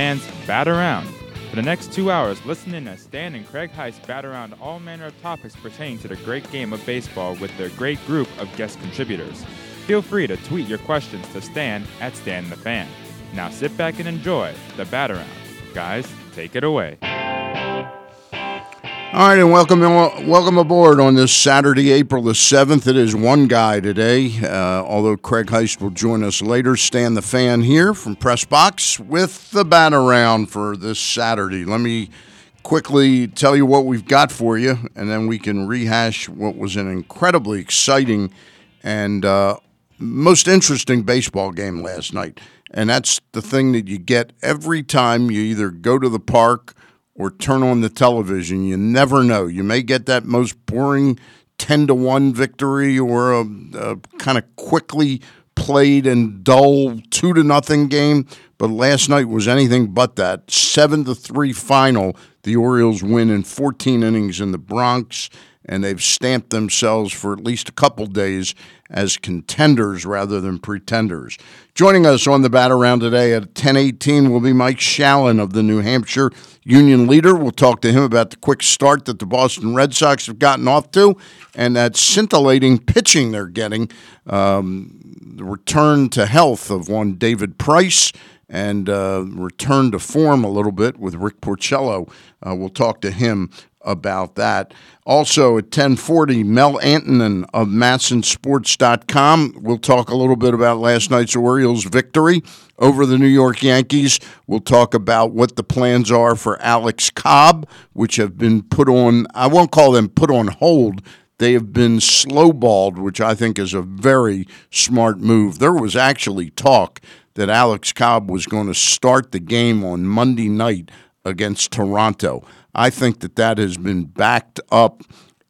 Fan's Bat Around. For the next two hours, listen in as Stan and Craig Heist bat around all manner of topics pertaining to the great game of baseball with their great group of guest contributors. Feel free to tweet your questions to Stan at Stan the Fan. Now sit back and enjoy the bat around. Guys, take it away. All right, and welcome welcome aboard on this Saturday, April the 7th. It is one guy today, uh, although Craig Heist will join us later. Stan the Fan here from Press Box with the bat around for this Saturday. Let me quickly tell you what we've got for you, and then we can rehash what was an incredibly exciting and uh, most interesting baseball game last night. And that's the thing that you get every time you either go to the park – or turn on the television. You never know. You may get that most boring 10 to 1 victory or a, a kind of quickly played and dull 2 to nothing game, but last night was anything but that. 7 to 3 final. The Orioles win in 14 innings in the Bronx and they've stamped themselves for at least a couple days as contenders rather than pretenders. Joining us on the bat around today at 10:18 will be Mike Shalin of the New Hampshire Union Leader. We'll talk to him about the quick start that the Boston Red Sox have gotten off to and that scintillating pitching they're getting. Um, the return to health of one David Price and uh, return to form a little bit with Rick Porcello. Uh, we'll talk to him about that. Also at 1040, Mel Antonen of MASNsports.com. We'll talk a little bit about last night's Orioles victory over the New York Yankees. We'll talk about what the plans are for Alex Cobb, which have been put on, I won't call them put on hold. They have been slowballed, which I think is a very smart move. There was actually talk that Alex Cobb was going to start the game on Monday night against Toronto. I think that that has been backed up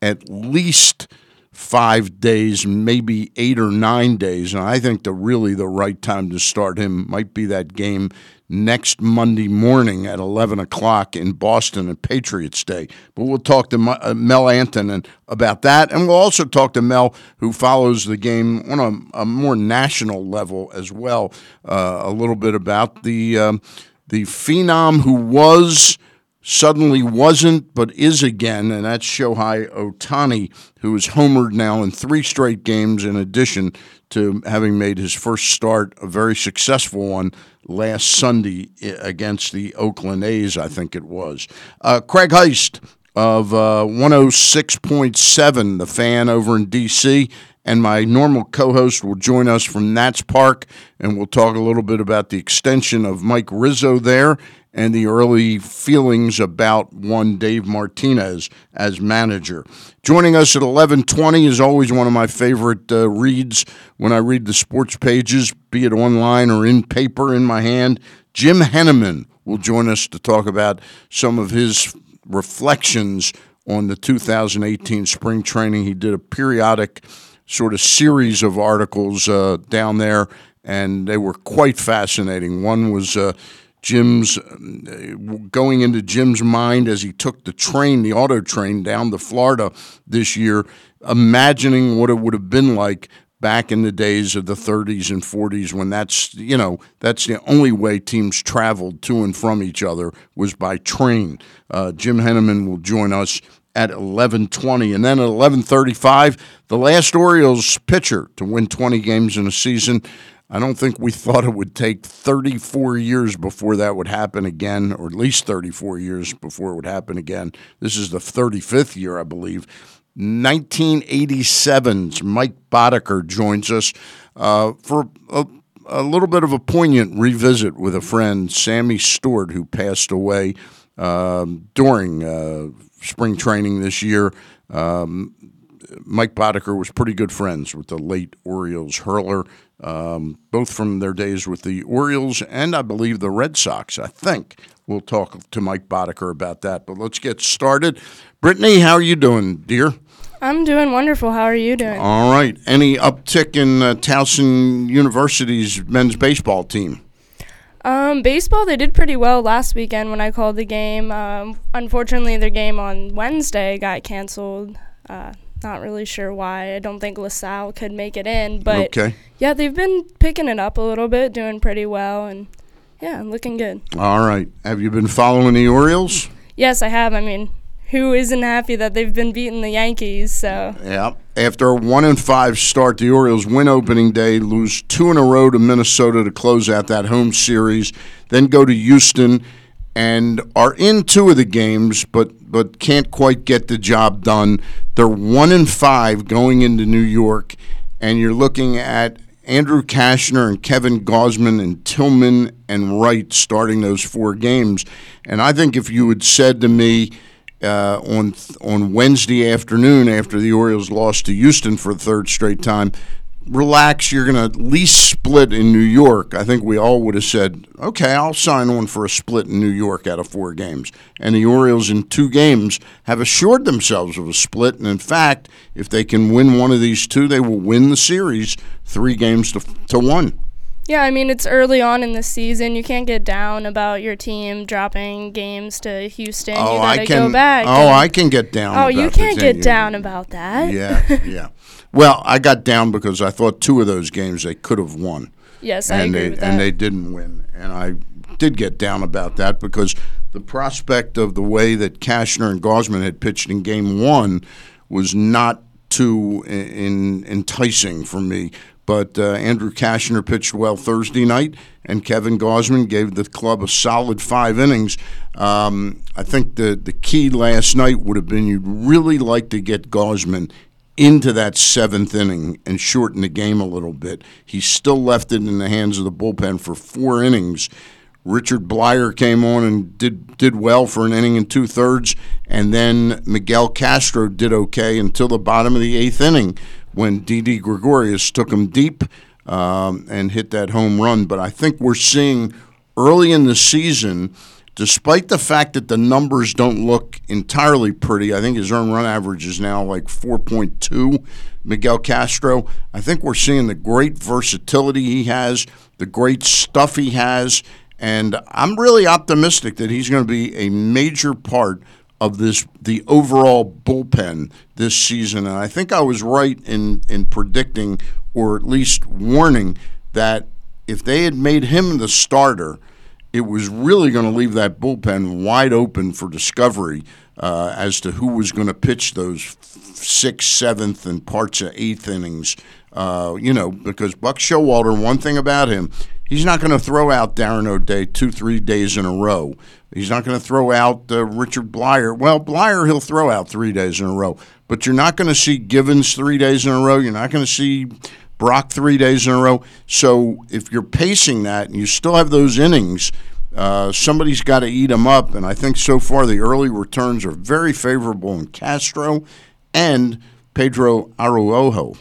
at least five days, maybe eight or nine days. And I think the really the right time to start him might be that game next Monday morning at 11 o'clock in Boston at Patriots Day. But we'll talk to uh, Mel Antonen about that. And we'll also talk to Mel, who follows the game on a, a more national level as well, uh, a little bit about the, um, the phenom who was – suddenly wasn't but is again, and that's Shohei Ohtani, who is homered now in three straight games, in addition to having made his first start, a very successful one, last Sunday against the Oakland A's, I think it was. Uh, Craig Heist of uh, 106.7, the fan over in D.C., and my normal co host will join us from Nats Park, and we'll talk a little bit about the extension of Mike Rizzo there and the early feelings about one Dave Martinez as manager. Joining us at 11:20 is always one of my favorite uh, reads when I read the sports pages, be it online or in paper in my hand. Jim Henneman will join us to talk about some of his reflections on the 2018 spring training. He did a periodic sort of series of articles uh, down there, and they were quite fascinating. One was uh, Jim's going into Jim's mind as he took the train, the auto train down to Florida this year, imagining what it would have been like back in the days of the 30s and 40s when that's you know that's the only way teams traveled to and from each other was by train. Uh, Jim Henneman will join us at 11:20 and then at 11:35 the last Orioles pitcher to win 20 games in a season I don't think we thought it would take 34 years before that would happen again, or at least 34 years before it would happen again. This is the 35th year, I believe. 1987's Mike Boddicker joins us uh, for a, a, little bit of a poignant revisit with a friend, Sammy Stewart, who passed away um, during uh, spring training this year. Um, Mike Boddicker was pretty good friends with the late Orioles hurler um, both from their days with the Orioles and I believe the Red Sox. I think we'll talk to Mike Boddicker about that. But let's get started. Brittany, how are you doing, dear? I'm doing wonderful. How are you doing? All right. Any uptick in uh, Towson University's men's baseball team? Um, baseball, they did pretty well last weekend when I called the game. Um, unfortunately, their game on Wednesday got canceled. Uh, not really sure why. I don't think LaSalle could make it in, but okay. yeah, they've been picking it up a little bit, doing pretty well, and Yeah, looking good. All right. Have you been following the Orioles? Yes, I have. I mean, who isn't happy that they've been beating the Yankees? So Yeah. After a one and five start, the Orioles win opening day, lose two in a row to Minnesota to close out that home series, then go to Houston and are in two of the games, but but can't quite get the job done. They're one in five going into New York, and you're looking at Andrew Cashner and Kevin Gausman and Tillman and Wright starting those four games. And I think if you had said to me uh, on on Wednesday afternoon after the Orioles lost to Houston for the third straight time, relax, you're going to at least split in New York. I think we all would have said, okay, I'll sign on for a split in New York out of four games. And the Orioles in two games have assured themselves of a split. And in fact, if they can win one of these two, they will win the series three games to, to one. yeah, I mean it's early on in the season. You can't get down about your team dropping games to Houston. you oh, gotta I can. go back. oh, and- I can get down. Oh, you can't get down about that. Yeah, yeah. Well, I got down because I thought two of those games they could have won. Yes, I and agree they and they didn't win. And I did get down about that because the prospect of the way that Cashner and Gausman had pitched in Game One was not too in, in, enticing for me. But uh, Andrew Cashner pitched well Thursday night, and Kevin Gausman gave the club a solid five innings. Um, I think the the key last night would have been you'd really like to get Gausman into that seventh inning and shorten the game a little bit. He still left it in the hands of the bullpen for four innings. Richard Bleier came on and did did well for an inning and two thirds, and then Miguel Castro did okay until the bottom of the eighth inning when Didi Gregorius took him deep um, and hit that home run. But I think we're seeing early in the season despite the fact that the numbers don't look entirely pretty, I think his earned run average is now like 4.2. Miguel Castro, I think we're seeing the great versatility he has, the great stuff he has, and I'm really optimistic that he's going to be a major part of this the overall bullpen this season. And I think I was right in in predicting or at least warning that if they had made him the starter, it was really going to leave that bullpen wide open for discovery uh, as to who was going to pitch those sixth, seventh, and parts of eighth innings. Uh, you know, because Buck Showalter, one thing about him, he's not going to throw out Darren O'Day two, three days in a row. He's not going to throw out uh, Richard Bleier. Well, Bleier he'll throw out three days in a row, but you're not going to see Givens three days in a row. You're not going to see Brock three days in a row. So if you're pacing that and you still have those innings, uh, somebody's got to eat them up. And I think so far the early returns are very favorable in Castro and Pedro Araujo.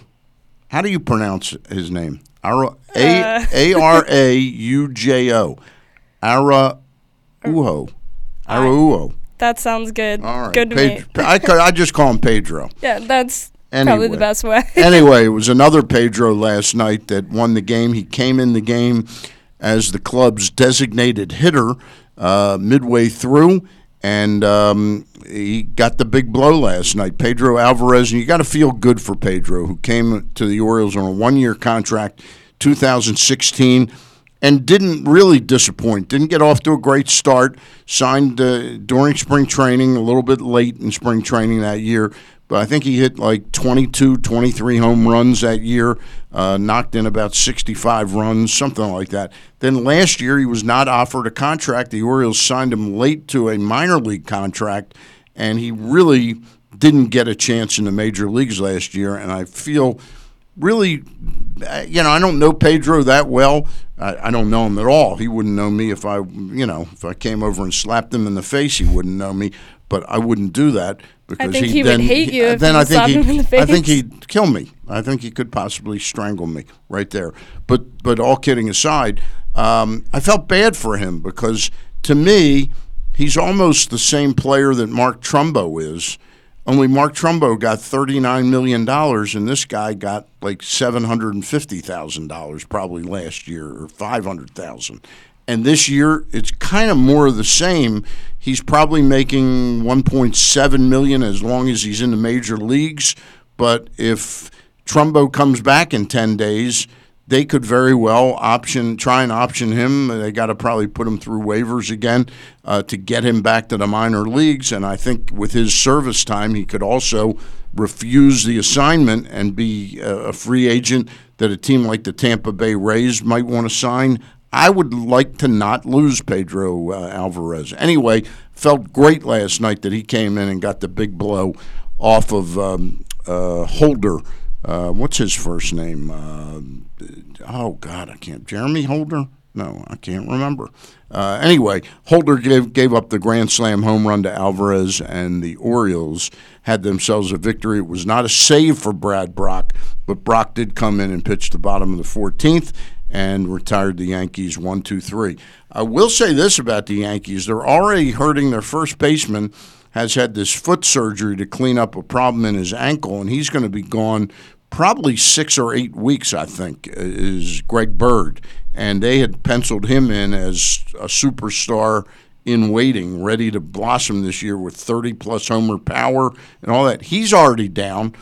How do you pronounce his name? Ara, A A R A U J O. Araujo. Araujo. that sounds good. All right. Good to Ped- me. I, I just call him Pedro. Yeah, that's probably the best way. anyway, it was another Pedro last night that won the game. He came in the game as the club's designated hitter uh, midway through, and um, he got the big blow last night. Pedro Alvarez, and you got to feel good for Pedro, who came to the Orioles on a one-year contract, 2016. And didn't really disappoint. Didn't get off to a great start. Signed uh, during spring training, a little bit late in spring training that year but I think he hit like 22, 23 home runs that year, uh, knocked in about 65 runs, something like that. Then last year, he was not offered a contract. The Orioles signed him late to a minor league contract, and he really didn't get a chance in the major leagues last year. And I feel really, uh, you know, I don't know Pedro that well. I, I don't know him at all. He wouldn't know me if I, you know, if I came over and slapped him in the face, he wouldn't know me. But I wouldn't do that because think he would then, hate you then I think slapped him in he'd- the I think he'd kill me. I think he could possibly strangle me right there. But but all kidding aside, um, I felt bad for him because to me, he's almost the same player that Mark Trumbo is. Only Mark Trumbo got thirty-nine million dollars, and this guy got like seven hundred and fifty thousand dollars probably last year, or five hundred thousand. And this year, it's kind of more of the same. He's probably making one point seven million as long as he's in the major leagues. But if Trumbo comes back in ten days, they could very well option try and option him. They got to probably put him through waivers again uh, to get him back to the minor leagues. And I think with his service time, he could also refuse the assignment and be a free agent that a team like the Tampa Bay Rays might want to sign. I would like to not lose Pedro uh, Alvarez. Anyway, felt great last night that he came in and got the big blow off of um, uh, Holder uh, what's his first name? Uh, oh God, I can't. Jeremy Holder? No, I can't remember. Uh, anyway, Holder gave gave up the grand slam home run to Alvarez, and the Orioles had themselves a victory. It was not a save for Brad Brock, but Brock did come in and pitch the bottom of the 14th and retired the Yankees one, two, three. I will say this about the Yankees: they're already hurting their first baseman has had this foot surgery to clean up a problem in his ankle, and he's going to be gone probably six or eight weeks, I think, is Greg Bird. And they had penciled him in as a superstar in waiting, ready to blossom this year with 30 plus homer power and all that. He's already down.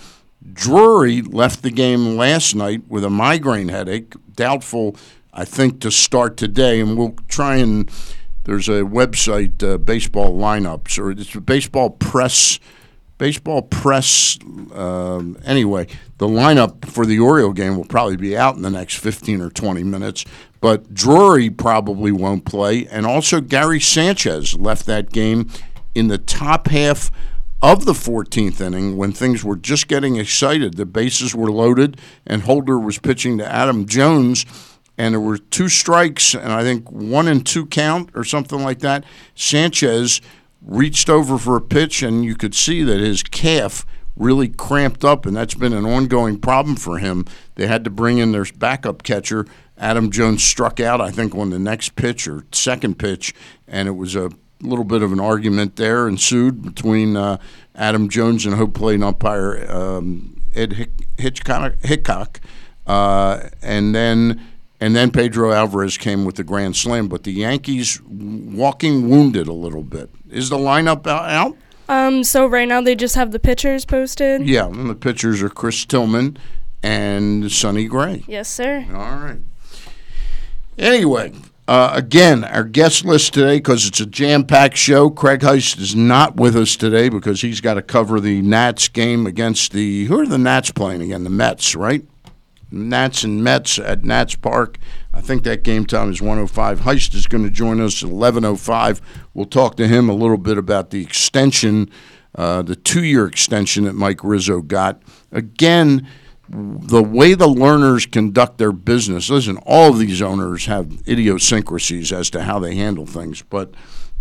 Drury left the game last night with a migraine headache, doubtful, I think, to start today. And we'll try and there's a website, uh, baseball lineups, or it's baseball press. Baseball press. Um, anyway, the lineup for the Oriole game will probably be out in the next 15 or 20 minutes. But Drury probably won't play, and also Gary Sanchez left that game in the top half of the 14th inning when things were just getting excited. The bases were loaded, and Holder was pitching to Adam Jones and there were two strikes, and I think one and two count or something like that. Sanchez reached over for a pitch, and you could see that his calf really cramped up, and that's been an ongoing problem for him. They had to bring in their backup catcher. Adam Jones struck out, I think, on the next pitch or second pitch, and it was a little bit of an argument there ensued between uh, Adam Jones and home plate umpire um, Ed Hick- Hitchcock, Hickok, uh, and then and then Pedro Alvarez came with the grand slam. But the Yankees walking wounded a little bit. Is the lineup out? Um, so right now they just have the pitchers posted. Yeah, and the pitchers are Chris Tillman and Sonny Gray. Yes, sir. All right. Anyway, uh, again, our guest list today, because it's a jam packed show, Craig Heist is not with us today because he's got to cover the Nats game against the. Who are the Nats playing again? The Mets, right? Nats and Mets at Nats Park. I think that game time is 105. Heist is going to join us at 1105. We'll talk to him a little bit about the extension, uh, the two-year extension that Mike Rizzo got. Again, the way the Lerners conduct their business. Listen, all of these owners have idiosyncrasies as to how they handle things, but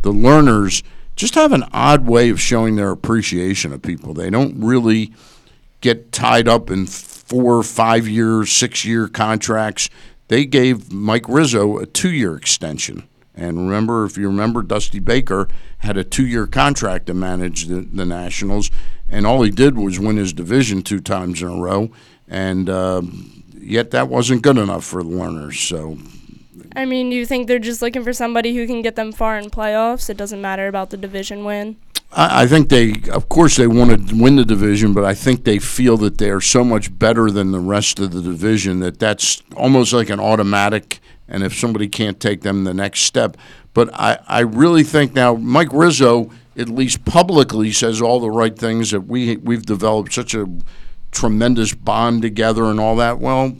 the Lerners just have an odd way of showing their appreciation of people. They don't really get tied up in four, five year, six year contracts. They gave Mike Rizzo a two year extension. And remember, if you remember, Dusty Baker had a two year contract to manage the, the Nationals, and all he did was win his division two times in a row. And uh, yet that wasn't good enough for the Lerners. So I mean, you think they're just looking for somebody who can get them far in playoffs? It doesn't matter about the division win. I, I think they, of course, they want to win the division, but I think they feel that they are so much better than the rest of the division that that's almost like an automatic. And if somebody can't take them the next step, but I, I really think now Mike Rizzo, at least publicly, says all the right things that we we've developed such a tremendous bond together and all that. Well,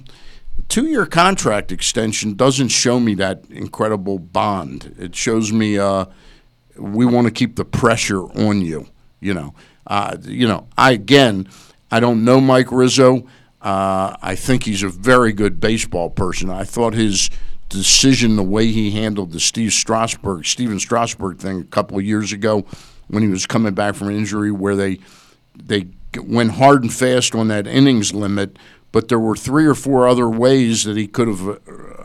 two year contract extension doesn't show me that incredible bond. It shows me uh, we want to keep the pressure on you. You know, uh, you know. I again, I don't know Mike Rizzo. Uh, I think he's a very good baseball person. I thought his decision, the way he handled the Steve Strasburg, Stephen Strasburg thing a couple of years ago, when he was coming back from injury, where they they went hard and fast on that innings limit, but there were three or four other ways that he could have uh,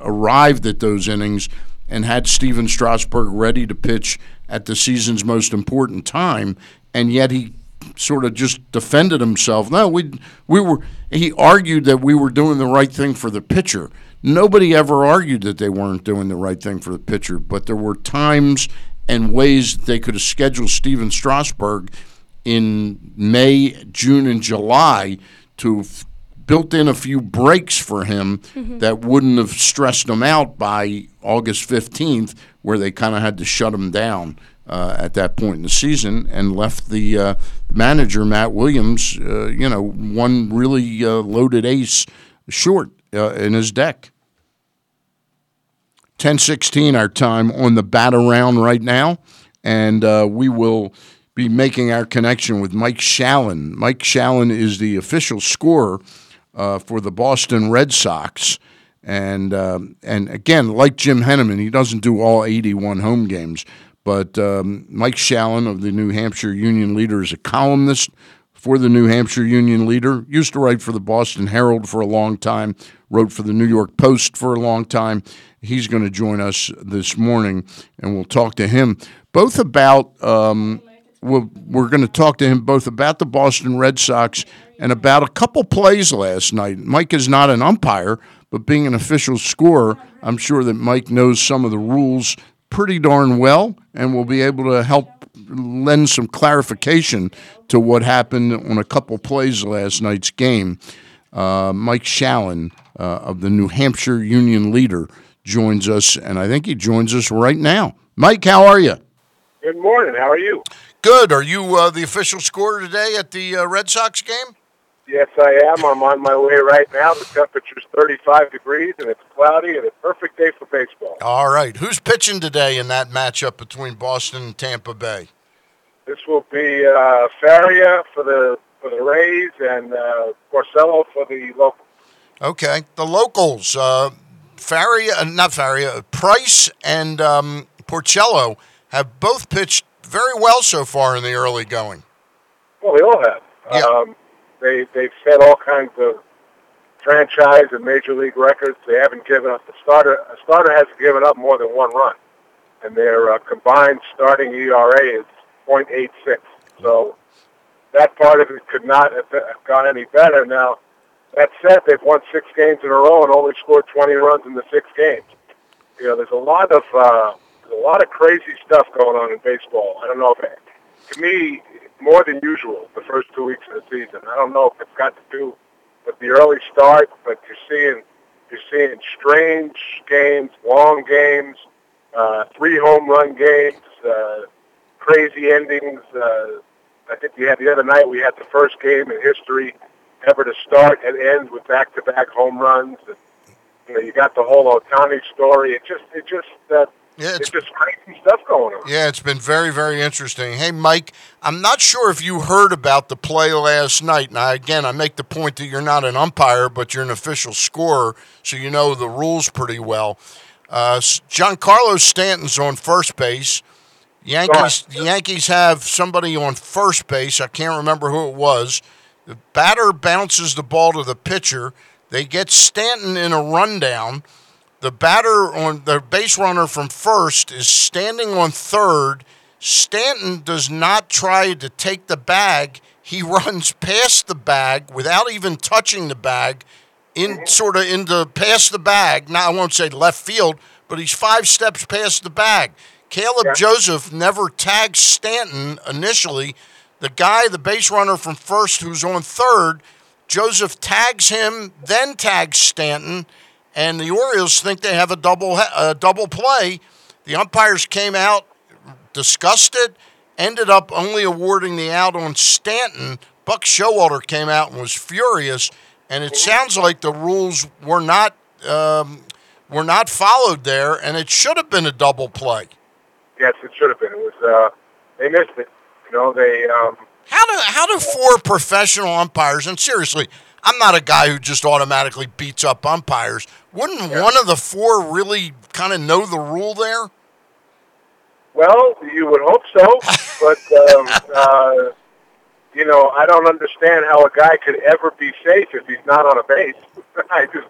arrived at those innings and had Stephen Strasburg ready to pitch at the season's most important time, and yet he sort of just defended himself. No, we we were. He argued that we were doing the right thing for the pitcher. Nobody ever argued that they weren't doing the right thing for the pitcher, but there were times and ways they could have scheduled Stephen Strasburg in May, June, and July to built in a few breaks for him that wouldn't have stressed him out by August 15th, where they kind of had to shut him down uh, at that point in the season and left the uh, manager, Matt Williams, uh, you know, one really uh, loaded ace short uh, in his deck. 1016 our time on the bat around right now, and uh, we will be making our connection with Mike Shalin. Mike Shalin is the official scorer uh, for the Boston Red Sox. And um, and again, like Jim Henneman, he doesn't do all 81 home games. But um, Mike Shalin of the New Hampshire Union Leader is a columnist for the New Hampshire Union Leader. Used to write for the Boston Herald for a long time. Wrote for the New York Post for a long time. He's going to join us this morning, and we'll talk to him both about. Um, we're, we're going to talk to him both about the Boston Red Sox and about a couple plays last night. Mike is not an umpire, but being an official scorer, I'm sure that Mike knows some of the rules pretty darn well and will be able to help lend some clarification to what happened on a couple plays last night's game. Uh, Mike Shalin uh, of the New Hampshire Union Leader joins us, and I think he joins us right now. Mike, how are you? Good morning. How are you? Good. Are you uh, the official scorer today at the uh, Red Sox game? Yes, I am. I'm on my way right now. The temperature's 35 degrees, and it's cloudy, and a perfect day for baseball. All right. Who's pitching today in that matchup between Boston and Tampa Bay? This will be uh, Faria for the for the Rays and uh, Porcello for the locals. Okay. The locals, uh, Faria, uh, not Faria, Price and um, Porcello have both pitched very well so far in the early going. Well, they all have. Yeah. Um, they they've set all kinds of franchise and major league records. They haven't given up. The starter a starter hasn't given up more than one run, and their uh, combined starting ERA is .86. So that part of it could not have gone any better. Now that said, they've won six games in a row and only scored 20 runs in the six games. You know, there's a lot of uh, a lot of crazy stuff going on in baseball. I don't know if it, to me more than usual the first two weeks of the season. I don't know if it's got to do with the early start, but you're seeing you're seeing strange games, long games, uh, three home run games, uh, crazy endings. Uh, I think we had the other night we had the first game in history ever to start and end with back-to-back home runs. And, you know, you got the whole Ohtani story. It just it just uh, Yeah, it's just crazy stuff going on. Yeah, it's been very, very interesting. Hey, Mike, I'm not sure if you heard about the play last night. Now, again, I make the point that you're not an umpire, but you're an official scorer, so you know the rules pretty well. Uh, Giancarlo Stanton's on first base. Yankees, the Yankees have somebody on first base. I can't remember who it was. The batter bounces the ball to the pitcher. They get Stanton in a rundown. The batter on the base runner from first is standing on third. Stanton does not try to take the bag. He runs past the bag without even touching the bag, in mm-hmm. sort of into past the bag. Now I won't say left field, but he's five steps past the bag. Caleb Yeah. Joseph never tags Stanton initially. The guy, the base runner from first, who's on third, Joseph tags him, then tags Stanton, and the Orioles think they have a double a double play. The umpires came out, discussed it, ended up only awarding the out on Stanton. Buck Showalter came out and was furious, and it sounds like the rules were not um, were not followed there, and it should have been a double play. Yes, it should have been. It was uh, they missed it. You know, they um, How do how do four professional umpires and seriously, I'm not a guy who just automatically beats up umpires. Wouldn't one of the four really kind of know the rule there? well, you would hope so, but um, uh, you know, I don't understand how a guy could ever be safe if he's not on a base. I just,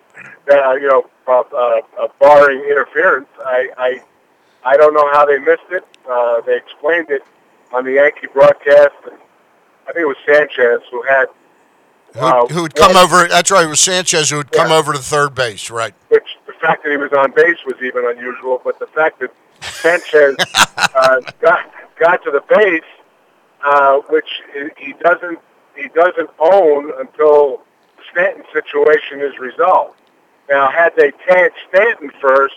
uh, you know, uh, uh, barring interference, I, I, I don't know how they missed it. Uh, they explained it on the Yankee broadcast. I think it was Sanchez who had Who, who would come over? That's right. It was Sanchez who would come Yeah. over to third base. Right. which the fact that he was on base was even unusual, but the fact that Sanchez uh, got got to the base, uh, which he- doesn't he doesn't own until Stanton situation is resolved. Now, had they tagged Stanton first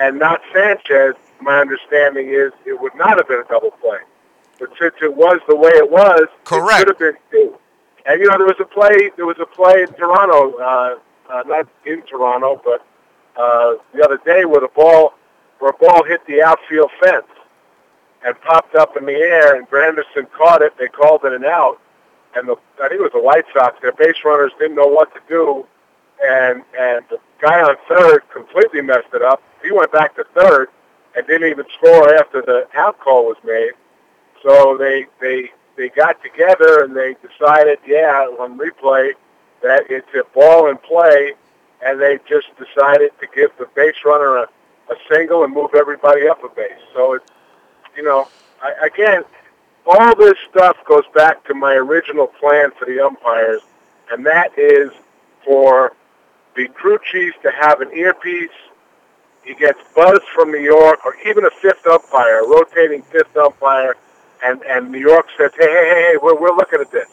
and not Sanchez, my understanding is it would not have been a double play. But since it was the way it was, Correct. it should have been two. And you know, there was a play. There was a play in Toronto, uh, uh, not in Toronto, but uh, the other day where the ball, where a ball hit the outfield fence and popped up in the air, and Granderson caught it. They called it an out, and the I think it was the White Sox. Their base runners didn't know what to do, and and the guy on third completely messed it up. He went back to third and didn't even score after the out call was made. So they they they got together and they decided, yeah, on replay, that it's a ball in play, and they just decided to give the base runner a, a single and move everybody up a base. So it's you know, I, again, all this stuff goes back to my original plan for the umpires, and that is for the crew chief to have an earpiece. He gets buzz from New York, or even a fifth umpire, a rotating fifth umpire, and and New York said, hey, hey, hey, hey we're we're looking at this.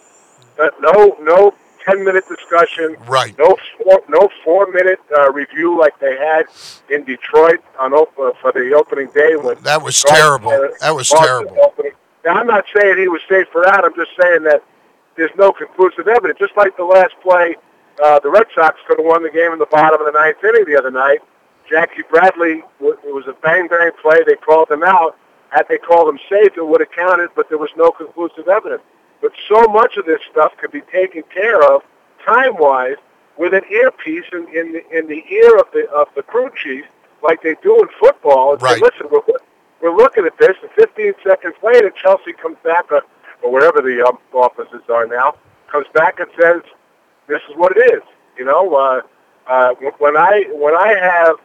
But no, no ten minute discussion. Right. No four, no four minute uh, review like they had in Detroit on op- uh, for the opening day when That was Boston- terrible. uh, That was Boston terrible. opening. Now I'm not saying he was safe for out. I'm just saying that there's no conclusive evidence. Just like the last play, uh, the Red Sox could have won the game in the bottom of the ninth inning the other night. Jackie Bradley, it was a bang bang play. They called him out. Had they called him safe, it would have counted, but there was no conclusive evidence. But so much of this stuff could be taken care of time-wise with an earpiece in, in, the, in the ear of the of the crew chief, like they do in football. And say, Listen, we're, we're looking at this, and 15 seconds later, Chelsea comes back, or, or wherever the um, offices are now, comes back and says, "This is what it is." You know, uh, uh, when I when I have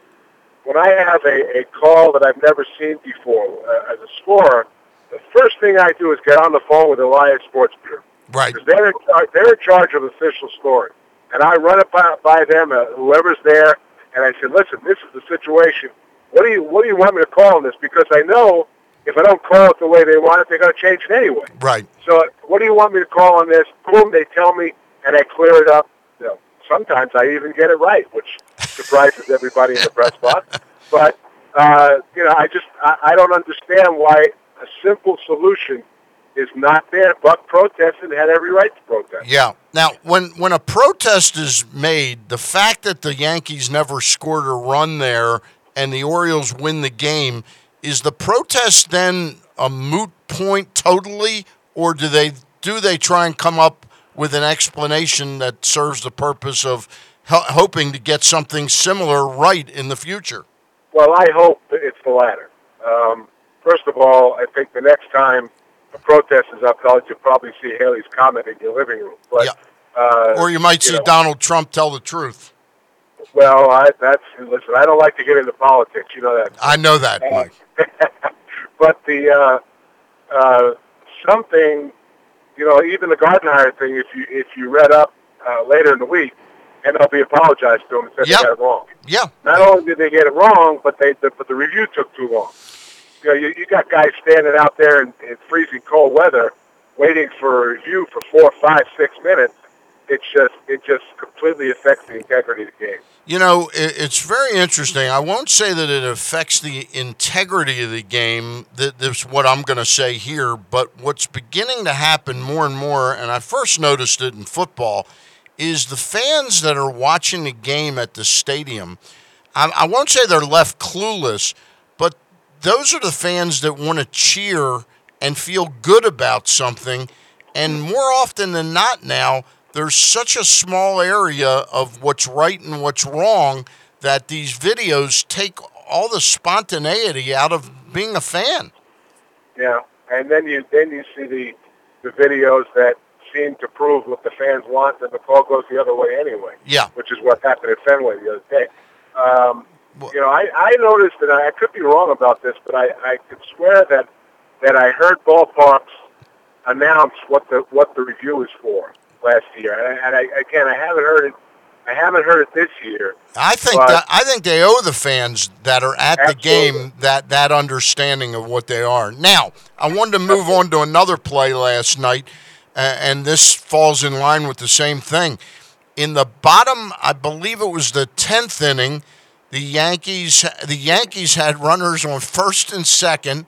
when I have a, a call that I've never seen before uh, as a scorer, the first thing I do is get on the phone with the Elias Sports Bureau Right. because they're in charge, they're in charge of official scoring, and I run it by, by them, uh, whoever's there, and I said, "Listen, this is the situation. What do you what do you want me to call on this? Because I know if I don't call it the way they want it, they're going to change it anyway. Right. So what do you want me to call on this? Boom, they tell me, and I clear it up. You know, sometimes I even get it right, which surprises everybody in the press box. But uh, you know, I just I, I don't understand why a simple solution is not there. Buck protested and had every right to protest. Yeah. Now, when when a protest is made, the fact that the Yankees never scored a run there and the Orioles win the game, is the protest then a moot point totally, or do they do they try and come up with an explanation that serves the purpose of hel- hoping to get something similar right in the future? Well, I hope it's the latter. Um, first of all, I think the next time a protest is upheld, you'll probably see Halley's Comet in your living room. But, Yeah. uh, Or you might you see know. Donald Trump tell the truth. well, I, that's listen. I don't like to get into politics. You know that. I know that, Mike. but the uh, uh, something, you know, even the Gardenhire thing. If you if you read up uh, later in the week, MLB apologized to him and said Yep. they got it wrong. Yeah. Not only did they get it wrong, but they the, but the review took too long. You know, you, you got guys standing out there in, in freezing cold weather, waiting for a review for four, five, six minutes. It's just it just completely affects the integrity of the game. You know, it, it's very interesting. I won't say that it affects the integrity of the game. That that's what I'm going to say here. But what's beginning to happen more and more, and I first noticed it in football, is the fans that are watching the game at the stadium. I, I won't say they're left clueless, but those are the fans that want to cheer and feel good about something. And more often than not now, there's such a small area of what's right and what's wrong that these videos take all the spontaneity out of being a fan. Yeah, and then you then you see the the videos that seem to prove what the fans want, and the call goes the other way anyway. Yeah. which is what happened at Fenway the other day. Um, Well- you know, I, I noticed, that I could be wrong about this, but I, I could swear that that I heard ballparks announce what the what the review is for last year, and, I, and I, again, I haven't heard it. I haven't heard it this year. I think that I think they owe the fans that are at the game that that understanding of what they are. Now, I wanted to move on to another play last night, and this falls in line with the same thing. in the bottom, I believe it was the tenth inning. The Yankees, the Yankees had runners on first and second.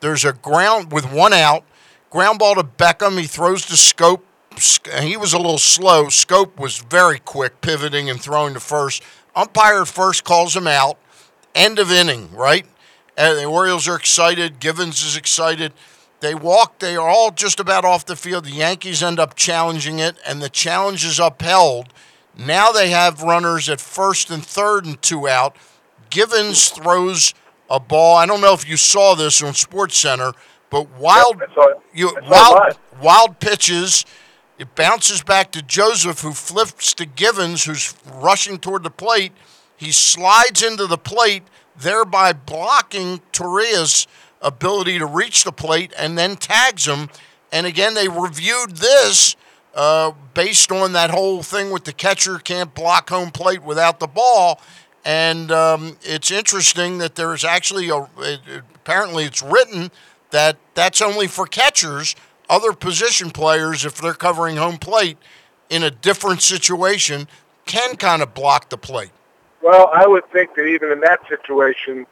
There's a ground with one out, ground ball to Beckham. He throws to Schoop. He was a little slow. Schoop was very quick, pivoting and throwing to first. Umpire first calls him out. End of inning, right? And the Orioles are excited. Givens is excited. They walk, they are all just about off the field. The Yankees end up challenging it, and the challenge is upheld. Now they have runners at first and third and two out. Givens throws a ball. I don't know if you saw this on Sports Center, but wild, you, wild, wild pitches. It bounces back to Joseph, who flips to Givens, who's rushing toward the plate. He slides into the plate, thereby blocking Torreyes's ability to reach the plate and then tags him. And again, they reviewed this uh, based on that whole thing with the catcher can't block home plate without the ball. And um, it's interesting that there is actually a, it, apparently it's written that that's only for catchers. Other position players, if they're covering home plate in a different situation, can kind of block the plate. Well, I would think that even in that situation,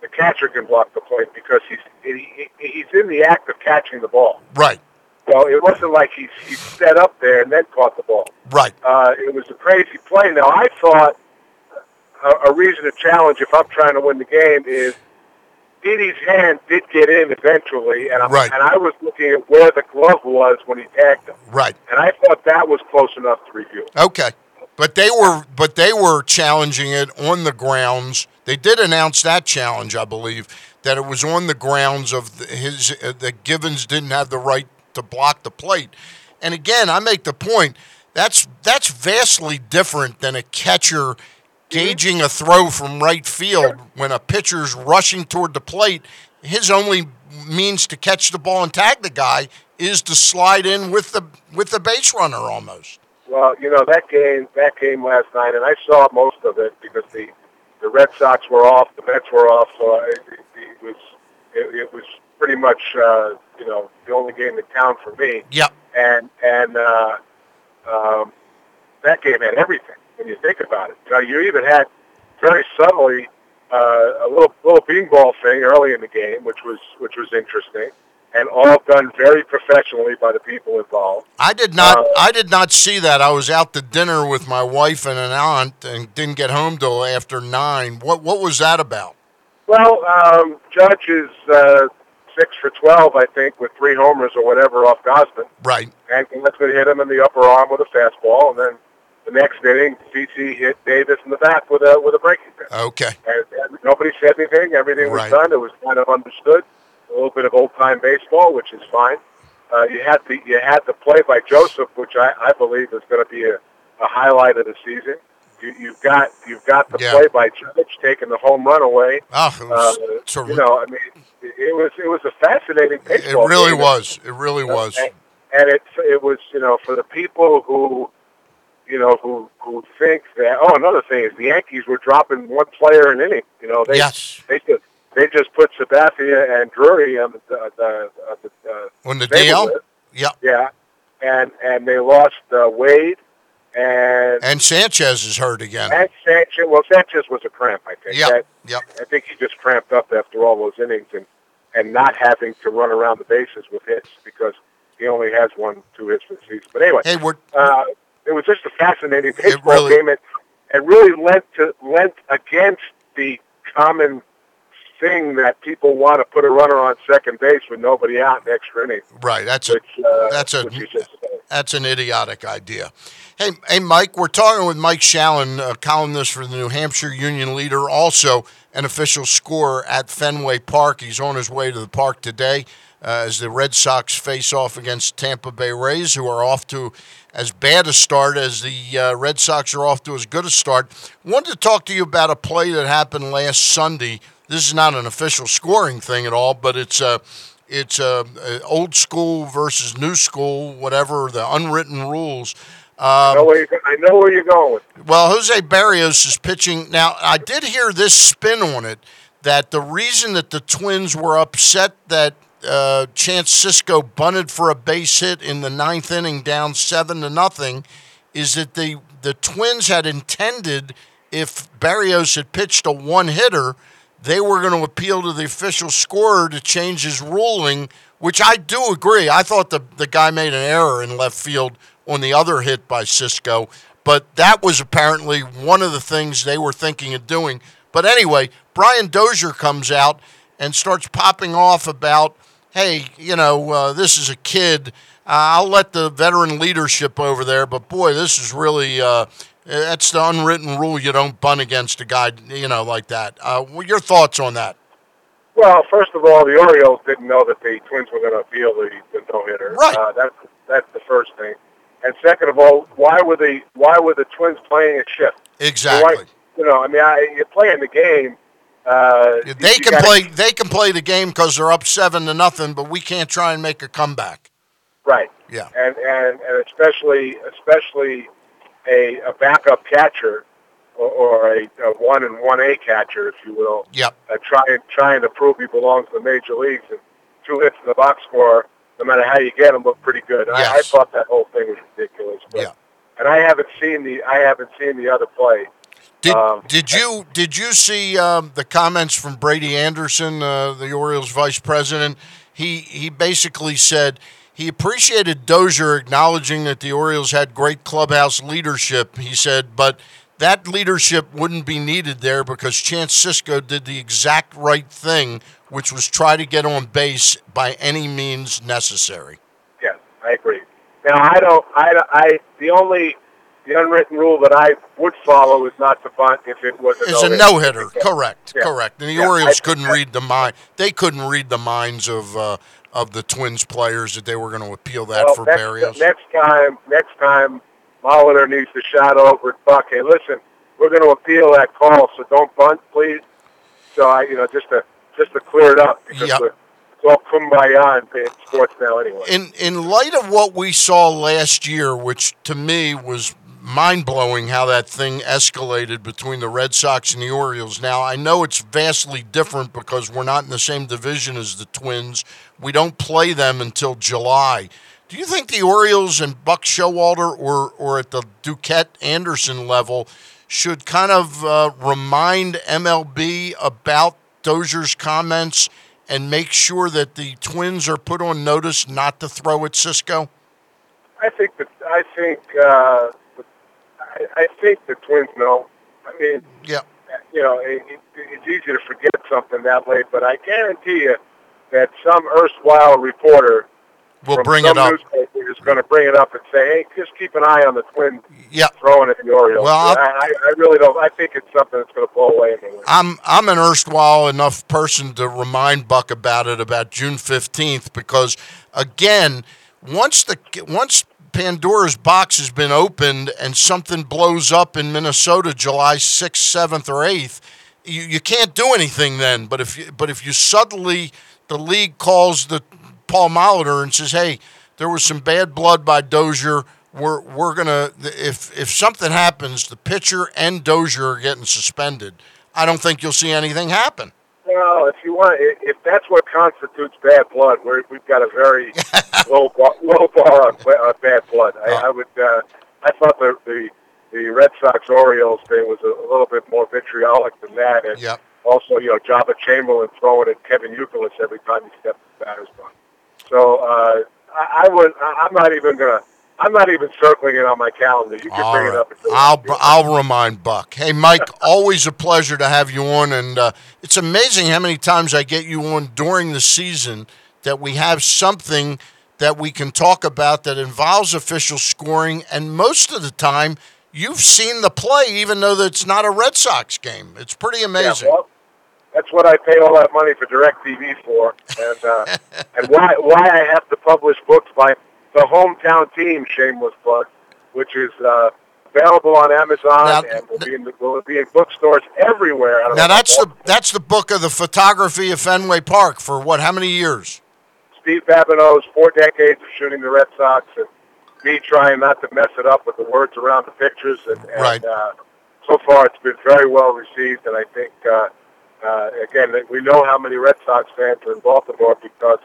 the catcher can block the plate because he's he, he's in the act of catching the ball. Right. So it wasn't like he he set up there and then caught the ball. Right. Uh, it was a crazy play. Now I thought a, a reason to challenge if I'm trying to win the game is Didi's hand did get in eventually, and, right. and I was looking at where the glove was when he tagged him. Right. And I thought that was close enough to review. Okay. But they were, but they were challenging it on the grounds. They did announce that challenge, I believe, that it was on the grounds of his uh, that Givens didn't have the right to block the plate. And again, I make the point that's that's vastly different than a catcher gauging a throw from right field when a pitcher's rushing toward the plate. His only means to catch the ball and tag the guy is to slide in with the with the base runner almost. Well, you know that game, that game last night, and I saw most of it because the the Red Sox were off, the Mets were off, so it, it, it was it, it was pretty much uh, you know the only game in town for me. Yep. And and uh, um, that game had everything when you think about it. You, know, you even had very subtly uh, a little little beanball thing early in the game, which was which was interesting and all done very professionally by the people involved. I did not. Uh, I did not see that. I was out to dinner with my wife and an aunt, and didn't get home till after nine. What What was that about? Well, um, Judge is uh, six for twelve, I think, with three homers or whatever off Gausman. Right. And Gausman hit him in the upper arm with a fastball, and then the next inning, CC hit Davis in the back with a with a breaking pitch. Okay. And, and nobody said anything. Everything was right. done. It was kind of understood a little bit of old time baseball, which is fine. Uh, you had the you had the play by Joseph, which I, I believe is going to be a, a highlight of the season. You, you've got you've got the Yeah. play by Judge taking the home run away. Oh, it Uh, was ter- you know, I mean, it, it was it was a fascinating baseball. it really game. was. It really was. And, and it it was you know for the people who you know who who think that oh another thing is the Yankees were dropping one player an inning. You know they Yes. they just they just put Sabathia and Drury on the the, the, the uh, On the stable DL. list. Yep. Yeah, and and they lost uh, Wade and And Sanchez is hurt again. and Sanchez. Well, Sanchez was a cramp, I think. Yeah, Yep. I think he just cramped up after all those innings and and not having to run around the bases with hits because he only has one two hits for the season. But anyway, Hey, we're uh, it was just a fascinating baseball really- game, and it really lent to lent against the common thing that people want to put a runner on second base with nobody out in extra innings. right. That's a uh, that's a which That's an idiotic idea. Hey, hey, Mike, we're talking with Mike Shalin, a columnist for the New Hampshire Union Leader, also an official scorer at Fenway Park. He's on his way to the park today uh, as the Red Sox face off against Tampa Bay Rays, who are off to as bad a start as the uh, Red Sox are off to as good a start. Wanted to talk to you about a play that happened last Sunday. This is not an official scoring thing at all, but it's a it's uh, uh, old school versus new school, whatever the unwritten rules. I, Um, know where you're, I know where you're going well, Jose Berrios is pitching now. I did hear this spin on it that the reason that the Twins were upset that uh, Chance Sisco bunted for a base hit in the ninth inning, down seven to nothing, is that the the Twins had intended if Barrios had pitched a one hitter, they were going to appeal to the official scorer to change his ruling, which I do agree. I thought the, the guy made an error in left field on the other hit by Sisco, but that was apparently one of the things they were thinking of doing. But anyway, Brian Dozier comes out and starts popping off about, hey, you know, uh, this is a kid. Uh, I'll let the veteran leadership over there, but boy, this is really. Uh, that's the unwritten rule. You don't bunt against a guy, you know, like that. Uh, your thoughts on that? Well, first of all, the Orioles didn't know that the Twins were going to appeal the, the no hitter. Right. Uh, that's that's the first thing. And second of all, why were the why were the Twins playing a shift? Exactly. Why, you know, I mean, I, you're playing the game. Uh, they you can gotta- play. They can play the game because they're up seven to nothing, but we can't try and make a comeback. Right. Yeah. And and and especially especially a, a backup catcher or, or a, a one and one A catcher, if you will, Yep. uh, trying trying to prove he belongs in the major leagues and two hits in the box score, no matter how you get them, look pretty good. I, I thought that whole thing was ridiculous. But, Yeah. And I haven't seen the I haven't seen the other play. Did Um, Did you Did you see um, the comments from Brady Anderson, uh, the Orioles vice president? He he basically said he appreciated Dozier acknowledging that the Orioles had great clubhouse leadership. He said, but that leadership wouldn't be needed there because Chance Sisco did the exact right thing, which was try to get on base by any means necessary. Yes, I agree. Now I don't. I, I the only the unwritten rule that I would follow is not to bunt if it was a a no-hitter. no hitter, correct, Yeah. correct. And the Yeah, Orioles I- couldn't I- read the mind. They couldn't read the minds of uh, of the Twins players that they were going to appeal that well, for next, Berrios. next time, next time, Molitor needs to shout over at Buck. Hey, listen, we're going to appeal that call, so don't bunt, please. So I, you know, just to just to clear it up because Yep. it's all kumbaya in in sports now anyway. In in light of what we saw last year, which to me was mind blowing, how that thing escalated between the Red Sox and the Orioles. Now I know it's vastly different because we're not in the same division as the Twins. We don't play them until July. Do you think the Orioles and Buck Showalter, or or at the Duquette Anderson level, should kind of uh, remind MLB about Dozier's comments and make sure that the Twins are put on notice not to throw at Sisco? I think that I think uh, I, I think the Twins know. I mean, Yeah. you know, it, it, it's easy to forget something that late, but I guarantee you that some erstwhile reporter from bring some it up. newspaper is going to bring it up and say, "Hey, just keep an eye on the Twins Yeah. throwing at the Orioles." Well, I I really don't. I think it's something that's going to blow away anyway. I'm I'm an erstwhile enough person to remind Buck about it about June fifteenth because again, once the once Pandora's box has been opened and something blows up in Minnesota July sixth, seventh, or eighth, you, you can't do anything then. But if you but if you suddenly the league calls the Paul Molitor and says, "Hey, there was some bad blood by Dozier." We're, we're gonna if if something happens, the pitcher and Dozier are getting suspended. I don't think you'll see anything happen. Well, if you want, if that's what constitutes bad blood, we're, we've got a very low bar, low bar on, on bad blood. I, Oh. I would. Uh, I thought the, the the Red Sox Orioles thing was a, little bit more vitriolic than that, and Yep. also, you know, Joba Chamberlain throwing at Kevin Youkilis every time he stepped in the batter's box. So uh, I, I would. I, I'm not even gonna. I'm not even circling it on my calendar. You can All bring right. it up. I'll. I'll remind Buck. Hey, Mike, always a pleasure to have you on, and uh, it's amazing how many times I get you on during the season that we have something that we can talk about that involves official scoring, and most of the time you've seen the play, even though it's not a Red Sox game. It's pretty amazing. Yeah, well, that's what I pay all that money for DirecTV for, and uh, and why why I have to publish books by the hometown team. Shameless plug, which is uh, available on Amazon Now- and will be in the, will be in bookstores everywhere. Now that's the that's the book of the photography of Fenway Park for what? How many years? Steve Babineau's four decades of shooting the Red Sox and me trying not to mess it up with the words around the pictures. And, and Right. uh, so far, it's been very well received. And I think, uh, uh, again, we know how many Red Sox fans are in Baltimore because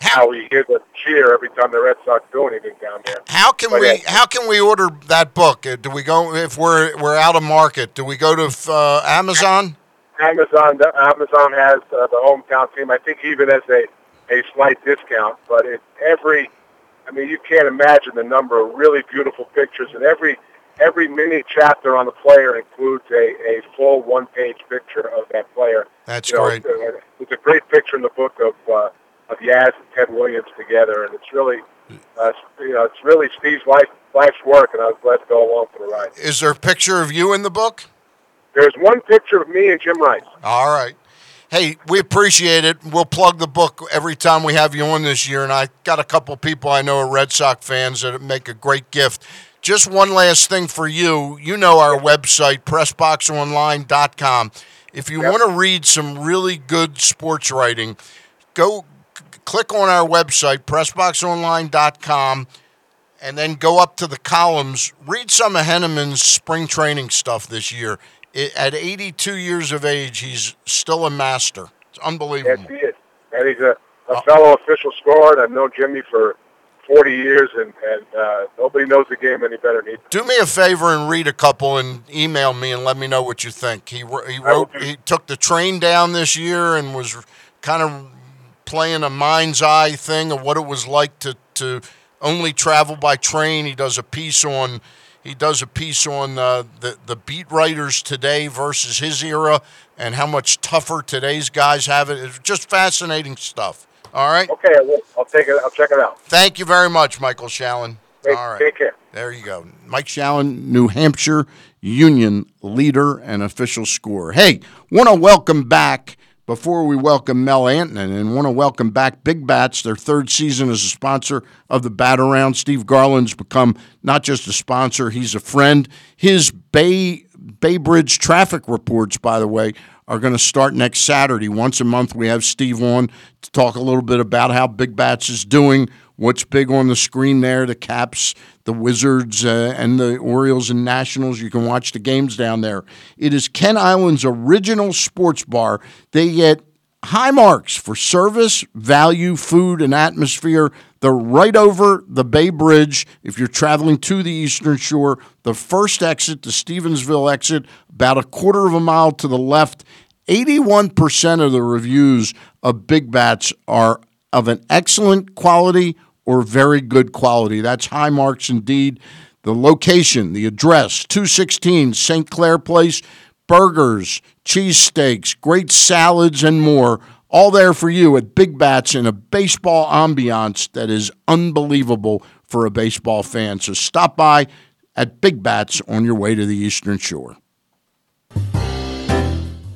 How how we hear the cheer every time the Red Sox do anything down there. How can But, we uh, how can we order that book? Uh, Do we go if we're we're out of market? Do we go to uh, Amazon? Amazon Amazon has uh, the hometown team. I think even as a a slight discount, but it every. I mean, you can't imagine the number of really beautiful pictures, and every every mini chapter on the player includes a, a full one page picture of that player. That's You know, great. It's a, it's a great picture in the book of uh, of Yaz and Ted Williams together, and it's really uh, you know it's really Steve's life life's work, and I was glad to go along for the ride. Is there a picture of you in the book? There's one picture of me and Jim Rice. All right. Hey, we appreciate it. We'll plug the book every time we have you on this year, and I got a couple people I know are Red Sox fans that make a great gift. Just one last thing for you. You know our website, pressboxonline.com. If you Yep. want to read some really good sports writing, go click on our website, pressboxonline.com, and then go up to the columns. Read some of Henneman's spring training stuff this year. I at 82 years of age, he's still a master. It's Yes, unbelievable. he is. And he's a, a fellow official scorer, and I've known Jimmy for 40 years, and, and uh, nobody knows the game any better than he Do me a favor and read a couple and email me and let me know what you think. He he wrote he took the train down this year and was kind of playing a mind's eye thing of what it was like to to only travel by train. He does a piece on he does a piece on uh, the the beat writers today versus his era and how much tougher today's guys have it. It's just fascinating stuff. All right. Okay, I will. I'll take it. I'll check it out. Thank you very much, Michael Shalin. Take, All right. take care. There you go. Mike Shalin, New Hampshire Union leader and official scorer. Hey, want to welcome back, before we welcome Mel Antonen, and want to welcome back Big Bats, their third season as a sponsor of the Bat Around. Steve Garland's become not just a sponsor, he's a friend. His Bay, Bay Bridge traffic reports, by the way, are going to start next Saturday. Once a month, we have Steve on to talk a little bit about how Big Bats is doing, what's big on the screen there, the Caps, the Wizards, uh, and the Orioles and Nationals. You can watch the games down there. It is Kent Island's original sports bar. They get high marks for service, value, food, and atmosphere. They're right over the Bay Bridge. If you're traveling to the Eastern Shore, the first exit, the Stevensville exit, about a quarter of a mile to the left. 81% of the reviews of Big Bats are of an excellent quality or very good quality. That's high marks indeed. The location, the address, 216 St. Clair Place, burgers, cheesesteaks, great salads, and more. All there for you at Big Bats in a baseball ambiance that is unbelievable for a baseball fan. So stop by at Big Bats on your way to the Eastern Shore.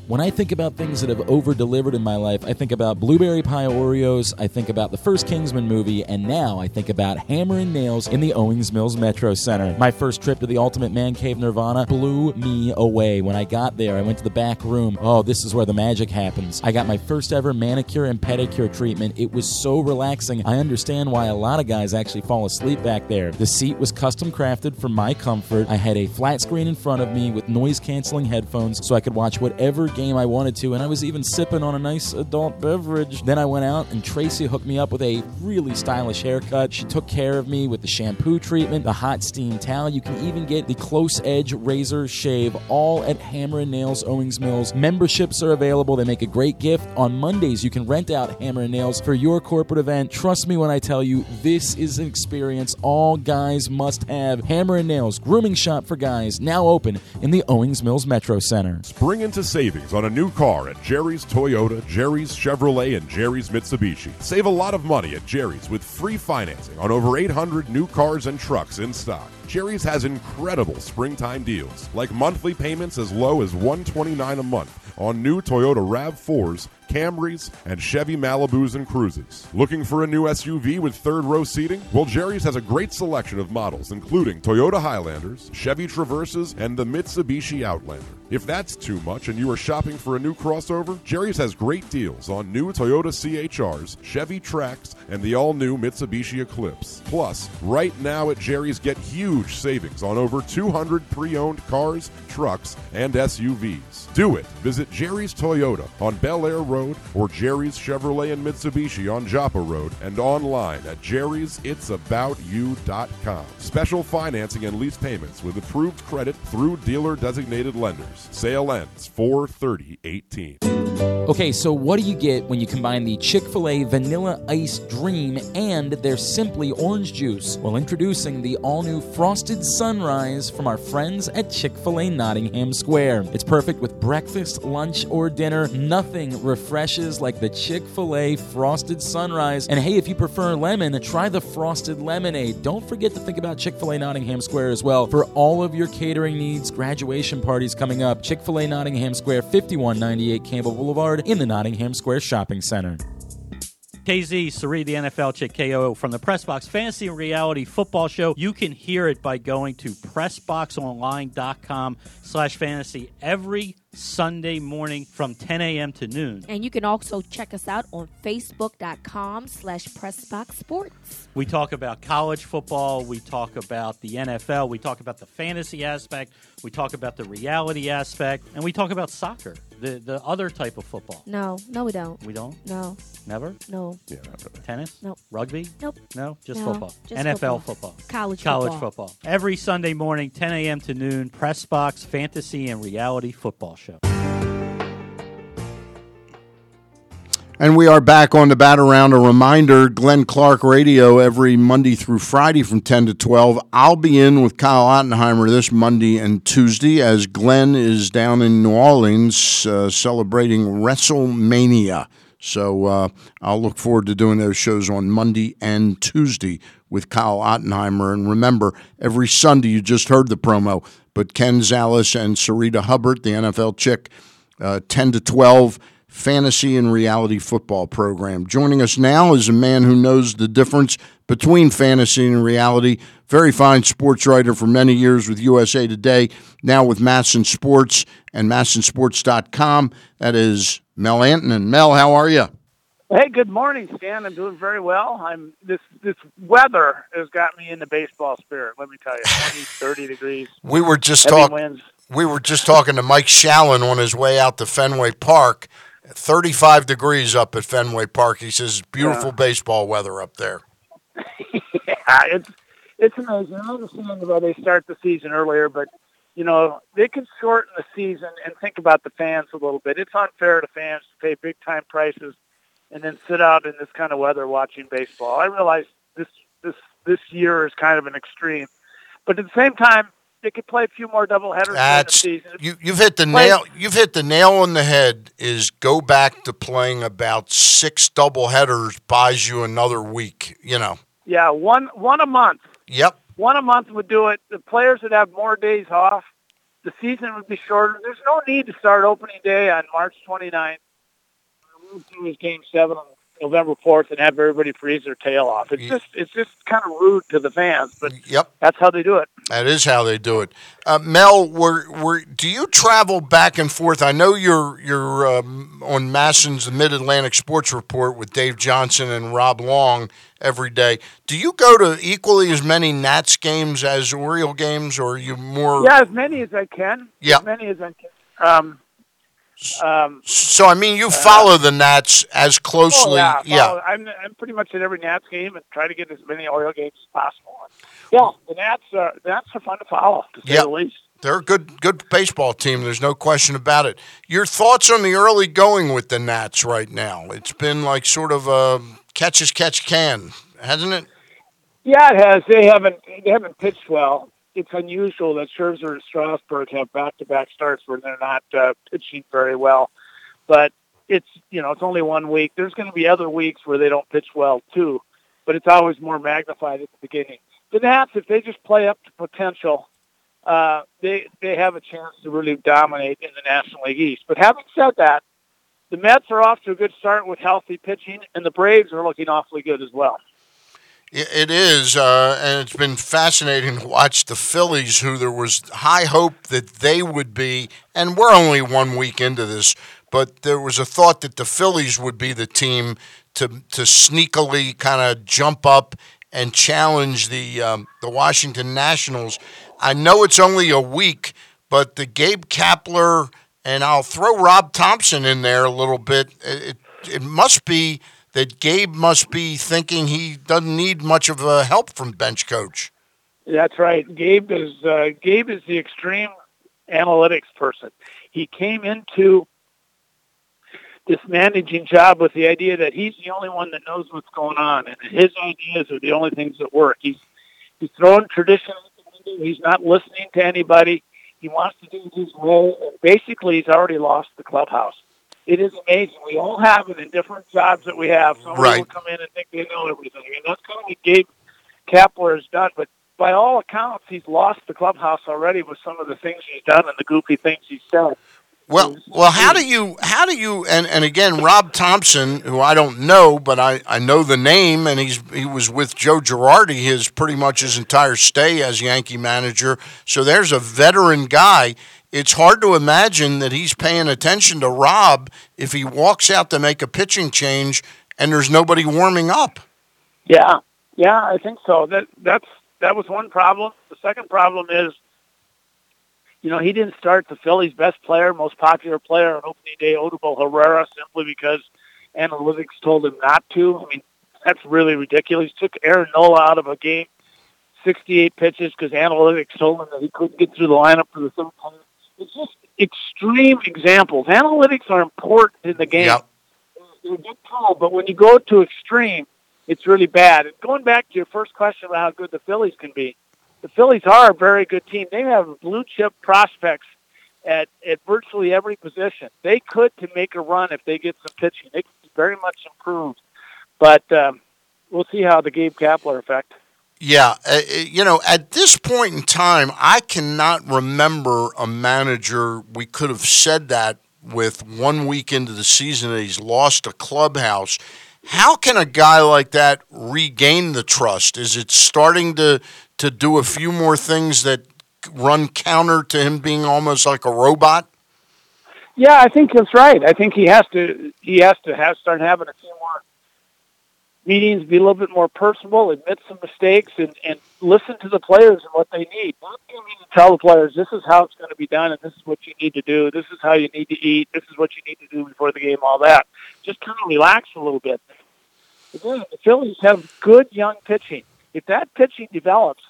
When I think about things that have over delivered in my life, I think about blueberry pie Oreos, I think about the first Kingsman movie, and now I think about Hammer and Nails in the Owings Mills Metro Center. My first trip to the Ultimate Man Cave Nirvana blew me away. When I got there, I went to the back room. Oh, this is where the magic happens. I got my first ever manicure and pedicure treatment. It was so relaxing. I understand why a lot of guys actually fall asleep back there. The seat was custom crafted for my comfort. I had a flat screen in front of me with noise canceling headphones so I could watch whatever game I wanted to, and I was even sipping on a nice adult beverage. Then I went out and Tracy hooked me up with a really stylish haircut. She took care of me with the shampoo treatment, the hot steam towel. You can even get the close edge razor shave all at Hammer and Nails Owings Mills. Memberships are available. They make a great gift. On Mondays, you can rent out Hammer and Nails for your corporate event. Trust me when I tell you, this is an experience all guys must have. Hammer and Nails, grooming shop for guys, now open in the Owings Mills Metro Center. Spring into savings on a new car at Jerry's Toyota, Jerry's Chevrolet, and Jerry's Mitsubishi. Save a lot of money at Jerry's with free financing on over 800 new cars and trucks in stock. Jerry's has incredible springtime deals, like monthly payments as low as 129 a month on new Toyota RAV4s, Camrys, and Chevy Malibus and Cruises. Looking for a new SUV with third row seating? Well, Jerry's has a great selection of models, including Toyota Highlanders, Chevy Traverses, and the Mitsubishi Outlander. If that's too much and you are shopping for a new crossover, Jerry's has great deals on new Toyota CHRs, Chevy Trax, and the all new Mitsubishi Eclipse. Plus, right now at Jerry's, get huge huge savings on over 200 pre owned cars, trucks, and SUVs. Do it. Visit Jerry's Toyota on Bel Air Road or Jerry's Chevrolet and Mitsubishi on Joppa Road and online at jerry'sitsaboutyou.com. Special financing and lease payments with approved credit through dealer designated lenders. Sale ends 43018. Okay, so what do you get when you combine the Chick fil A Vanilla Ice Dream and their Simply Orange Juice? Well, introducing the all new Frosted Sunrise from our friends at Chick fil A Nottingham Square. It's perfect with breakfast, lunch, or dinner. Nothing refreshes like the Chick fil A Frosted Sunrise. And hey, if you prefer lemon, try the Frosted Lemonade. Don't forget to think about Chick fil A Nottingham Square as well for all of your catering needs, graduation parties coming up. Chick fil A Nottingham Square, 5198 Campbell Boulevard in the Nottingham Square Shopping Center. KZ, Sari, the NFL Chick KO from the Pressbox Fantasy and Reality Football Show. You can hear it by going to pressboxonline.com slash fantasy every Sunday morning from 10 a.m. to noon. And you can also check us out on facebook.com slash pressboxsports. We talk about college football. We talk about the NFL. We talk about the fantasy aspect. We talk about the reality aspect. And we talk about soccer, the, the other type of football. No, no, we don't. We don't? No, Never? no, Yeah, not really. Tennis? Nope. Rugby? nope. No, just No, football. just NFL football. football. College College football. football. Every Sunday morning, 10 a.m. to noon, Press Box Fantasy and Reality Football Show. And we are back on the bat around. A reminder Glenn Clark Radio every Monday through Friday from 10 to 12. I'll be in with Kyle Ottenheimer this Monday and Tuesday as Glenn is down in New Orleans uh, celebrating WrestleMania. So uh, I'll look forward to doing those shows on Monday and Tuesday with Kyle Ottenheimer. And remember, every Sunday, you just heard the promo, but Ken Zales and Sarita Hubbard, the NFL chick, uh, 10 to 12 fantasy and reality football program. Joining us now is a man who knows the difference between fantasy and reality. Very fine sports writer for many years with USA Today, now with MASN Sports and MASNSports.com. That is Mel Antonen. Mel, how are you? Hey, good morning, Stan. I'm doing very well. I'm this this weather has got me in the baseball spirit. Let me tell you, 20, 30 degrees, We were just talking. We were just talking to Mike Shalin on his way out to Fenway Park. 35 degrees up at Fenway Park. He says beautiful baseball weather up there. Yeah, it's it's amazing. I understand why they start the season earlier, but you know they can shorten the season and think about the fans a little bit. It's unfair to fans to pay big time prices and then sit out in this kind of weather watching baseball. I realize this this this year is kind of an extreme, but at the same time, they could play a few more doubleheaders during the That's season. you. You've hit the Like- nail. You've hit the nail on the head. Is go back to playing about six double headers buys you another week. You know. Yeah, one one a month. Yep. One a month would do it. The players would have more days off. The season would be shorter. There's no need to start opening day on March 29th. Move through his game seven on November 4th and have everybody freeze their tail off. It's just it's just kind of rude to the fans, but Yep. that's how they do it. That is how they do it. Uh, Mel, were, were, do you travel back and forth? I know you're you're um, on MASN's Mid Atlantic Sports Report with Dave Johnson and Rob Long every day. Do you go to equally as many Nats games as Oriole games, or are you more? Yeah, as many as I can. Yeah. As many as I can. Um, um, So I mean, you follow the Nats as closely. Oh, yeah, yeah. I'm I'm pretty much at every Nats game and try to get as many Oil games as possible. Yeah, the Nats are the Nats are fun to follow, to say Yep. the least. They're a good good baseball team. There's no question about it. Your thoughts on the early going with the Nats right now? It's been like sort of a catch as catch can, hasn't it? Yeah, it has. They haven't they haven't pitched well. It's unusual that Scherzer and Strasburg have back-to-back starts where they're not uh, pitching very well. But it's you know it's only one week. There's going to be other weeks where they don't pitch well too, but it's always more magnified at the beginning. The Nats, if they just play up to potential, uh, they they have a chance to really dominate in the National League East. But having said that, the Mets are off to a good start with healthy pitching, and the Braves are looking awfully good as well. It is, uh, and it's been fascinating to watch the Phillies, who there was high hope that they would be, and we're only one week into this, but there was a thought that the Phillies would be the team to to sneakily kind of jump up and challenge the um, the Washington Nationals. I know it's only a week, but the Gabe Kapler and I'll throw Rob Thompson in there a little bit. It, it must be that Gabe must be thinking he doesn't need much of a help from bench coach. That's right. Gabe is uh, Gabe is the extreme analytics person. He came into this managing job with the idea that he's the only one that knows what's going on, and his ideas are the only things that work. He's he's throwing tradition out the window. He's not listening to anybody. He wants to do his and basically, he's already lost the clubhouse. It is amazing. We all have it in different jobs that we have. Some Right. will come in and think they know everything, and that's kind of what Gabe Kapler has done. But by all accounts, he's lost the clubhouse already with some of the things he's done and the goofy things he's said. Well, well, how do you, how do you, and, and again, Rob Thompson, who I don't know, but I, I know the name, and he's he was with Joe Girardi his pretty much his entire stay as Yankee manager. So there's a veteran guy. It's hard to imagine that he's paying attention to Rob if he walks out to make a pitching change and there's nobody warming up. Yeah, yeah, I think so. That that's that was one problem. The second problem is, you know, he didn't start the Phillies' best player, most popular player on opening day, Odubel Herrera, simply because analytics told him not to. I mean, that's really ridiculous. He took Aaron Nola out of a game, 68 pitches, because analytics told him that he couldn't get through the lineup for the third time. It's just extreme examples. Analytics are important in the game. Yep. They're a good tool, but when you go to extreme, it's really bad. And going back to your first question about how good the Phillies can be, the Phillies are a very good team. They have blue chip prospects at, at virtually every position. They could to make a run if they get some pitching. They could be very much improved. But um, we'll see how the Gabe Kapler effect. Yeah, uh, uh, you know, at this point in time, I cannot remember a manager we could have said that with one week into the season that he's lost a clubhouse. How can a guy like that regain the trust? Is it starting to to do a few more things that run counter to him being almost like a robot? Yeah, I think that's right. I think he has to he has to have start having a meetings, be a little bit more personable, admit some mistakes, and, and listen to the players and what they need. Not in and tell the players this is how it's going to be done, and this is what you need to do. This is how you need to eat. This is what you need to do before the game. All that. Just kind of relax a little bit. Again, the Phillies have good young pitching. If that pitching develops,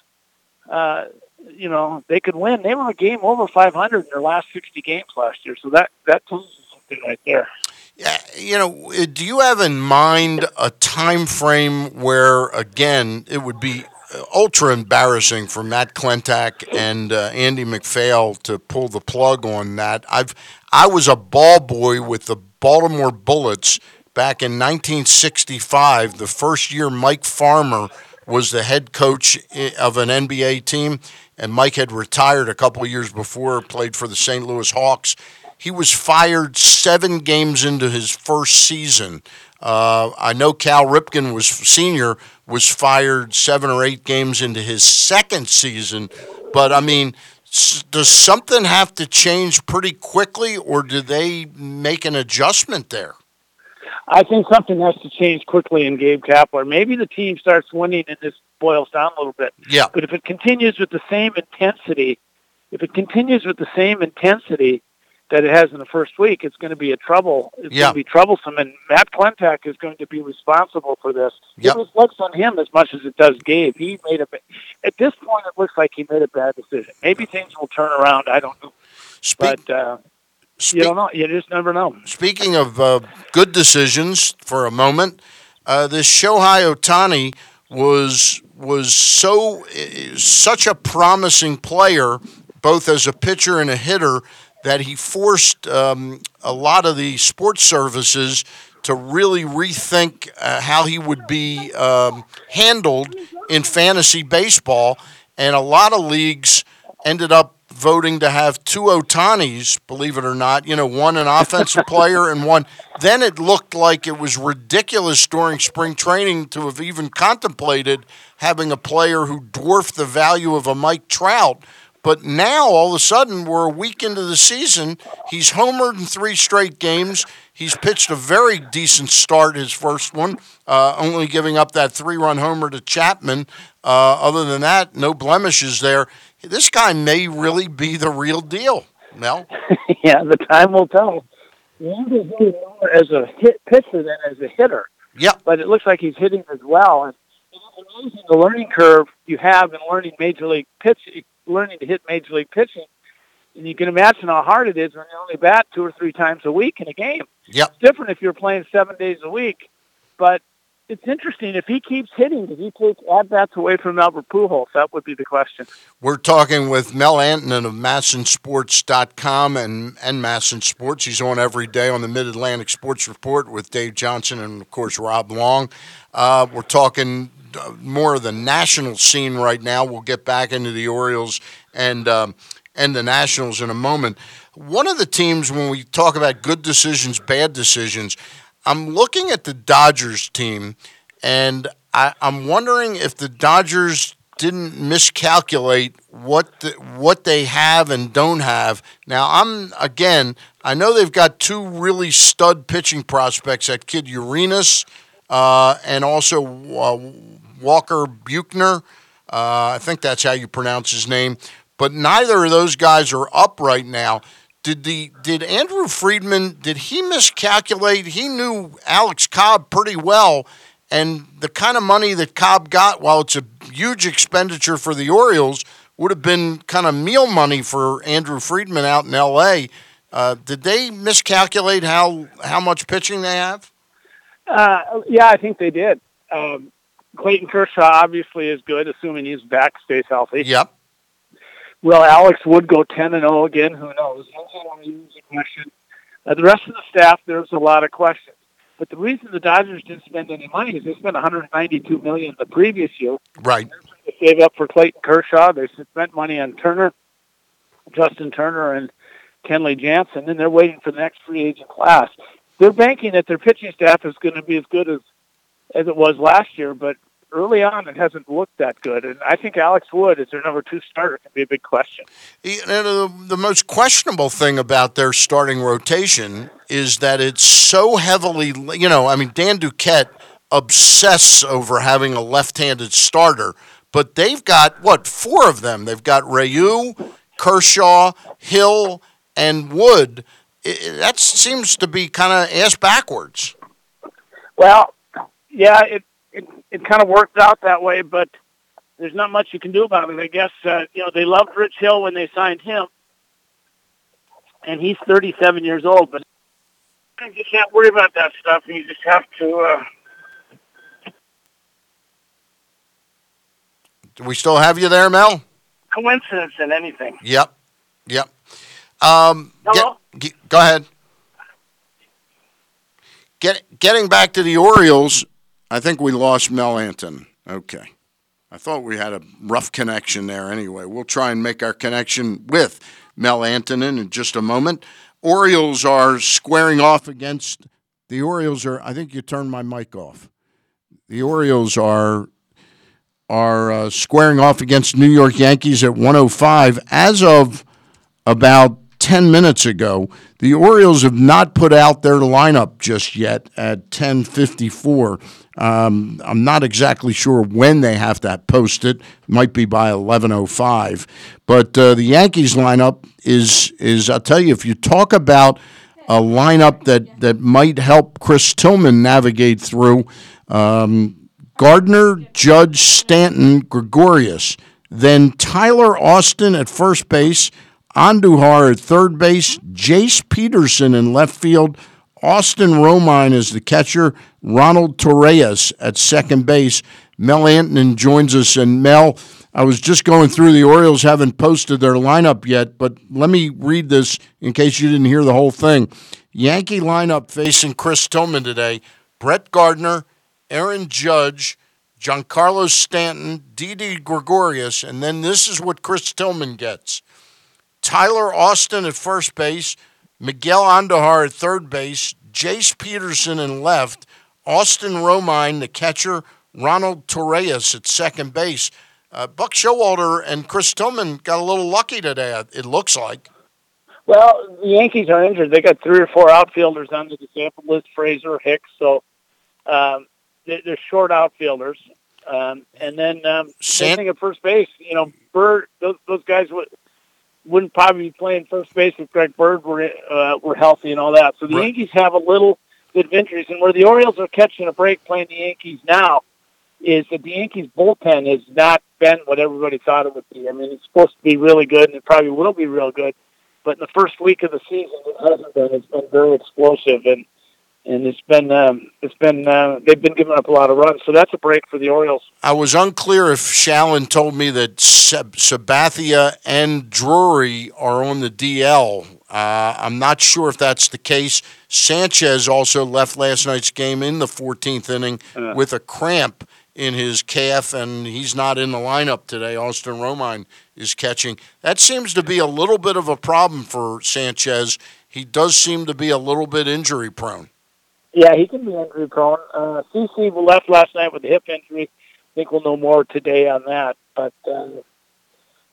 uh, you know they could win. They were a game over 500 in their last 60 games last year, so that that tells you something right there. Yeah, you know, uh, do you have in mind a time frame where, again, it would be uh, ultra embarrassing for Matt Klentak and uh, Andy MacPhail to pull the plug on that? I've I was a ball boy with the Baltimore Bullets back in 1965, the first year Mike Farmer was the head coach of an NBA team, and Mike had retired a couple years before, played for the St. Louis Hawks. He was fired seven games into his first season. Uh, I know Cal Ripken was senior was fired seven or eight games into his second season, but I mean, s- does something have to change pretty quickly, or do they make an adjustment there? I think something has to change quickly in Gabe Kapler. Maybe the team starts winning and this boils down a little bit. Yeah. But if it continues with the same intensity, if it continues with the same intensity that it has in the first week, it's going to be a trouble. It's going to be troublesome, and Matt Klentak is going to be responsible for this. Yep. It reflects on him as much as it does Gabe. He made a. At this point, it looks like he made a bad decision. Maybe things will turn around. I don't know, Speak, but uh, you don't know. You just never know. Speaking of uh, good decisions, for a moment, uh, this Shohei Ohtani was was so uh, such a promising player, both as a pitcher and a hitter, that he forced um, a lot of the sports services to really rethink uh, how he would be um, handled in fantasy baseball, and a lot of leagues ended up voting to have two Ohtanis, believe it or not, you know, one an offensive player and one. Then it looked like it was ridiculous during spring training to have even contemplated having a player who dwarfed the value of a Mike Trout. But now, all of a sudden, we're a week into the season. He's homered in three straight games. He's pitched a very decent start, his first one, uh, only giving up that three run homer to Chapman. Uh, other than that, no blemishes there. This guy may really be the real deal, Mel. yeah, the time will tell. More as a hit pitcher than as a hitter. Yeah. But it looks like he's hitting as well. And it's amazing the learning curve you have in learning major league pitching, learning to hit major league pitching. And you can imagine how hard it is when you only bat two or three times a week in a game. Yep. It's different if you're playing seven days a week. But it's interesting. If he keeps hitting, does he take at bats away from Albert Pujols? That would be the question. We're talking with Mel Antonen of MASNsports.com and, and MASN Sports. He's on every day on the Mid Atlantic Sports Report with Dave Johnson and, of course, Rob Long. Uh, we're talking uh, more of the national scene right now. We'll get back into the Orioles and um, and the Nationals in a moment. One of the teams, when we talk about good decisions, bad decisions, I'm looking at the Dodgers team, and I, am wondering if the Dodgers didn't miscalculate what the, what they have and don't have. Now, I'm again, I know they've got two really stud pitching prospects, that kid Urias uh, and also uh, Walker Buechner. Uh, I think that's how you pronounce his name. But neither of those guys are up right now did the did Andrew Friedman did he miscalculate? He knew Alex Cobb pretty well, and the kind of money that Cobb got, while it's a huge expenditure for the Orioles, would have been kind of meal money for Andrew Friedman out in L.A. Uh, did they miscalculate how how much pitching they have? Uh, yeah, I think they did. Um, Clayton Kershaw obviously is good, assuming he's back, stays healthy. Yep. Will Alex Wood go 10 and 0 again? Who knows? Question. Uh, the rest of the staff, there's a lot of questions. But the reason the Dodgers didn't spend any money is they spent 192 million the previous year. Right. They gave up for Clayton Kershaw, they spent money on Turner, Justin Turner, and Kenley Jansen, and they're waiting for the next free agent class. They're banking that their pitching staff is going to be as good as as it was last year, but early on it hasn't looked that good. And I think Alex Wood as their number two starter can be a big question. You know, the, the most questionable thing about their starting rotation is that it's so heavily, you know, I mean, Dan Duquette obsesses over having a left-handed starter, but they've got what four of them? They've got Ryu, Kershaw, Hill, and Wood. It, that seems to be kind of ass backwards. Well, yeah, it it, kind of worked out that way, but there's not much you can do about it. I guess uh, you know they loved Rich Hill when they signed him, and he's 37 years old. But you can't worry about that stuff. You just have to. Uh, Do we still have you there, Mel? Coincidence in anything. Yep, yep. Um, Hello. Get, go ahead. Get, getting back to the Orioles, I think we lost Mel Anton. Okay. I thought we had a rough connection there anyway. We'll try and make our connection with Mel Antonen in just a moment. Orioles are squaring off against the Orioles are I think you turned my mic off. The Orioles are are uh, squaring off against New York Yankees at 105 as of about 10 minutes ago. The Orioles have not put out their lineup just yet at 1054. Um, I'm not exactly sure when they have that posted. It might be by 11:05. But uh, the Yankees lineup is is I'll tell you if you talk about a lineup that that might help Chris Tillman navigate through. Um, Gardner, Judge, Stanton, Gregorius, then Tyler Austin at first base, Andujar at third base, Jace Peterson in left field, Austin Romine is the catcher, Ronald Torreyes at second base. Mel Antonen joins us. And Mel, I was just going through the Orioles haven't posted their lineup yet, but let me read this in case you didn't hear the whole thing. Yankee lineup facing Chris Tillman today Brett Gardner, Aaron Judge, Giancarlo Stanton, Didi Gregorius, and then this is what Chris Tillman gets Tyler Austin at first base, Miguel Andujar at third base, Jace Peterson in left, Austin Romine, the catcher, Ronald Torreyes at second base. Uh, Buck Showalter and Chris Tillman got a little lucky today. It looks like. Well, the Yankees are injured. They got three or four outfielders on the disabled list: Frazier, Hicks. So um, they're short outfielders. Um, and then um, thing at first base. You know, Bird. Those, those guys would wouldn't probably be playing first base if Greg Bird were uh, were healthy and all that. So the right. Yankees have a little of and where the Orioles are catching a break playing the Yankees now is that the Yankees bullpen has not been what everybody thought it would be. I mean, it's supposed to be really good, and it probably will be real good. But in the first week of the season, it hasn't been. It's been very explosive, and and it's been um, it's been uh, they've been giving up a lot of runs. So that's a break for the Orioles. I was unclear if Shalin told me that Sab- Sabathia and Drury are on the DL. Uh, I'm not sure if that's the case. Sanchez also left last night's game in the 14th inning uh. with a cramp in his calf, and he's not in the lineup today. Austin Romine is catching. That seems to be a little bit of a problem for Sanchez. He does seem to be a little bit injury prone. Yeah, he can be injury prone. Uh, CC left last night with a hip injury. I think we'll know more today on that. But uh,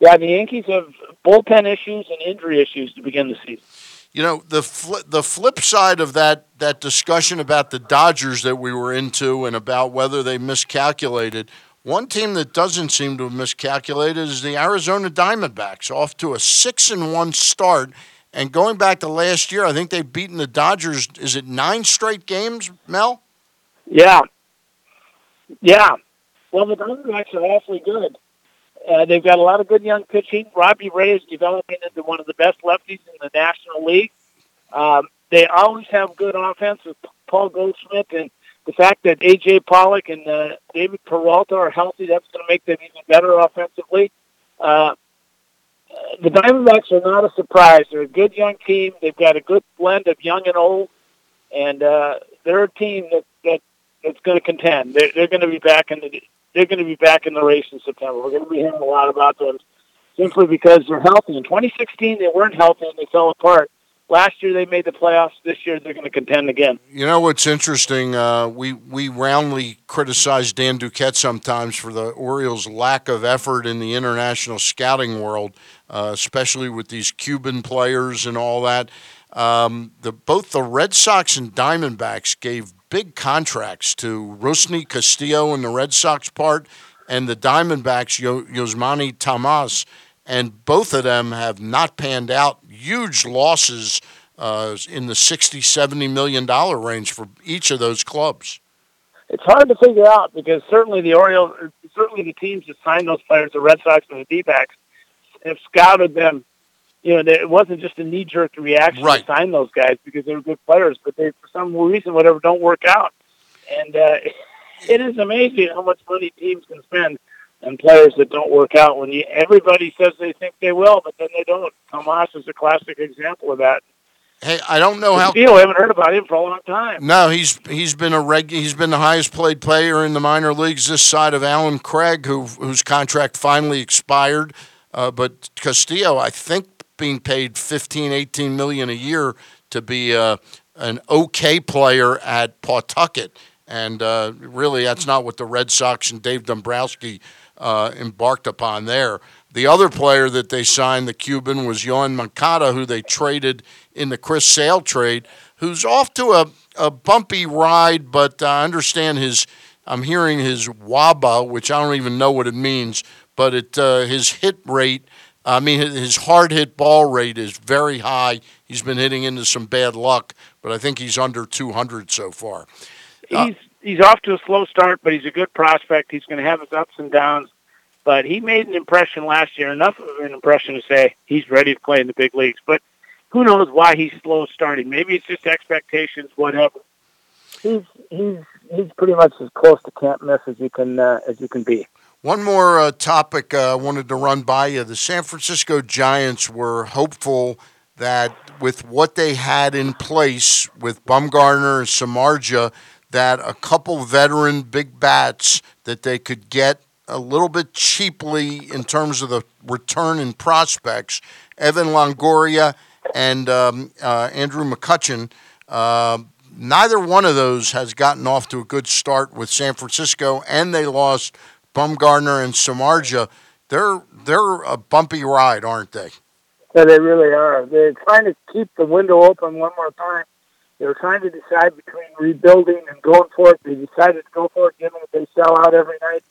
yeah, the Yankees have bullpen issues and injury issues to begin the season. You know the fl- the flip side of that that discussion about the Dodgers that we were into and about whether they miscalculated. One team that doesn't seem to have miscalculated is the Arizona Diamondbacks, off to a six and one start and going back to last year, I think they've beaten the Dodgers. Is it nine straight games, Mel? Yeah. Yeah. Well, the Diamondbacks are awfully good. Uh, they've got a lot of good young pitching. Robbie Ray is developing into one of the best lefties in the National League. Um, they always have good offense with Paul Goldschmidt, and the fact that A.J. Pollock and uh, David Peralta are healthy, that's going to make them even better offensively. Uh, the Diamondbacks are not a surprise. They're a good young team. They've got a good blend of young and old, and uh, they're a team that, that that's going to contend. They're, they're going to be back in the they're going to be back in the race in September. We're going to be hearing a lot about them simply because they're healthy. In 2016, they weren't healthy and they fell apart. Last year they made the playoffs. This year they're going to contend again. You know what's interesting? Uh, we we roundly criticize Dan Duquette sometimes for the Orioles' lack of effort in the international scouting world, uh, especially with these Cuban players and all that. Um, the both the Red Sox and Diamondbacks gave big contracts to Rusney Castillo in the Red Sox part, and the Diamondbacks Yasmany Tomas and both of them have not panned out. Huge losses uh, in the 60, 70 million dollar range for each of those clubs. It's hard to figure out because certainly the Orioles, certainly the teams that signed those players, the Red Sox and the D-backs, have scouted them. You know, it wasn't just a knee-jerk reaction right. to sign those guys because they were good players, but they, for some reason, whatever, don't work out. And uh, it is amazing how much money teams can spend and players that don't work out when you everybody says they think they will, but then they don't. Tomas is a classic example of that. Hey, I don't know how. Deal. I haven't heard about him for a long time. No, he's he's been a reg. He's been the highest played player in the minor leagues this side of Allen Craig, who whose contract finally expired. Uh, but Castillo, I think, being paid 15, 18 million a year to be uh, an okay player at Pawtucket, and uh, really, that's not what the Red Sox and Dave Dombrowski uh, embarked upon there. The other player that they signed, the Cuban, was Yoan Moncada, who they traded in the Chris Sale trade, who's off to a, a bumpy ride, but I understand his. I'm hearing his WABA, which I don't even know what it means, but it uh, his hit rate. I mean, his hard hit ball rate is very high. He's been hitting into some bad luck, but I think he's under 200 so far. Uh, he's off to a slow start, but he's a good prospect. He's going to have his ups and downs. But he made an impression last year, enough of an impression to say he's ready to play in the big leagues. But who knows why he's slow starting? Maybe it's just expectations, whatever. He's he's he's pretty much as close to can't miss as you can uh, as you can be. One more uh, topic uh, I wanted to run by you. The San Francisco Giants were hopeful that with what they had in place with Bumgarner and Samardzija, that a couple veteran big bats that they could get a little bit cheaply in terms of the return in prospects, Evan Longoria and um, uh, Andrew McCutchen. Uh, neither one of those has gotten off to a good start with San Francisco, and they lost Bumgardner and Samardzija, they're they're a bumpy ride, aren't they? Yeah, they really are. They're trying to keep the window open one more time. They were trying to decide between rebuilding and going for it. They decided to go for it, given that they sell out every night.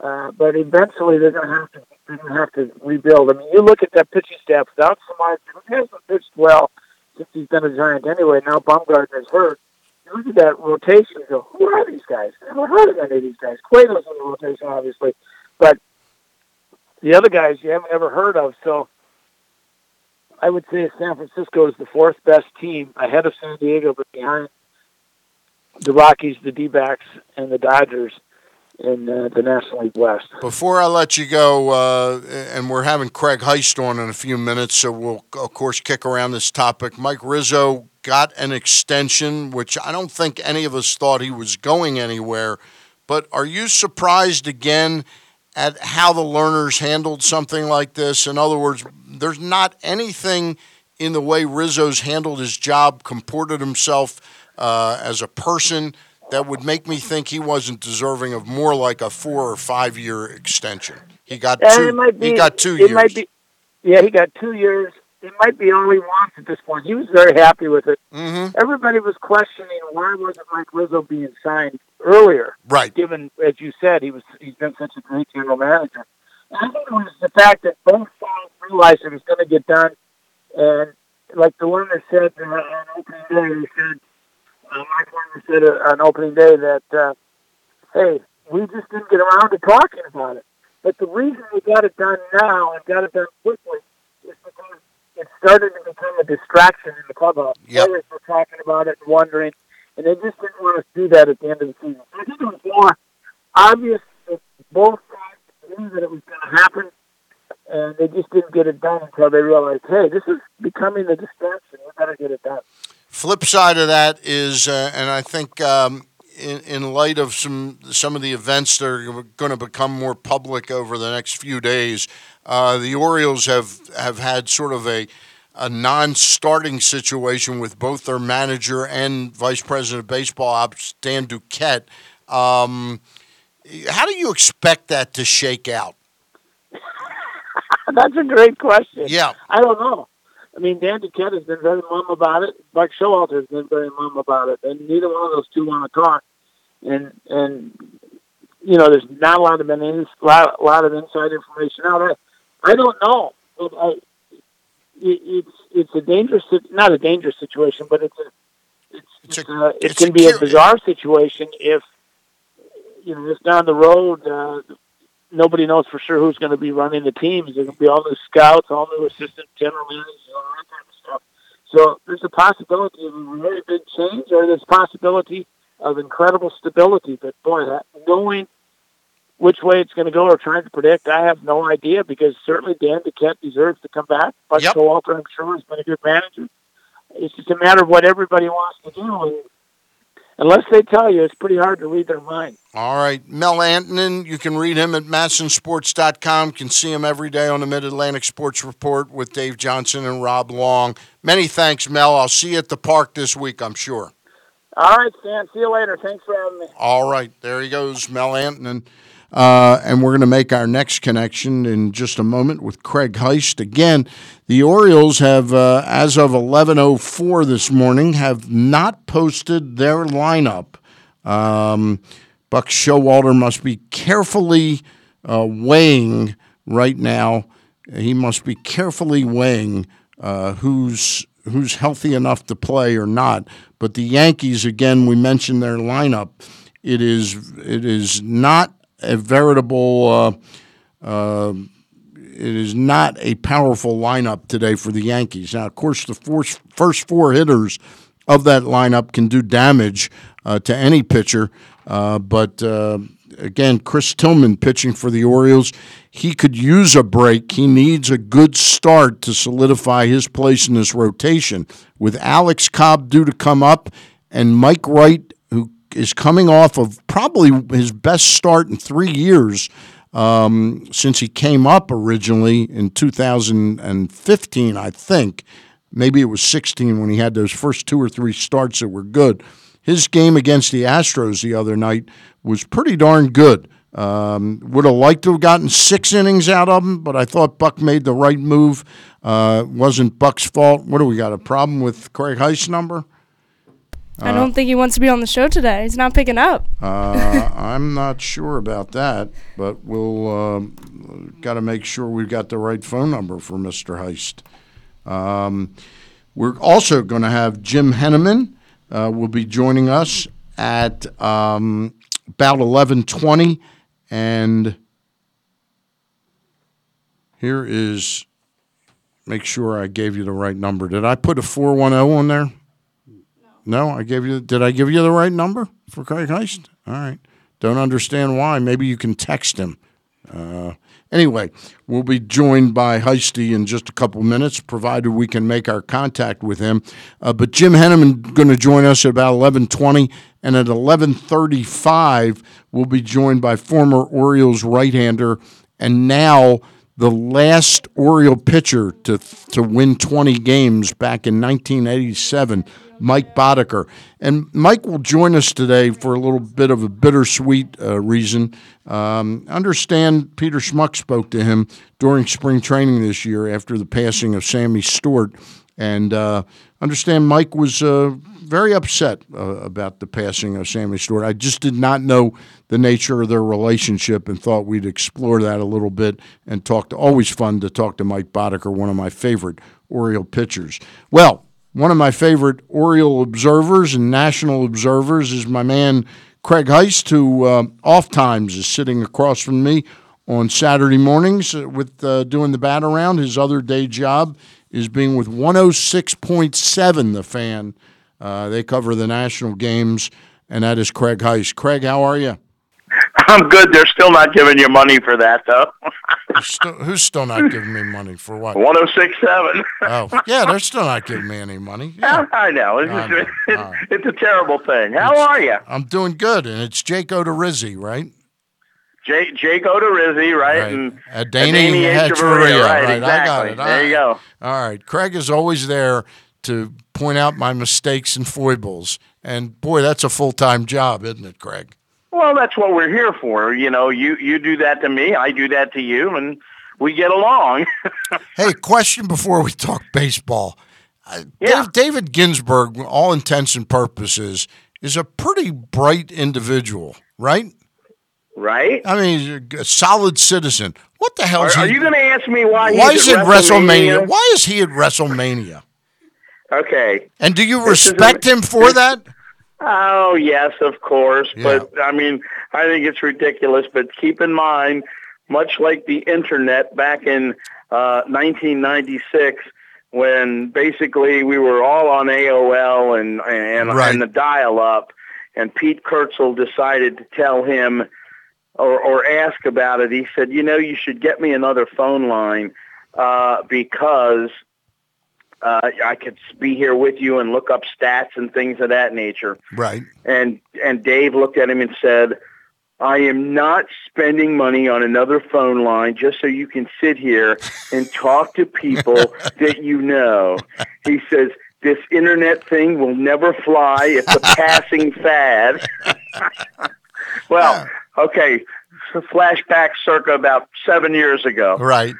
Uh, but eventually, they're going to have to they're going to have to rebuild. I mean, you look at that pitching staff without Samardzija, who hasn't pitched well since he's been a Giant anyway. Now Bumgarner's hurt. You look at that rotation. You go, who are these guys? I never heard of any of these guys. Cueto's in the rotation, obviously, but the other guys you haven't ever heard of. So I would say San Francisco is the fourth best team ahead of San Diego, but behind the Rockies, the D-backs, and the Dodgers in uh, the National League West. Before I let you go, uh, and we're having Craig Heist on in a few minutes, so we'll, of course, kick around this topic. Mike Rizzo got an extension, which I don't think any of us thought he was going anywhere. But are you surprised again at how the Lerners handled something like this? In other words, there's not anything in the way Rizzo's handled his job, comported himself uh, as a person that would make me think he wasn't deserving of more like a four or five year extension. He got two. be, he got two it years. Might be, yeah, he got two years. It might be all he wants at this point. He was very happy with it. Mm-hmm. Everybody was questioning why wasn't Mike Rizzo being signed earlier, Right. given, as you said, he was he's been such a great general manager. I think it was the fact that both sides realized it was going to get done, and like the Lerner said uh, on opening day, he said, uh, Mike Lerner said uh, on opening day that, uh, hey, we just didn't get around to talking about it. But the reason we got it done now and got it done quickly is because it started to become a distraction in the clubhouse. Yep. Players were talking about it and wondering, and they just didn't want us to do that at the end of the season. I think it was more obvious that both sides knew that it was going to happen, and they just didn't get it done until they realized, hey, this is becoming a distraction. We to get it done. Flip side of that is, uh, and I think um, in, in light of some some of the events that are going to become more public over the next few days, uh, the Orioles have have had sort of a a non-starting situation with both their manager and vice president of baseball, ops, Dan Duquette. Um, how do you expect that to shake out? That's a great question. Yeah. I don't know. I mean, Dan Duquette has been very mum about it. Buck Showalter has been very mum about it, and neither one of those two want to talk. And and you know, there's not a lot of been in, lot, lot of inside information out. I, I don't know. I, it, it's it's a dangerous, not a dangerous situation, but it's a it's, It's it's a- a, it can a be a bizarre situation if you know, just down the road, uh, nobody knows for sure who's going to be running the teams. There's going to be all new scouts, all new assistant general managers, all that kind of stuff. So there's a possibility of a really big change, or there's a possibility of incredible stability. But boy, that, knowing which way it's going to go or trying to predict, I have no idea because certainly Dan Duquette deserves to come back. But Yep. Showalter, I'm sure, has been a good manager. It's just a matter of what everybody wants to do. And unless they tell you, it's pretty hard to read their mind. All right. Mel Antonen, you can read him at MASNSports.com. You can see him every day on the Mid Atlantic Sports Report with Dave Johnson and Rob Long. Many thanks, Mel. I'll see you at the park this week, I'm sure. All right, Stan. See you later. Thanks for having me. All right. There he goes, Mel Antonen. Uh, and we're going to make our next connection in just a moment with Craig Heist. Again, the Orioles have, uh, as of 11.04 this morning, have not posted their lineup. Um, Buck Showalter must be carefully uh, weighing right now. He must be carefully weighing uh, who's who's healthy enough to play or not. But the Yankees, again, we mentioned their lineup. It is it is not a veritable. Uh, uh, it is not a powerful lineup today for the Yankees. Now, of course, the first, four hitters of that lineup can do damage uh, to any pitcher. Uh, but uh, again, Chris Tillman pitching for the Orioles, he could use a break. He needs a good start to solidify his place in this rotation. With Alex Cobb due to come up and Mike Wright, is coming off of probably his best start in three years um, since he came up originally in 2015, I think. Maybe it was 16 when he had those first two or three starts that were good. His game against the Astros the other night was pretty darn good. Um, would have liked to have gotten six innings out of him, but I thought Buck made the right move. Uh, wasn't Buck's fault. What do we got? A problem with Craig Heist's number? I don't think he wants to be on the show today. He's not picking up. Uh, I'm not sure about that, but we'll um, got to make sure we've got the right phone number for Mr. Heist. Um, we're also going to have Jim Henneman uh, will be joining us at um, about 11:20, and here is. Make sure I gave you the right number. Did I put a 410 on there? No, I gave you. Did I give you the right number for Craig Heist? All right. Don't understand why. Maybe you can text him. Uh, anyway, we'll be joined by Heisty in just a couple minutes, provided we can make our contact with him. Uh, but Jim Henneman going to join us at about eleven twenty, and at eleven thirty-five, we'll be joined by former Orioles right-hander and now the last Oriole pitcher to to win 20 games back in 1987, Mike Boddicker. And Mike will join us today for a little bit of a bittersweet uh, reason. Um, understand Peter Schmuck spoke to him during spring training this year after the passing of Sammy Stewart. And uh, understand Mike was uh, very upset uh, about the passing of Sammy Stewart. I just did not know the nature of their relationship and thought we'd explore that a little bit and talk to. Always fun to talk to Mike Boddicker, one of my favorite Oriole pitchers. Well, one of my favorite Oriole observers and national observers is my man Craig Heist, who uh, oft times is sitting across from me on Saturday mornings with uh, doing the bat around. His other day job is being with 106.7 The Fan. Uh, they cover the national games, and that is Craig Heist. Craig, how are you? I'm good. They're still not giving you money for that, though. still, who's still not giving me money for what? 1067. Oh, yeah, they're still not giving me any money. Yeah. I know. It's, I know. it's, right. it's a terrible thing. How It's- are you? I'm doing good, and it's Jake Odorizzi, right? Jake, Jake Odorizzi, right? Right. And Adani Adani Echeverria, right, right, I got exactly. it. All There you go. All right. Craig is always there to point out my mistakes and foibles. And boy, that's a full time job, isn't it, Craig? Well, that's what we're here for. You know, you, you do that to me, I do that to you, and we get along. Hey, question before we talk baseball. Uh, Yeah. David Ginsburg, all intents and purposes, is a pretty bright individual, right? right? I mean, he's a- a solid citizen. What the hell Are, is are he? you going to ask me why, why he's is it at WrestleMania? Why is he at WrestleMania? Okay. And do you This is a- respect him for that? Oh yes, of course. Yeah. But I mean, I think it's ridiculous. But keep in mind, much like the internet back in uh, 1996, when basically we were all on AOL and and, Right. and the dial-up, and Pete Kerzel decided to tell him or, or ask about it. He said, "You know, you should get me another phone line uh, because." Uh, I could be here with you and look up stats and things of that nature. Right. And and Dave looked at him and said, I am not spending money on another phone line just so you can sit here and talk to people that you know. He says, this internet thing will never fly. It's a passing fad. well, okay. So flashback circa about seven years ago. Right.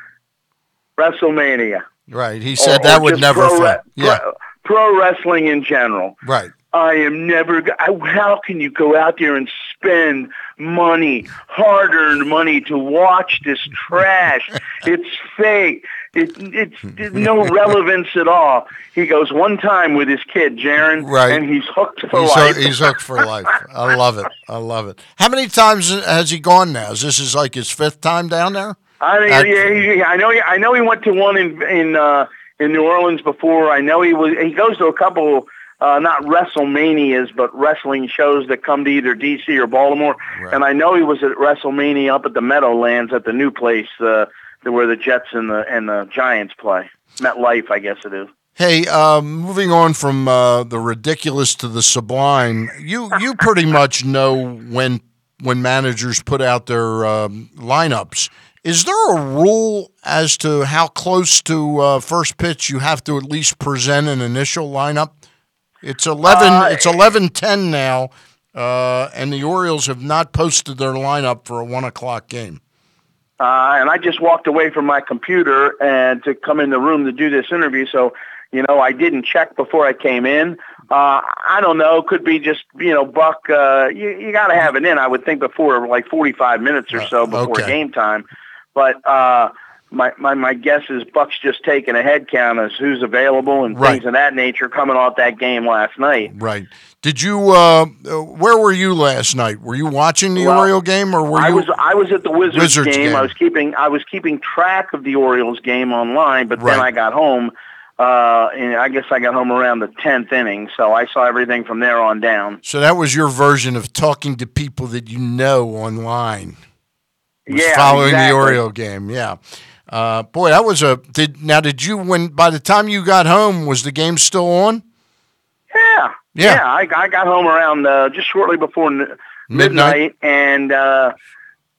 WrestleMania. Right. He said Or- that or would never pro, re- Yeah. pro, pro wrestling in general. Right. I am never. I, how can you go out there and spend money, hard-earned money, to watch this trash? it's fake. It, it's, hmm. it's no relevance at all. He goes one time with his kid, Jaron, Right. and he's hooked for He's, life. hook- he's hooked for life. I love it. I love it. How many times has he gone now? Is this is like his fifth time down there? I think, At- yeah, he, I know. He, I know he went to one in in uh, in New Orleans before. I know he was. He goes to a couple, uh, not WrestleManias, but wrestling shows that come to either DC or Baltimore. Right. And I know he was at WrestleMania up at the Meadowlands at the new place uh, where the Jets and the and the Giants play. MetLife, I guess it is. Hey, um, moving on from uh, the ridiculous to the sublime, you you pretty much know when when managers put out their um, lineups. Is there a rule as to how close to uh, first pitch you have to at least present an initial lineup? It's eleven. Uh, it's eleven ten now, uh, and the Orioles have not posted their lineup for a one o'clock game. Uh, and I just walked away from my computer and to come in the room to do this interview. So, you know, I didn't check before I came in. Uh, I don't know. Could be just you know, Buck. Uh, you you got to have it in. I would think before like forty five minutes or so before okay. game time. But uh, my, my my guess is Buck's just taking a head count as who's available and Right. things of that nature coming off that game last night. Right. Did you? Uh, where were you last night? Were you watching the Well, Oriole game, or were I you? was I was at the Wizards, Wizards game. game. I was keeping I was keeping track of the Orioles game online, but Right. then I got home. Uh, and I guess I got home around the tenth inning, so I saw everything from there on down. so that was your version of talking to people that you know online. Yeah, following exactly. the Oriole game. Yeah. Uh, boy, that was a. Did now? Did you when by the time you got home was the game still on? Yeah, Yeah. I, I got home around uh, just shortly before n- midnight, and uh,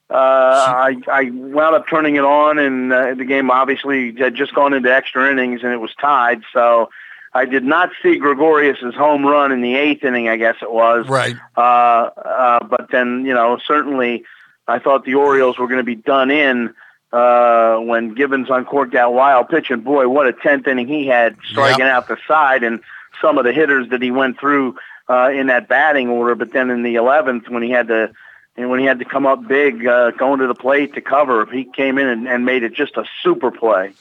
uh, I, I wound up turning it on, and uh, the game obviously had just gone into extra innings, and it was tied. So I did not see Gregorius's home run in the eighth inning, I guess it was. Right. Uh, uh, but then, you know, certainly I thought the Orioles were going to be done in uh, when Givens uncorked that wild pitch. And boy, what a 10th inning he had striking out the side and some of the hitters that he went through uh, in that batting order. But then in the 11th, when he had to, and when he had to come up big, uh, going to the plate to cover, he came in and, and made it just a super play.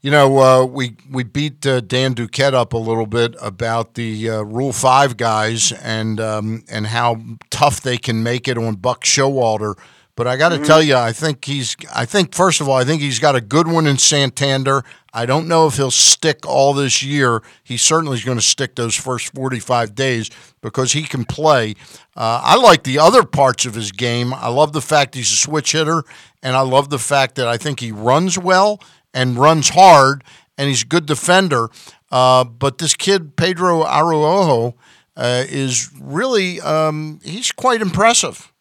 You know, uh, we we beat uh, Dan Duquette up a little bit about the uh, Rule Five guys and um, and how tough they can make it on Buck Showalter. But I got to tell you, I think he's. I think first of all, I think he's got a good one in Santander. I don't know if he'll stick all this year. He certainly is going to stick those first forty-five days because he can play. Uh, I like the other parts of his game. I love the fact he's a switch hitter, and I love the fact that I think he runs well and runs hard, and he's a good defender. Uh, but this kid Pedro Araujo uh, is really um, he's quite impressive.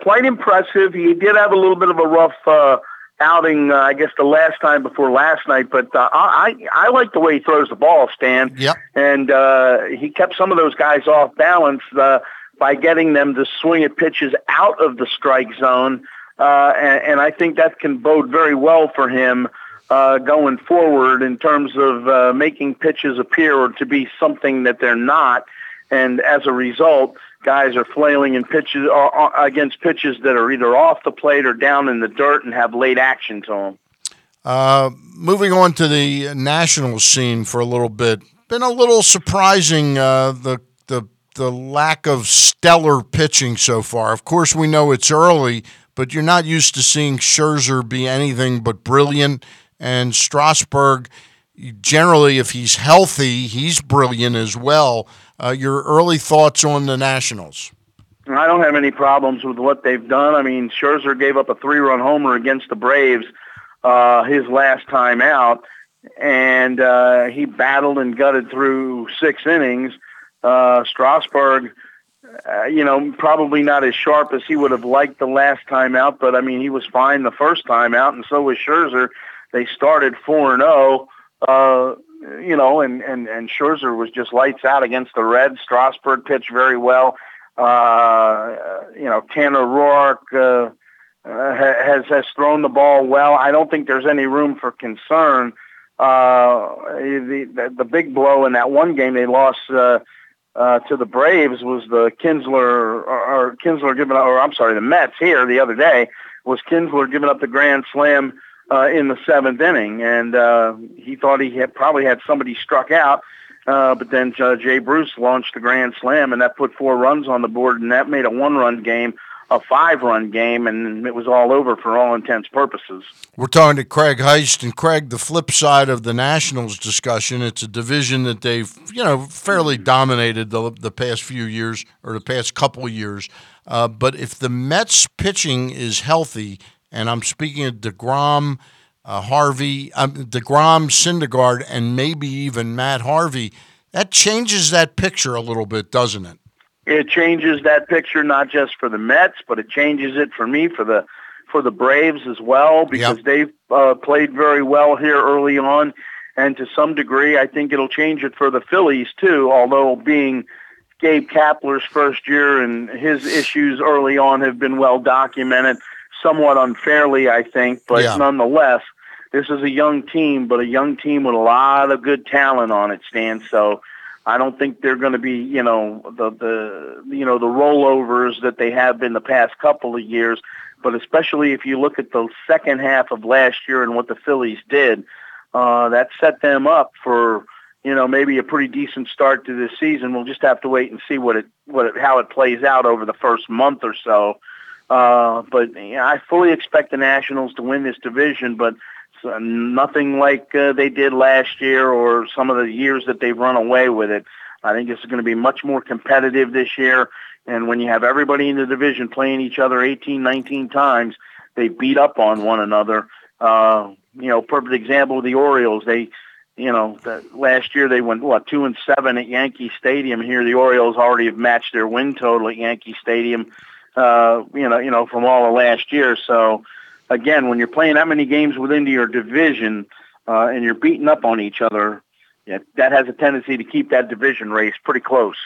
Quite impressive. He did have a little bit of a rough uh, outing, uh, I guess, the last time before last night. But uh, I I like the way he throws the ball, Stan. Yep. And uh, he kept some of those guys off balance uh, by getting them to swing at pitches out of the strike zone, uh, and, and I think that can bode very well for him. Uh, going forward in terms of uh, making pitches appear to be something that they're not, and as a result, guys are flailing in pitches or, or against pitches that are either off the plate or down in the dirt and have late action to them. Uh, moving on to the national scene for a little bit, been a little surprising uh, the the the lack of stellar pitching so far. Of course, we know it's early, but you're not used to seeing Scherzer be anything but brilliant. And Strasburg, generally, if he's healthy, he's brilliant as well. Uh, your early thoughts on the Nationals? I don't have any problems with what they've done. I mean, Scherzer gave up a three-run homer against the Braves uh, his last time out, and uh, he battled and gutted through six innings. Uh, Strasburg, uh, you know, probably not as sharp as he would have liked the last time out, but I mean, he was fine the first time out, and so was Scherzer. They started four and zero. You know, and, and, and Scherzer was just lights out against the Reds. Strasburg pitched very well. Uh, you know, Tanner Roark uh, uh, has has thrown the ball well. I don't think there's any room for concern. Uh, the, the the big blow in that one game they lost uh, uh, to the Braves was the Kintzler or, or Kintzler giving up, or I'm sorry, the Mets here the other day was Kintzler giving up the grand slam uh, in the seventh inning, and uh, he thought he had probably had somebody struck out. Uh, but then uh, Jay Bruce launched the grand slam, and that put four runs on the board, and that made a one-run game a five-run game, and it was all over for all intents purposes. We're talking to Craig Heist, and Craig, the flip side of the Nationals discussion, it's a division that they've, you know, fairly dominated the, the past few years or the past couple years. Uh, but if the Mets pitching is healthy, and I'm speaking of DeGrom, uh, Harvey, um, DeGrom, Syndergaard, and maybe even Matt Harvey, that changes that picture a little bit, doesn't it? It changes that picture not just for the Mets, but it changes it for me for the for the Braves as well because they've uh, played very well here early on, and to some degree, I think it'll change it for the Phillies too. Although being Gabe Kapler's first year, and his issues early on have been well documented, somewhat unfairly, I think, but Yeah. nonetheless, this is a young team, but a young team with a lot of good talent on it, Stan. So I don't think they're going to be, you know, the the you know the rollovers that they have been the past couple of years. But especially if you look at the second half of last year and what the Phillies did, uh, that set them up for you know maybe a pretty decent start to this season. We'll just have to wait and see what it what it, how it plays out over the first month or so. Uh, but yeah, I fully expect the Nationals to win this division, but nothing like uh, they did last year or some of the years that they've run away with it. I think this is going to be much more competitive this year. And when you have everybody in the division playing each other 18, 19 times, they beat up on one another. Uh, you know, perfect example of the Orioles. They, you know, the, last year they went what two and seven at Yankee Stadium. Here, the Orioles already have matched their win total at Yankee Stadium. Uh, you know, you know, from all of last year. So, again, when you're playing that many games within your division uh, and you're beating up on each other, yeah, that has a tendency to keep that division race pretty close.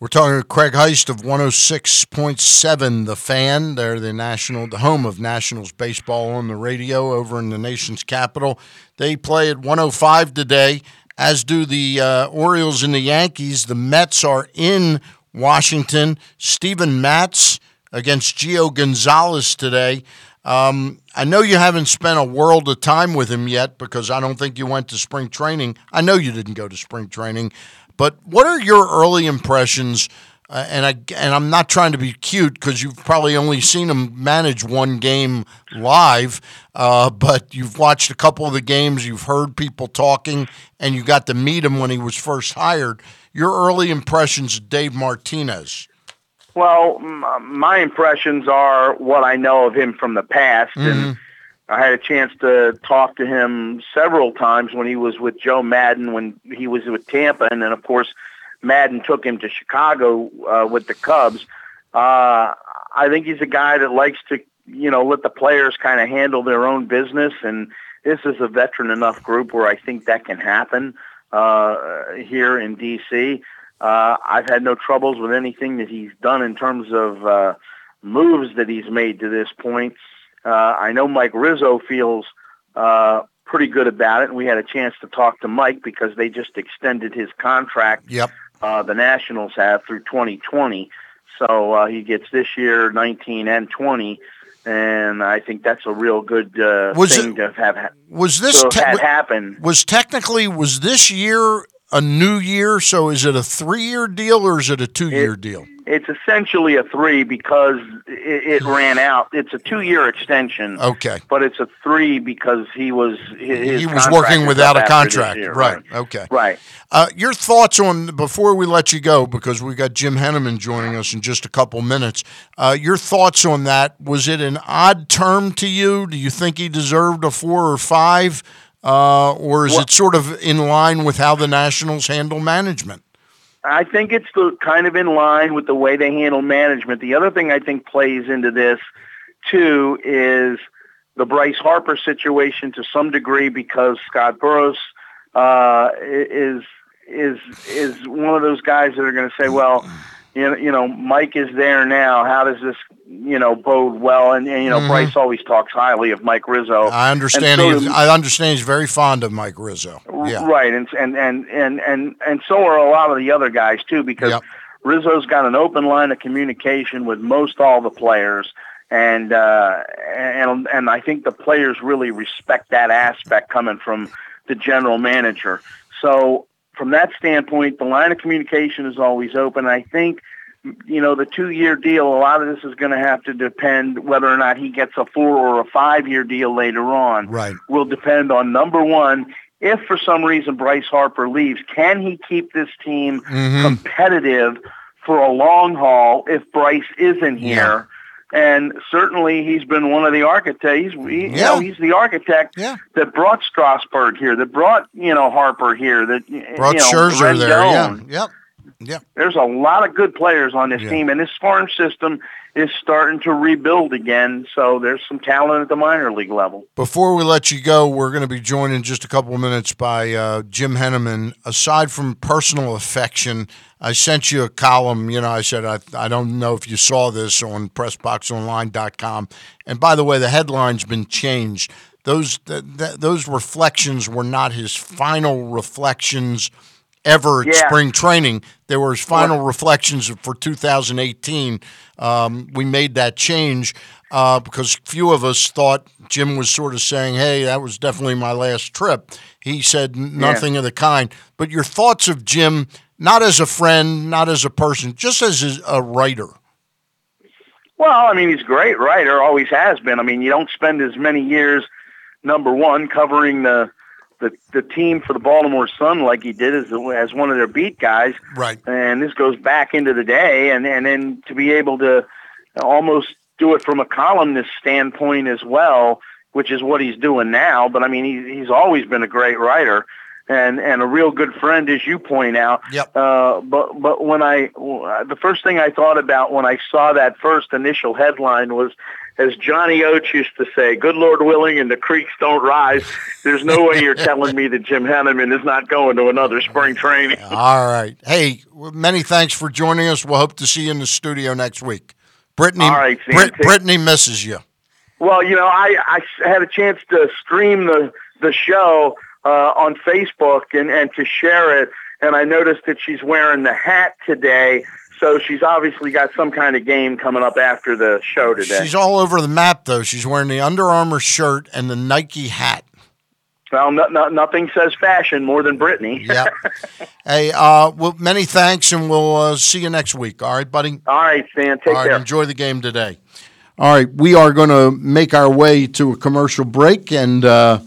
We're talking to Craig Heist of 106.7 The Fan. They're the national, the home of Nationals baseball on the radio over in the nation's capital. They play at 105 today, as do the uh, Orioles and the Yankees. The Mets are in Washington. Steven Matz against Gio Gonzalez today. Um, I know you haven't spent a world of time with him yet because I don't think you went to spring training. I know you didn't go to spring training, but what are your early impressions? Uh, and I and I'm not trying to be cute because you've probably only seen him manage one game live, uh, but you've watched a couple of the games, you've heard people talking, and you got to meet him when he was first hired. Your early impressions of Dave Martinez? Well, m- my impressions are what I know of him from the past, and I had a chance to talk to him several times when he was with Joe Maddon when he was with Tampa, and then of course Maddon took him to Chicago uh, with the Cubs. Uh, I think he's a guy that likes to, you know, let the players kind of handle their own business, and this is a veteran enough group where I think that can happen uh, here in DC. Uh, I've had no troubles with anything that he's done in terms of uh, moves that he's made to this point. Uh, I know Mike Rizzo feels uh, pretty good about it, and we had a chance to talk to Mike because they just extended his contract. Yep. Uh, the Nationals have through 2020, so uh, he gets this year 19 and 20, and I think that's a real good uh, Was thing to have ha- Was this te- had happen. was technically was this year a new year? So is it a three year deal or is it a two year deal? It's essentially a three because it, it ran out. It's a two-year extension. Okay. But it's a three because he was he was working without a contract, year, right? Okay, Right. Uh, your thoughts on before we let you go because we got Jim Henneman joining us in just a couple minutes. Uh, your thoughts on that? Was it an odd term to you? Do you think he deserved a four or five, uh, or is it sort of in line with how the Nationals handle management? I think it's the kind of in line with the way they handle management. The other thing I think plays into this too is the Bryce Harper situation to some degree because Scott Boras uh, is is is one of those guys that are going to say, well, you know, you know, Mike is there now. How does this, you know, bode well? And, and you know, Mhm. Bryce always talks highly of Mike Rizzo. I understand. So do- I understand he's very fond of Mike Rizzo. Yeah. Right, and and and and and and so are a lot of the other guys too, because Rizzo's got an open line of communication with most all the players, and uh, and and I think the players really respect that aspect coming from the general manager. So from that standpoint, the line of communication is always open. I think you know, the two year deal, a lot of this is going to have to depend whether or not he gets a four or a five year deal later on. Right. Will depend on number one, if for some reason Bryce Harper leaves, can he keep this team Mhm. competitive for a long haul if Bryce isn't here? And certainly he's been one of the architects. He's, he, you know, he's the architect that brought Strasburg here, that brought, you know, Harper here, that, Brought you know, Scherzer there. Yeah. Yep. Yeah. There's a lot of good players on this Yeah. team, and this farm system is starting to rebuild again. So there's some talent at the minor league level. Before we let you go, we're going to be joined in just a couple of minutes by uh, Jim Henneman. Aside from personal affection, I sent you a column. You know, I said, I, I don't know if you saw this on PressBoxOnline.com. And by the way, the headline's been changed. Those, th- th- those reflections were not his final reflections ever Yeah. spring training. There were his final reflections for 2018. Um, we made that change uh, because few of us thought Jim was sort of saying, "Hey, that was definitely my last trip." He said nothing of the kind. But your thoughts of Jim, not as a friend, not as a person, just as a- a writer. Well, I mean, he's a great writer, always has been. I mean, you don't spend as many years, number one, covering the the, the team for the Baltimore Sun like he did as as one of their beat guys. Right. And this goes back into the day, and and then to be able to almost do it from a columnist standpoint as well, which is what he's doing now. But I mean, he, he's always been a great writer. And, and a real good friend, as you point out. Yep. Uh, but but when I the first thing I thought about when I saw that first initial headline was, as Johnny Oates used to say, "Good Lord willing, and the creeks don't rise." There's no way you're telling me that Jim Henneman is not going to another spring training. All right. Hey, many thanks for joining us. We'll hope to see you in the studio next week. Brittany, All right. Brit- Brittany misses you. Well, you know, I, I had a chance to stream the the show uh, on Facebook and, and to share it, and I noticed that she's wearing the hat today. So she's obviously got some kind of game coming up after the show today. She's all over the map, though. She's wearing the Under Armour shirt and the Nike hat. well, no, no, nothing says fashion more than Brittany. Yep. hey, uh, well, many thanks, and we'll uh, see you next week. All right, buddy. All right, Stan. Take All right, care. enjoy the game today. All right, we are going to make our way to a commercial break, and uh,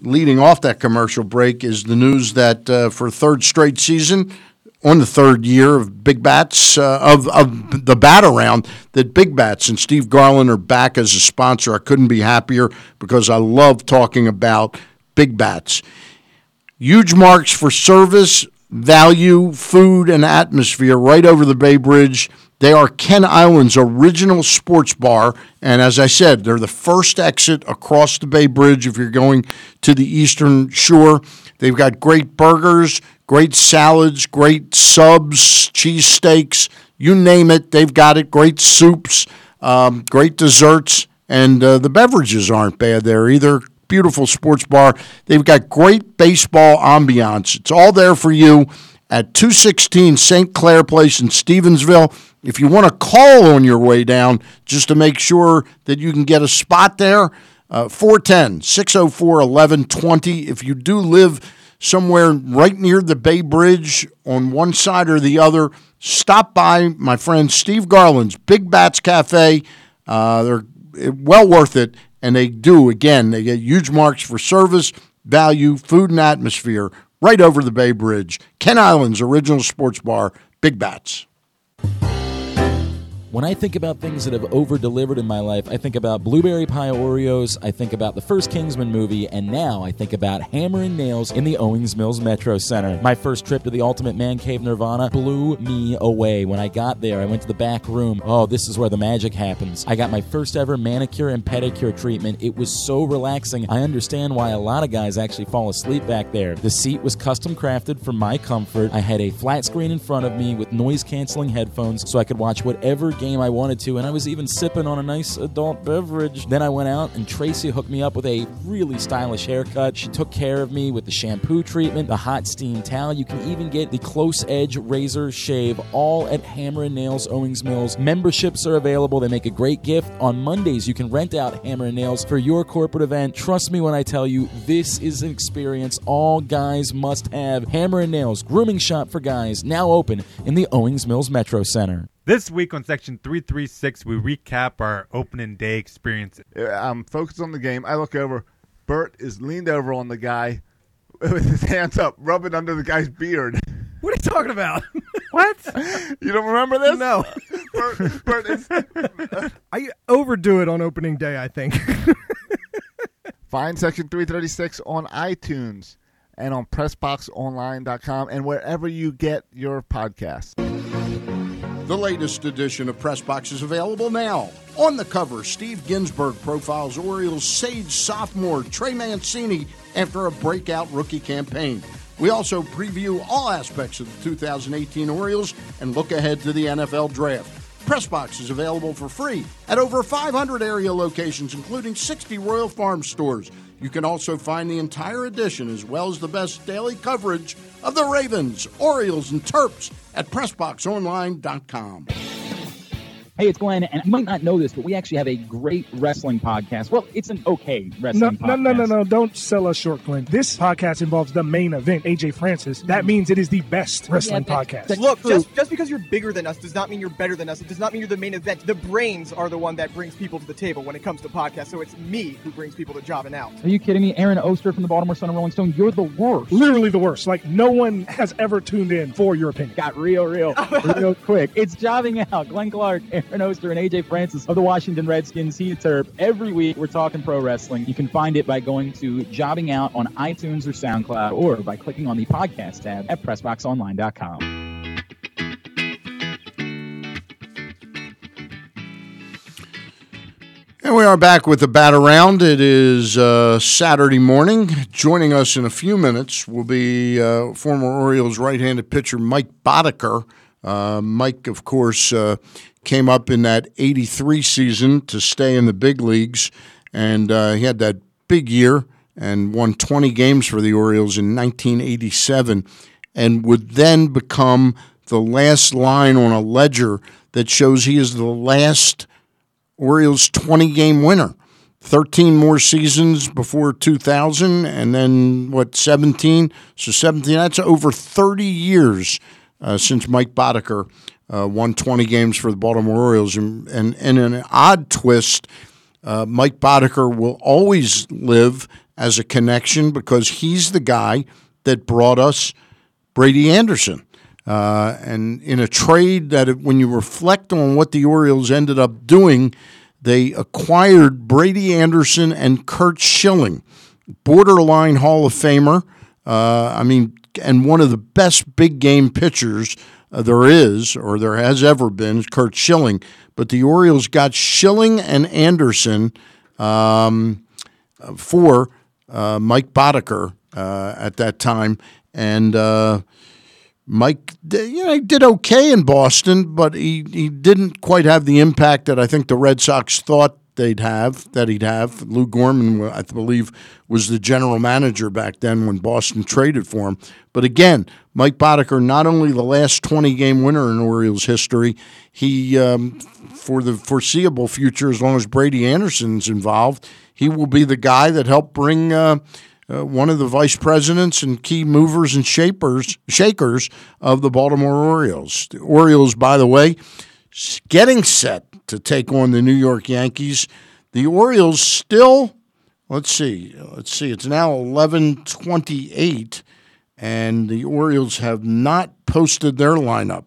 leading off that commercial break is the news that uh, for third straight season, on the third year of Big Bats uh, of of the Bat Around, that Big Bats and Steve Garland are back as a sponsor. I couldn't be happier because I love talking about Big Bats. Huge marks for service, value, food, and atmosphere right over the Bay Bridge. They are Kent Island's original sports bar. And as I said, they're the first exit across the Bay Bridge if you're going to the eastern shore. They've got great burgers, great salads, great subs, cheesesteaks, you name it, they've got it. Great soups, um, great desserts, and uh, the beverages aren't bad there either beautiful sports bar. They've got great baseball ambiance. It's all there for you at 216 St. Clair Place in Stevensville. If you want to call on your way down just to make sure that you can get a spot there, 410 604 1120. If you do live somewhere right near the Bay Bridge on one side or the other, stop by my friend Steve Garland's Big Bats Cafe. Uh, they're well worth it, and they do. Again, they get huge marks for service, value, food, and atmosphere right over the Bay Bridge. Kent Island's original sports bar, Big Bats. When I think about things that have over delivered in my life, I think about blueberry pie Oreos, I think about the first Kingsman movie, and now I think about Hammer and Nails in the Owings Mills Metro Center. My first trip to the Ultimate Man Cave Nirvana blew me away. When I got there, I went to the back room. Oh, this is where the magic happens. I got my first ever manicure and pedicure treatment. It was so relaxing. I understand why a lot of guys actually fall asleep back there. The seat was custom crafted for my comfort. I had a flat screen in front of me with noise canceling headphones so I could watch whatever game I wanted to, and I was even sipping on a nice adult beverage. Then I went out and Tracy hooked me up with a really stylish haircut. She took care of me with the shampoo treatment, the hot steam towel. You can even get the close edge razor shave all at Hammer and Nails Owings Mills. Memberships are available. They make a great gift. On Mondays, you can rent out Hammer and Nails for your corporate event. Trust me when I tell you, this is an experience all guys must have. Hammer and Nails, grooming shop for guys, now open in the Owings Mills Metro Center. This week on Section 336, we recap our opening day experiences. I'm focused on the game. I look over. Bert is leaned over on the guy with his hands up, rubbing under the guy's beard. What are you talking about? What? You don't remember this? No. Bert, Bert is. I overdo it on opening day, I think. Find Section 336 on iTunes and on PressBoxOnline.com and wherever you get your podcasts. The latest edition of Press Box is available now. On the cover, Steve Ginsburg profiles Orioles sage sophomore Trey Mancini after a breakout rookie campaign. We also preview all aspects of the 2018 Orioles and look ahead to the NFL Draft. Pressbox is available for free at over 500 area locations, including 60 Royal Farm stores. You can also find the entire edition as well as the best daily coverage of the Ravens, Orioles, and Terps at PressBoxOnline.com. Hey, it's Glenn, and you might not know this, but we actually have a great wrestling podcast. Well, it's an okay wrestling no, podcast. No, no, no, no. Don't sell us short, Glenn. This podcast involves the main event, AJ Francis. That mm. means it is the best wrestling Yeah, podcast. that- Look, just, just because you're bigger than us does not mean you're better than us. It does not mean you're the main event. The brains are the one that brings people to the table when it comes to podcasts. So it's me who brings people to jobbing out. Are you kidding me? Aaron Oster from the Baltimore Sun and Rolling Stone, you're the worst. Literally the worst. Like, no one has ever tuned in for your opinion. Got real, real, real quick. It's jobbing out. Glenn Clark, Aaron Oster, and AJ Francis of the Washington Redskins. He Terp. Every week we're talking pro wrestling. You can find it by going to jobbing out on iTunes or SoundCloud or by clicking on the podcast tab at PressBoxOnline.com. And we are back with the bat around. It is uh, Saturday morning. Joining us in a few minutes will be uh, former Orioles right-handed pitcher Mike Boddicker. Uh, Mike, of course, uh, came up in that '83 season to stay in the big leagues, and uh, he had that big year and won 20 games for the Orioles in 1987, and would then become the last line on a ledger that shows he is the last Orioles 20 game winner. 13 more seasons before 2000, and then what, 17? So 17, that's over 30 years since Mike Boddicker uh, won 20 games for the Baltimore Orioles. And, and, and in an odd twist, uh, Mike Boddicker will always live as a connection because he's the guy that brought us Brady Anderson. Uh, and in a trade that, when you reflect on what the Orioles ended up doing, they acquired Brady Anderson and Curt Schilling, borderline Hall of Famer. Uh, I mean, and one of the best big game pitchers uh, there is, or there has ever been, is Curt Schilling. But the Orioles got Schilling and Anderson um, for uh, Mike Boddicker uh, at that time, and uh, Mike, you know, he did okay in Boston, but he, he didn't quite have the impact that I think the Red Sox thought they'd have, that he'd have. Lou Gorman, I believe, was the general manager back then when Boston traded for him. But again, Mike Boddicker, not only the last 20 game winner in Orioles history, he, um, for the foreseeable future, as long as Brady Anderson's involved, he will be the guy that helped bring. Uh, uh, one of the vice presidents and key movers and shapers, shakers of the Baltimore Orioles. The Orioles, by the way, getting set to take on the New York Yankees. The Orioles still, let's see, let's see, it's now 1128, and the Orioles have not posted their lineup.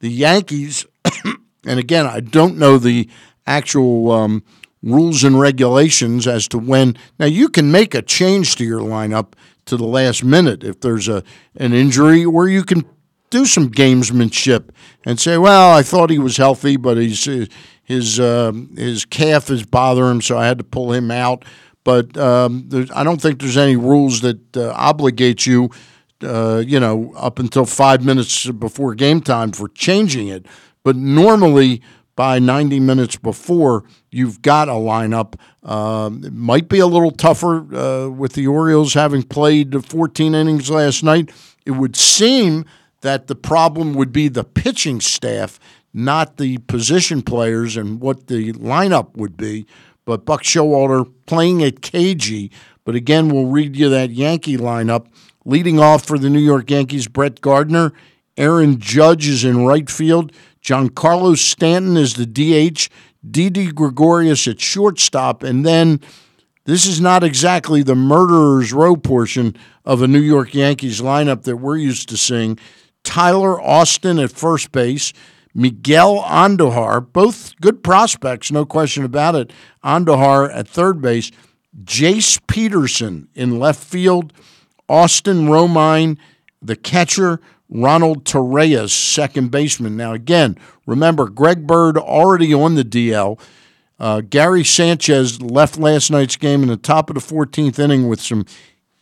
The Yankees, and again, I don't know the actual um, rules and regulations as to when. Now you can make a change to your lineup to the last minute if there's a an injury, or you can do some gamesmanship and say, "Well, I thought he was healthy, but he's his uh, his calf is bothering him, so I had to pull him out." But um, I don't think there's any rules that uh, obligate you, uh, you know, up until five minutes before game time for changing it. But normally by 90 minutes before you've got a lineup. Um, it might be a little tougher uh, with the Orioles having played 14 innings last night. It would seem that the problem would be the pitching staff, not the position players and what the lineup would be. But Buck Showalter playing at cagey. But again, we'll read you that Yankee lineup. Leading off for the New York Yankees, Brett Gardner. Aaron Judge is in right field. Giancarlo Stanton is the DH. Didi Gregorius at shortstop. And then this is not exactly the murderer's row portion of a New York Yankees lineup that we're used to seeing. Tyler Austin at first base. Miguel Andujar, both good prospects, no question about it. Andujar at third base. Jace Peterson in left field. Austin Romine, the catcher, Ronald Torreyes, second baseman. Now, again, remember, Greg Bird already on the DL. Uh, Gary Sanchez left last night's game in the top of the 14th inning with some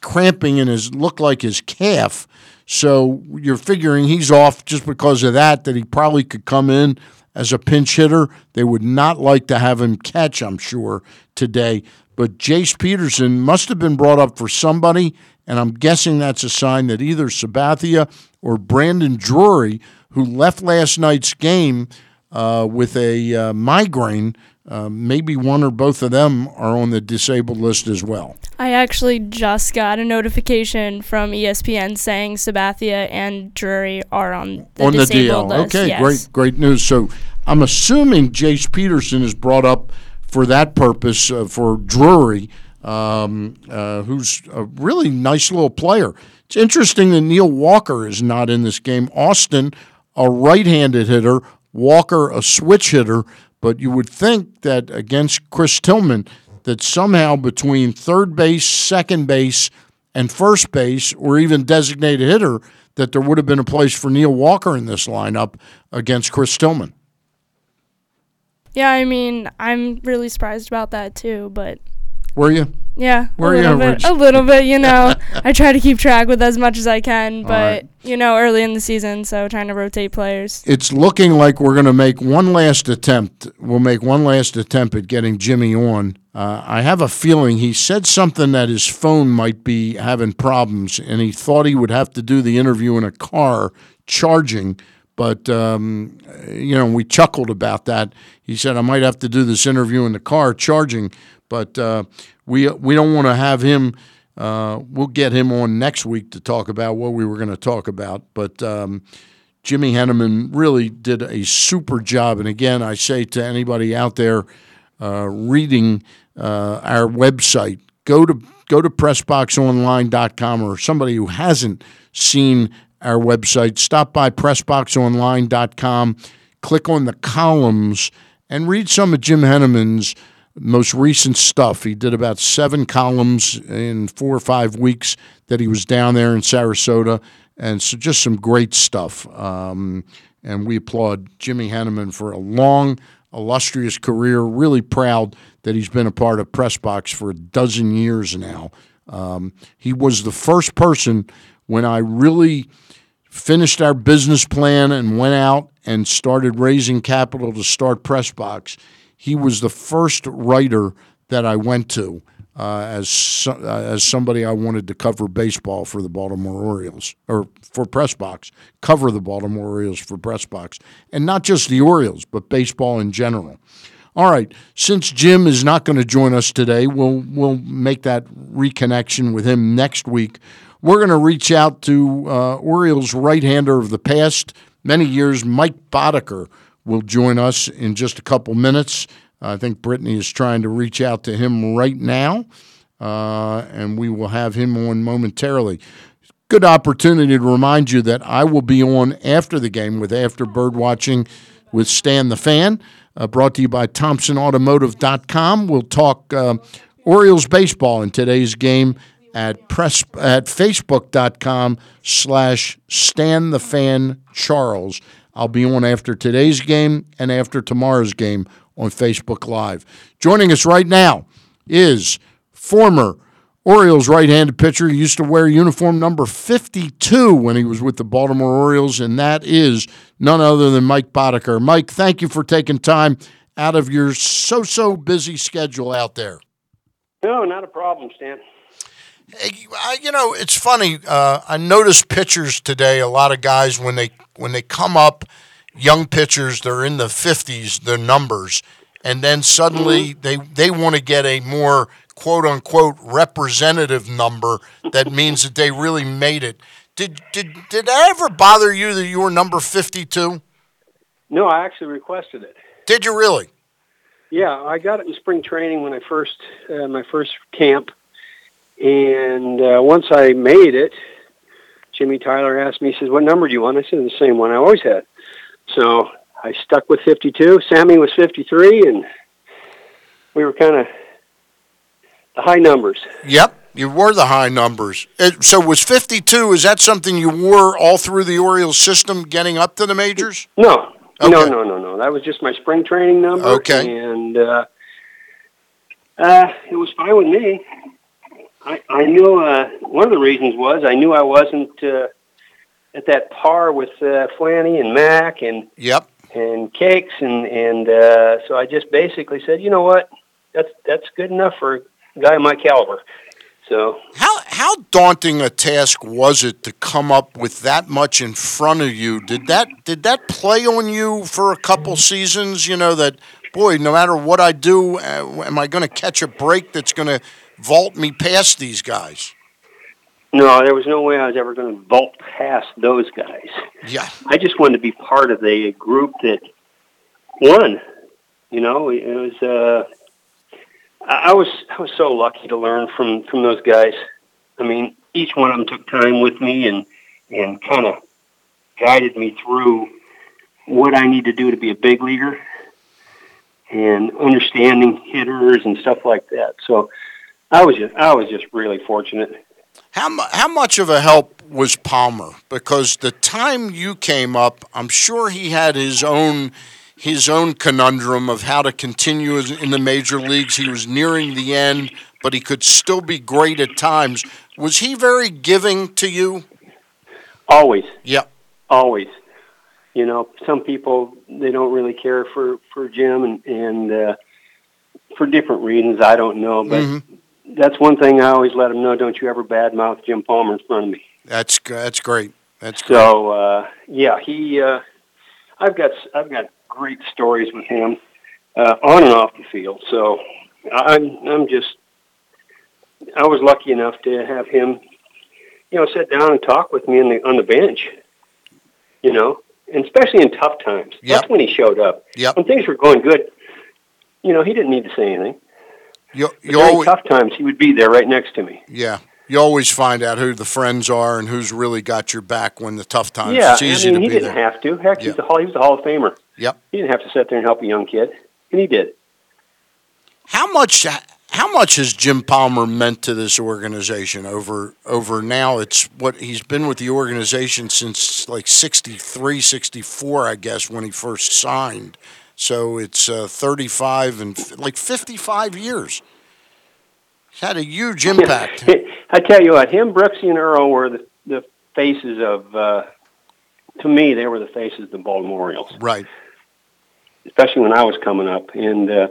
cramping in his looked like his calf. So you're figuring he's off just because of that. That he probably could come in as a pinch hitter. They would not like to have him catch, I'm sure, today. But Jace Peterson must have been brought up for somebody, and I'm guessing that's a sign that either Sabathia or Brandon Drury, who left last night's game uh, with a uh, migraine, uh, maybe one or both of them are on the disabled list as well. I actually just got a notification from ESPN saying Sabathia and Drury are on the on the disabled DL. list. Okay, yes. great, great news. So I'm assuming Jace Peterson is brought up for that purpose uh, for Drury, um, uh, who's a really nice little player. It's interesting that Neil Walker is not in this game. Austin, a right-handed hitter, Walker, a switch hitter. But you would think that against Chris Tillman, that somehow between third base, second base, and first base, or even designated hitter, that there would have been a place for Neil Walker in this lineup against Chris Tillman. Yeah, I mean, I'm really surprised about that too, but Were you? yeah, Were a you? little bit, a little bit. You know, I try to keep track with as much as I can, but right. you know, early in the season, so trying to rotate players. It's looking like we're going to make one last attempt. We'll make one last attempt at getting Jimmy on. Uh, I have a feeling he said something that his phone might be having problems, and he thought he would have to do the interview in a car charging. But um, you know, we chuckled about that. He said I might have to do this interview in the car charging, but uh, we we don't want to have him. Uh, we'll get him on next week to talk about what we were going to talk about. But um, Jimmy Henneman really did a super job. And again, I say to anybody out there uh, reading uh, our website, go to go to pressboxonline.com or somebody who hasn't seen our website, stop by pressboxonline.com, click on the columns, and read some of Jim Henneman's most recent stuff. He did about seven columns in four or five weeks that he was down there in Sarasota, and so just some great stuff. Um, and we applaud Jimmy Henneman for a long, illustrious career. Really proud that he's been a part of Pressbox for a dozen years now. Um, he was the first person when I really finished our business plan and went out and started raising capital to start Pressbox. He was the first writer that I went to uh, as uh, as somebody I wanted to cover baseball for the Baltimore Orioles or for Pressbox, cover the Baltimore Orioles for Pressbox, and not just the Orioles, but baseball in general. All right, since Jim is not going to join us today, we'll we'll make that reconnection with him next week. We're going to reach out to uh, Orioles right-hander of the past many years, Mike Boddicker, will join us in just a couple minutes. I think Brittany is trying to reach out to him right now, uh, and we will have him on momentarily. Good opportunity to remind you that I will be on after the game with After Bird Watching with Stan the Fan, uh, brought to you by ThompsonAutomotive.com. We'll talk uh, Orioles baseball in today's game at press at Facebook.com slash Stan the Fan Charles. I'll be on after today's game and after tomorrow's game on Facebook Live. Joining us right now is former Orioles right-handed pitcher. He used to wear uniform number 52 when he was with the Baltimore Orioles, and that is none other than Mike Boddicker. Mike, thank you for taking time out of your so-so busy schedule out there. No, not a problem, Stan. I, you know, it's funny. Uh, I noticed pitchers today. A lot of guys when they when they come up, young pitchers, they're in the fifties, their numbers, and then suddenly they they want to get a more quote unquote representative number that means that they really made it. Did did did that ever bother you that you were number fifty two? No, I actually requested it. Did you really? Yeah, I got it in spring training when I first uh, my first camp, and uh, once I made it, Jimmy Tyler asked me, he says, "What number do you want?" I said, "The same one I always had." So I stuck with 52. Sammy was 53, and we were kind of the high numbers. Yep, You were the high numbers. It, so was 52, is that something you wore all through the Orioles system getting up to the majors? No, no, no, no, no. That was just my spring training number. Okay. And uh, uh, it was fine with me. I, I knew uh, one of the reasons was I knew I wasn't uh, at that par with uh, Flanny and Mac and Yep. and Cakes and and uh, so I just basically said, you know what, that's that's good enough for a guy of my caliber. So How how daunting a task was it to come up with that much in front of you? Did that did that play on you for a couple seasons? You know that boy, no matter what I do, uh, am I going to catch a break that's going to vault me past these guys? no, there was no way I was ever going to vault past those guys. Yeah. I just wanted to be part of a group that won. You know, it was. Uh, I I was I was so lucky to learn from from those guys. I mean, each one of them took time with me and and kind of guided me through what I need to do to be a big leaguer and understanding hitters and stuff like that. So I was just I was just really fortunate. How mu- how much of a help was Palmer? Because the time you came up, I'm sure he had his own his own conundrum of how to continue in the major leagues. He was nearing the end, but he could still be great at times. Was he very giving to you? Always. Yep. Always. You know, some people they don't really care for for Jim and and uh, for different reasons. I don't know, but Mhm. That's one thing I always let them know. Don't you ever badmouth Jim Palmer in front of me. That's that's great. That's great. So uh, yeah, he. Uh, I've got I've got great stories with him uh, on and off the field. So I'm I'm just I was lucky enough to have him, you know, sit down and talk with me on the on the bench. You know, and especially in tough times. That's when he showed up. Yep. When things were going good, you know, he didn't need to say anything. You, you during always, tough times, he would be there right next to me. yeah. You always find out who the friends are and who's really got your back when the tough times. yeah, it's easy I mean, to he be didn't there. have to. Heck, Yeah. he's a hall, he was a Hall of Famer. Yep. He didn't have to sit there and help a young kid, and he did. How much how much has Jim Palmer meant to this organization over over now it's what he's been with the organization since like 63 64 I guess when he first signed. So it's uh, 35 and like 55 years. He's had a huge impact. I tell you what, him, Brooksy, and Earl were the, the faces of. Uh, to me, they were the faces of the Baltimore Orioles. Right. Especially when I was coming up, and uh,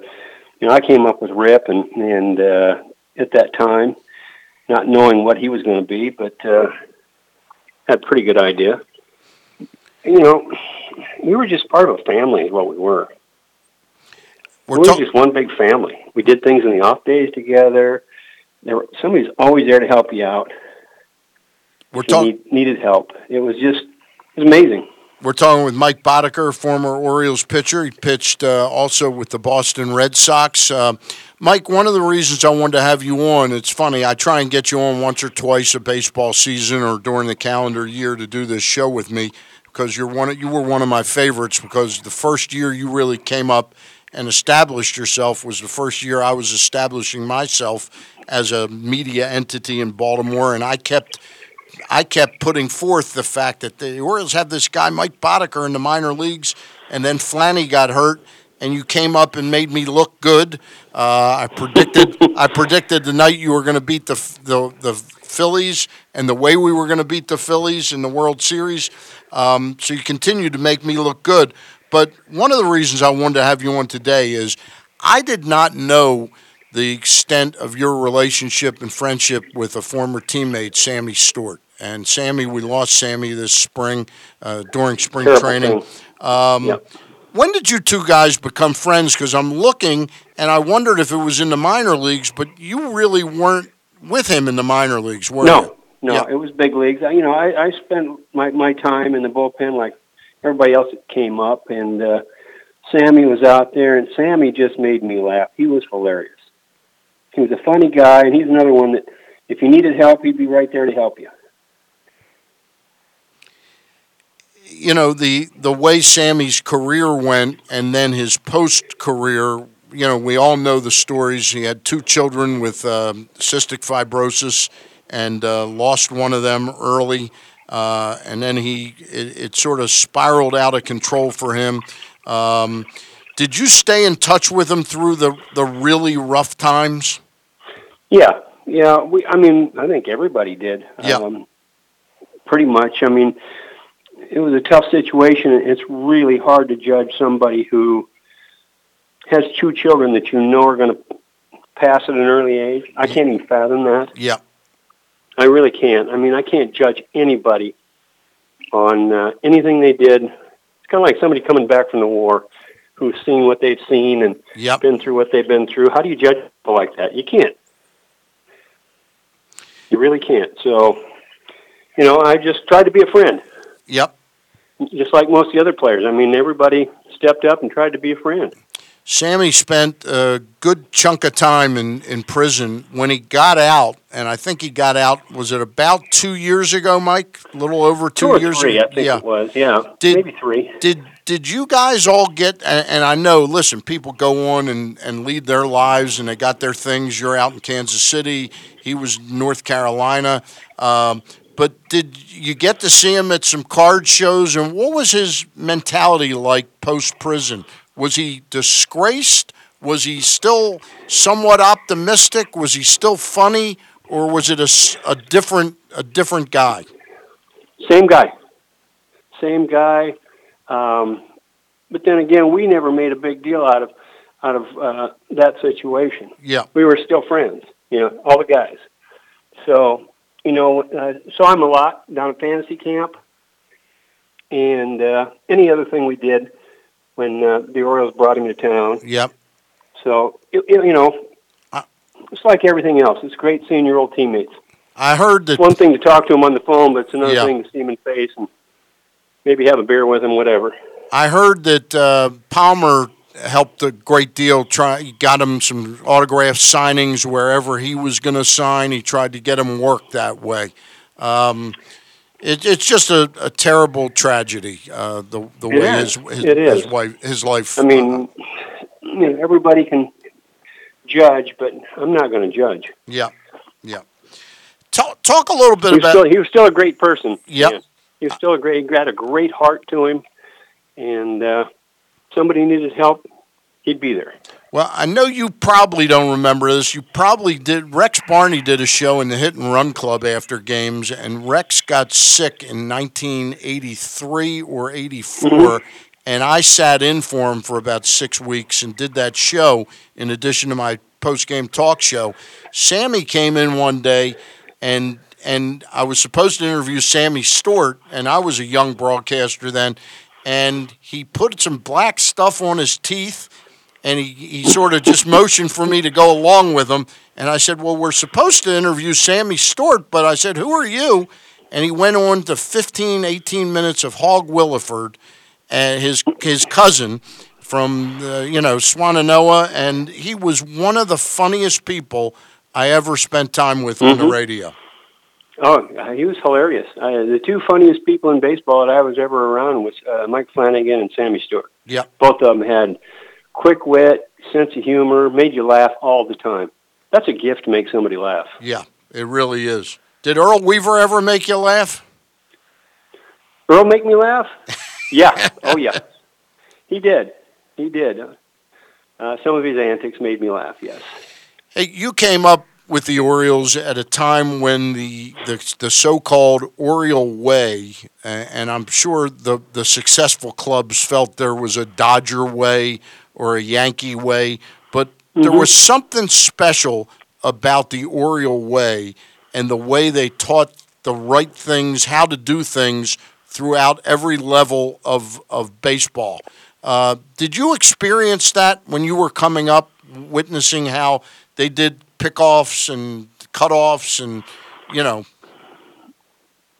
you know, I came up with Rip, and and uh, at that time, not knowing what he was going to be, but uh, had a pretty good idea. You know, we were just part of a family, is what we were. We're we were talk- just one big family. We did things in the off days together. There, were, somebody's always there to help you out. We're you need, needed help. It was just, it was amazing. We're talking with Mike Boddicker, former Orioles pitcher. He pitched uh, also with the Boston Red Sox. Uh, Mike, one of the reasons I wanted to have you on, it's funny, I try and get you on once or twice a baseball season or during the calendar year to do this show with me because you're one of, you were one of my favorites because the first year you really came up and established yourself was the first year I was establishing myself as a media entity in Baltimore and I kept I kept putting forth the fact that the Orioles have this guy Mike Boddicker in the minor leagues, and then Flanny got hurt, and you came up and made me look good. Uh, I predicted I predicted the night you were going to beat the, the the Phillies and the way we were going to beat the Phillies in the World Series. Um, so you continued to make me look good. But one of the reasons I wanted to have you on today is I did not know the extent of your relationship and friendship with a former teammate, Sammy Stewart. And Sammy, we lost Sammy this spring uh, during spring Terrible training. Um, When did you two guys become friends? Because I'm looking and I wondered if it was in the minor leagues, but you really weren't with him in the minor leagues, were no, you? no, Yeah. it was big leagues. I- You know, I, I spent my, my time in the bullpen like everybody else that came up, and uh, Sammy was out there, and Sammy just made me laugh. He was hilarious. He was a funny guy, and he's another one that if you needed help, he'd be right there to help you. you know the the way Sammy's career went and then his post career you know, we all know the stories. He had two children with uh, cystic fibrosis and uh, lost one of them early. Uh, and then he, it, it, sort of spiraled out of control for him. Um, did you stay in touch with him through the, the really rough times? Yeah, yeah. We, I mean, I think everybody did. Yeah. Um, pretty much. I mean, it was a tough situation. It's really hard to judge somebody who has two children that you know are going to pass at an early age. I can't even fathom that. Yeah. I really can't. I mean, I can't judge anybody on uh, anything they did. It's kind of like somebody coming back from the war who's seen what they've seen and yep. been through what they've been through. How do you judge people like that? You can't. You really can't. So, you know, I just tried to be a friend. Yep. Just like most of the other players. I mean, everybody stepped up and tried to be a friend. Sammy spent a good chunk of time in, in prison. When he got out, and I think he got out, was it about two years ago, Mike? A little over two, two or years three, ago? I think yeah. it was. Yeah, Did- maybe three. Did did you guys all get? And, and I know, listen, people go on and, and lead their lives, and they got their things. You're out in Kansas City. He was North Carolina. Um, but did you get to see him at some card shows? And what was his mentality like post prison? Was he disgraced? Was he still somewhat optimistic? Was he still funny, or was it a, a different a different guy? Same guy. Same guy. Um, but then again, we never made a big deal out of out of uh, that situation. Yeah. We were still friends, you know, all the guys. So, you know, uh, saw him a lot down at fantasy camp, and uh, any other thing we did when uh, the Orioles brought him to town. Yep. So, it, it, you know, it's like everything else. It's great seeing your old teammates. I heard that. It's one thing to talk to him on the phone, but it's another Yeah. thing to see him in face and maybe have a beer with him, whatever. I heard that uh, Palmer helped a great deal. Try got him some autograph signings wherever he was going to sign. He tried to get him work that way. Um, it, it's just a, a terrible tragedy. Uh, the the It way is. his his, It is. his wife his life. I mean, you know, everybody can judge, but I'm not going to judge. yeah, yeah. Talk talk a little bit He about. still, he was still a great person. Yep. Yeah. He was still a great. He had a great heart to him, and uh, somebody needed help, he'd be there. Well, I know you probably don't remember this. You probably did. Rex Barney did a show in the Hit and Run Club after games, and Rex got sick in 1983 or 84, Mhm. and I sat in for him for about six weeks and did that show in addition to my post game talk show. Sammy came in one day, and and I was supposed to interview Sammy Stewart, and I was a young broadcaster then, and he put some black stuff on his teeth and he, he sort of just motioned for me to go along with him. And I said, Well, we're supposed to interview Sammy Stewart, but I said, Who are you? And he went on to 15, 18 minutes of Hog Williford and his, his cousin from, uh, you know, Swannanoa. And he was one of the funniest people I ever spent time with on the Mhm. radio. Oh, he was hilarious. I, the two funniest people in baseball that I was ever around was uh, Mike Flanagan and Sammy Stewart. Yeah. Both of them had quick wit, sense of humor, made you laugh all the time. That's a gift to make somebody laugh. Yeah, it really is. Did Earl Weaver ever make you laugh? Earl make me laugh? Yeah. oh yeah. He did. He did. Uh, some of his antics made me laugh. Yes. Hey, you came up with the Orioles at a time when the the, the so-called Oriole way, and I'm sure the the successful clubs felt there was a Dodger way or a Yankee way, but there Mhm. was something special about the Oriole way and the way they taught the right things, how to do things throughout every level of of baseball. Uh, did you experience that when you were coming up, witnessing how they did pickoffs and cutoffs and you know?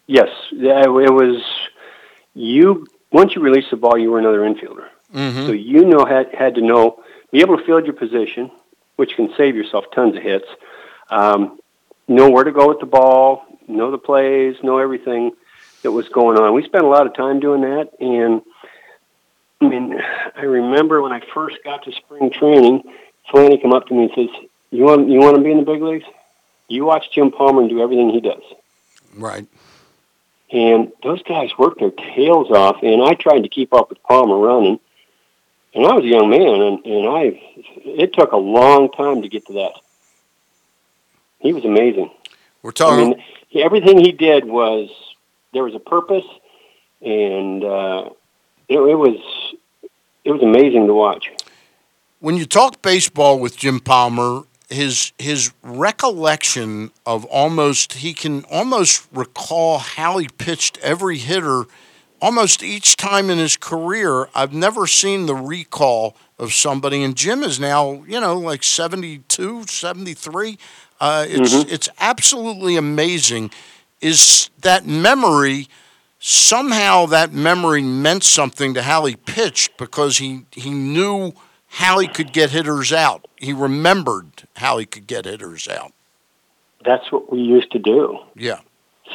Yes. It was you. Once you release the ball, you were another infielder. Mhm. So you know had had to know be able to field your position, which can save yourself tons of hits. Um, know where to go with the ball, know the plays, know everything that was going on. We spent a lot of time doing that, and I mean, I remember when I first got to spring training, Flanny come up to me and says, "You want you want to be in the big leagues? You watch Jim Palmer and do everything he does." Right. And those guys worked their tails off, and I tried to keep up with Palmer running. And I was a young man, and, and I it took a long time to get to that. He was amazing. We're talking. I mean, everything he did was there was a purpose, and uh, it, it was it was amazing to watch. when you talk baseball with Jim Palmer, his his recollection of almost he can almost recall how he pitched every hitter almost each time in his career. I've never seen the recall of somebody and Jim is now, you know, like 72, 73. Uh, it's Mhm. it's absolutely amazing is that memory somehow that memory meant something to how he pitched because he he knew how he could get hitters out. He remembered how he could get hitters out. That's what we used to do. Yeah.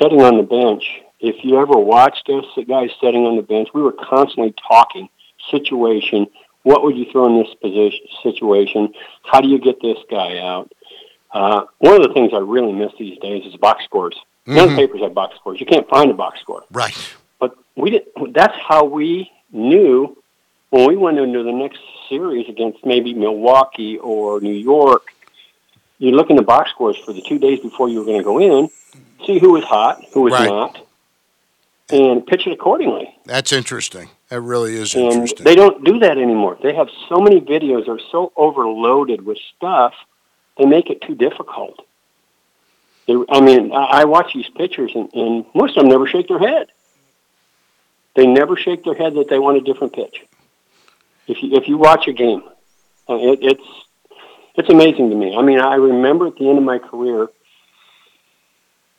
Sitting on the bench. If you ever watched us, the guys sitting on the bench, we were constantly talking situation. What would you throw in this position situation? How do you get this guy out? Uh, one of the things I really miss these days is box scores. None of the papers have box scores. You can't find a box score. Right. But we did. That's how we knew when we went into the next series against maybe Milwaukee or New York. You look in the box scores for the two days before you were going to go in, see who was hot, who was Right. not, and pitch it accordingly. That's interesting. That really is And interesting. they don't do that anymore. They have so many videos; they're so overloaded with stuff. They make it too difficult. They, I mean, I, I watch these pictures, and, and most of them never shake their head. They never shake their head that they want a different pitch. If you if you watch a game, it, it's it's amazing to me. I mean, I remember at the end of my career,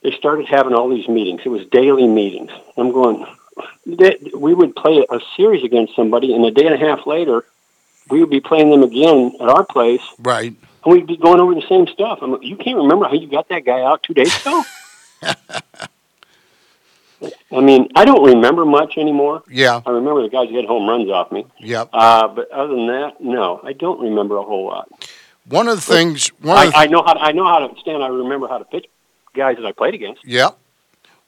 they started having all these meetings. It was daily meetings. I'm going. They, we would play a series against somebody, and a day and a half later, we would be playing them again at our place, Right. and we'd be going over the same stuff. I'm, like, you can't remember how you got that guy out two days ago. I mean, I don't remember much anymore. Yeah. I remember the guys who hit home runs off me. Yep. Uh, but other than that, no, I don't remember a whole lot. One of the things. One I, of the, I know how to, I know how to stand. I remember how to pitch guys that I played against. Yep.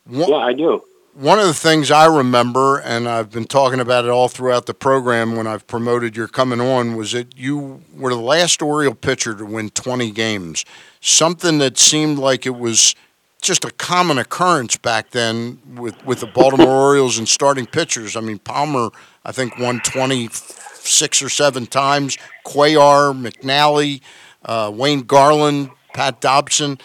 One, Yeah, I do. One of the things I remember, and I've been talking about it all throughout the program when I've promoted your coming on, was that you were the last Oriole pitcher to win 20 games. Something that seemed like it was just a common occurrence back then with, with the Baltimore Orioles and starting pitchers. I mean, Palmer, I think, won 26 or seven times. Cuellar, McNally, uh, Wayne Garland, Pat Dobson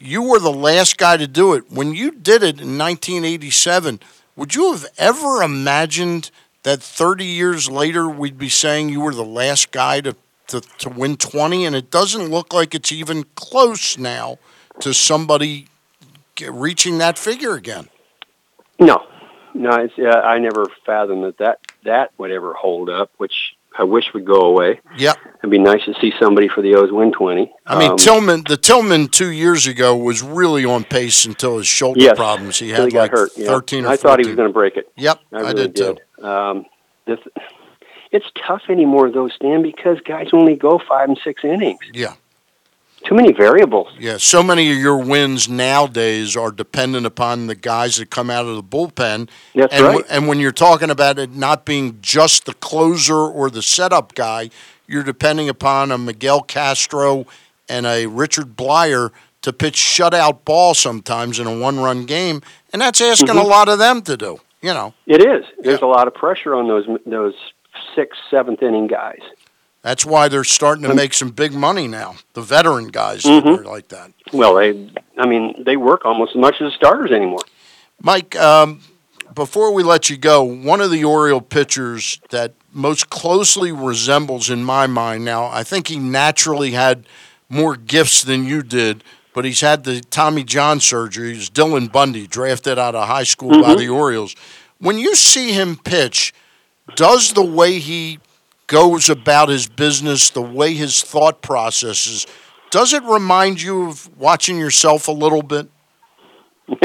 you were the last guy to do it. When you did it in 1987, would you have ever imagined that 30 years later we'd be saying you were the last guy to, to, to win 20? And it doesn't look like it's even close now to somebody reaching that figure again. No, no, it's, uh, I never fathomed that, that that would ever hold up, which I wish would go away. Yeah, It'd be nice to see somebody for the O's win 20. I mean, Um, Tillman, the Tillman two years ago was really on pace until his shoulder yes, problems. He had got like hurt. yeah. 13 or I thought he was going to break it. Yep, I, I, really did too. Um, this, it's tough anymore, though, Stan, because guys only go five and six innings. Yeah. Too many variables. Yeah, so many of your wins nowadays are dependent upon the guys that come out of the bullpen. That's and, right. and when you're talking about it not being just the closer or the setup guy, you're depending upon a Miguel Castro and a Richard Bleier to pitch shutout ball sometimes in a one-run game, and that's asking Mhm. a lot of them to do. You know, It is. There's a lot of pressure on those those sixth, seventh inning guys. That's why they're starting to make some big money now. The veteran guys Mhm. that are like that. Well, they, I mean, they work almost as much as the starters anymore. Mike, um, before we let you go, one of the Oriole pitchers that most closely resembles, in my mind now, I think he naturally had more gifts than you did, but he's had the Tommy John surgery. He's Dylan Bundy, drafted out of high school by Mhm. the Orioles. When you see him pitch, does the way he goes about his business, the way his thought processes, does it remind you of watching yourself a little bit? you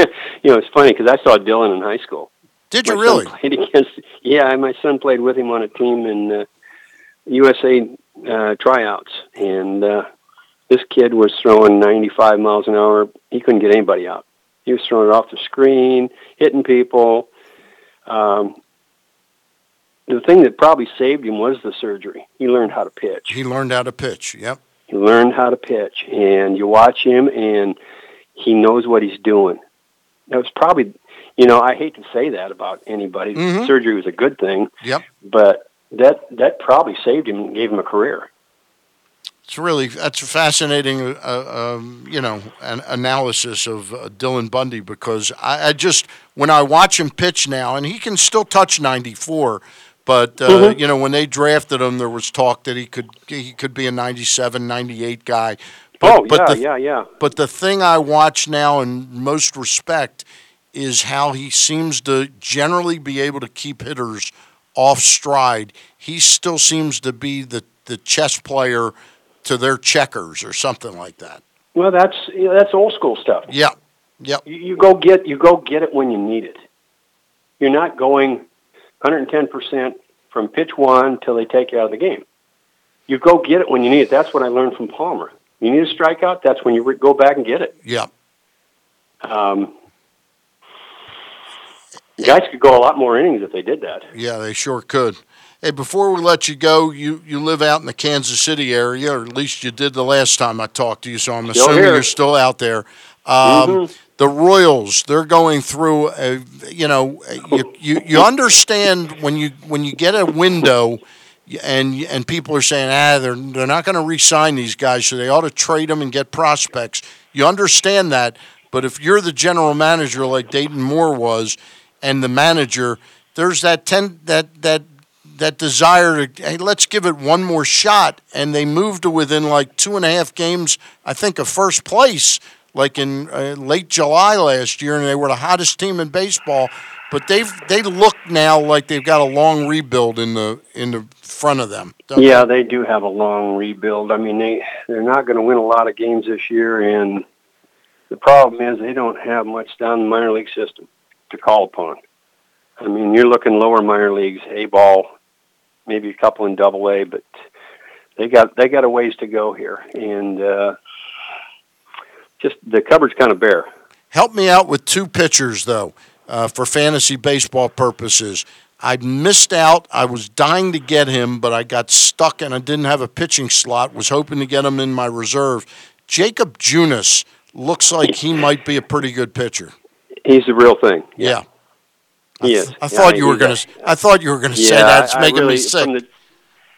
know, it's funny because I saw Dylan in high school, Did you My really? Played against. Yeah, my son played with him on a team in uh, USA uh, tryouts, and uh, this kid was throwing 95 miles an hour. He couldn't get anybody out. He was throwing it off the screen, hitting people. Um, the thing that probably saved him was the surgery. He learned how to pitch. He learned how to pitch. Yep. He learned how to pitch, and you watch him, and he knows what he's doing. That was probably, you know, I hate to say that about anybody. Mhm. Surgery was a good thing, Yep. but that that probably saved him and gave him a career. It's really that's a fascinating, uh, um, you know, an analysis of uh, Dylan Bundy because I, I just when I watch him pitch now, and he can still touch 94, but uh, Mhm. you know when they drafted him, there was talk that he could he could be a 97, 98 guy. But, oh but yeah, the, yeah, yeah. But the thing I watch now in most respect is how he seems to generally be able to keep hitters off stride. He still seems to be the, the chess player to their checkers or something like that. Well, that's you know, that's old school stuff. Yeah. Yep. You, you go get you go get it when you need it. You're not going 110 percent from pitch one till they take you out of the game. You go get it when you need it. That's what I learned from Palmer. You need a strikeout. That's when you re- go back and get it. Yeah. Um, guys could go a lot more innings if they did that. Yeah, they sure could. Hey, before we let you go, you, you live out in the Kansas City area, or at least you did the last time I talked to you, so I'm Still assuming here. you're still out there. Um, Mhm. The Royals, they're going through, a, you know, you, you, you understand when you when you get a window and and people are saying, ah, they're, they're not going to re-sign these guys, so they ought to trade them and get prospects. You understand that, but if you're the general manager like Dayton Moore was, and the manager, there's that ten that that that desire to hey, let's give it one more shot, and they moved to within like two and a half games, I think, of first place, like in uh, late July last year, and they were the hottest team in baseball. But they've they look now like they've got a long rebuild in the in the front of them. Yeah, they do have a long rebuild. I mean, they they're not going to win a lot of games this year, and the problem is they don't have much down the minor league system to call upon. I mean, you're looking lower minor leagues, A ball, maybe a couple in Double A, but they got they got a ways to go here, and uh, just the cupboard's kind of bare. Help me out with two pitchers, though, uh, for fantasy baseball purposes. I missed out. I was dying to get him, but I got stuck and I didn't have a pitching slot. Was hoping to get him in my reserve. Jakob Junis looks like he might be a pretty good pitcher. He's the real thing. Yeah. He is. I Yeah, thought you were going to. I thought you were going to say that. It's I- I making really- me sick. From the,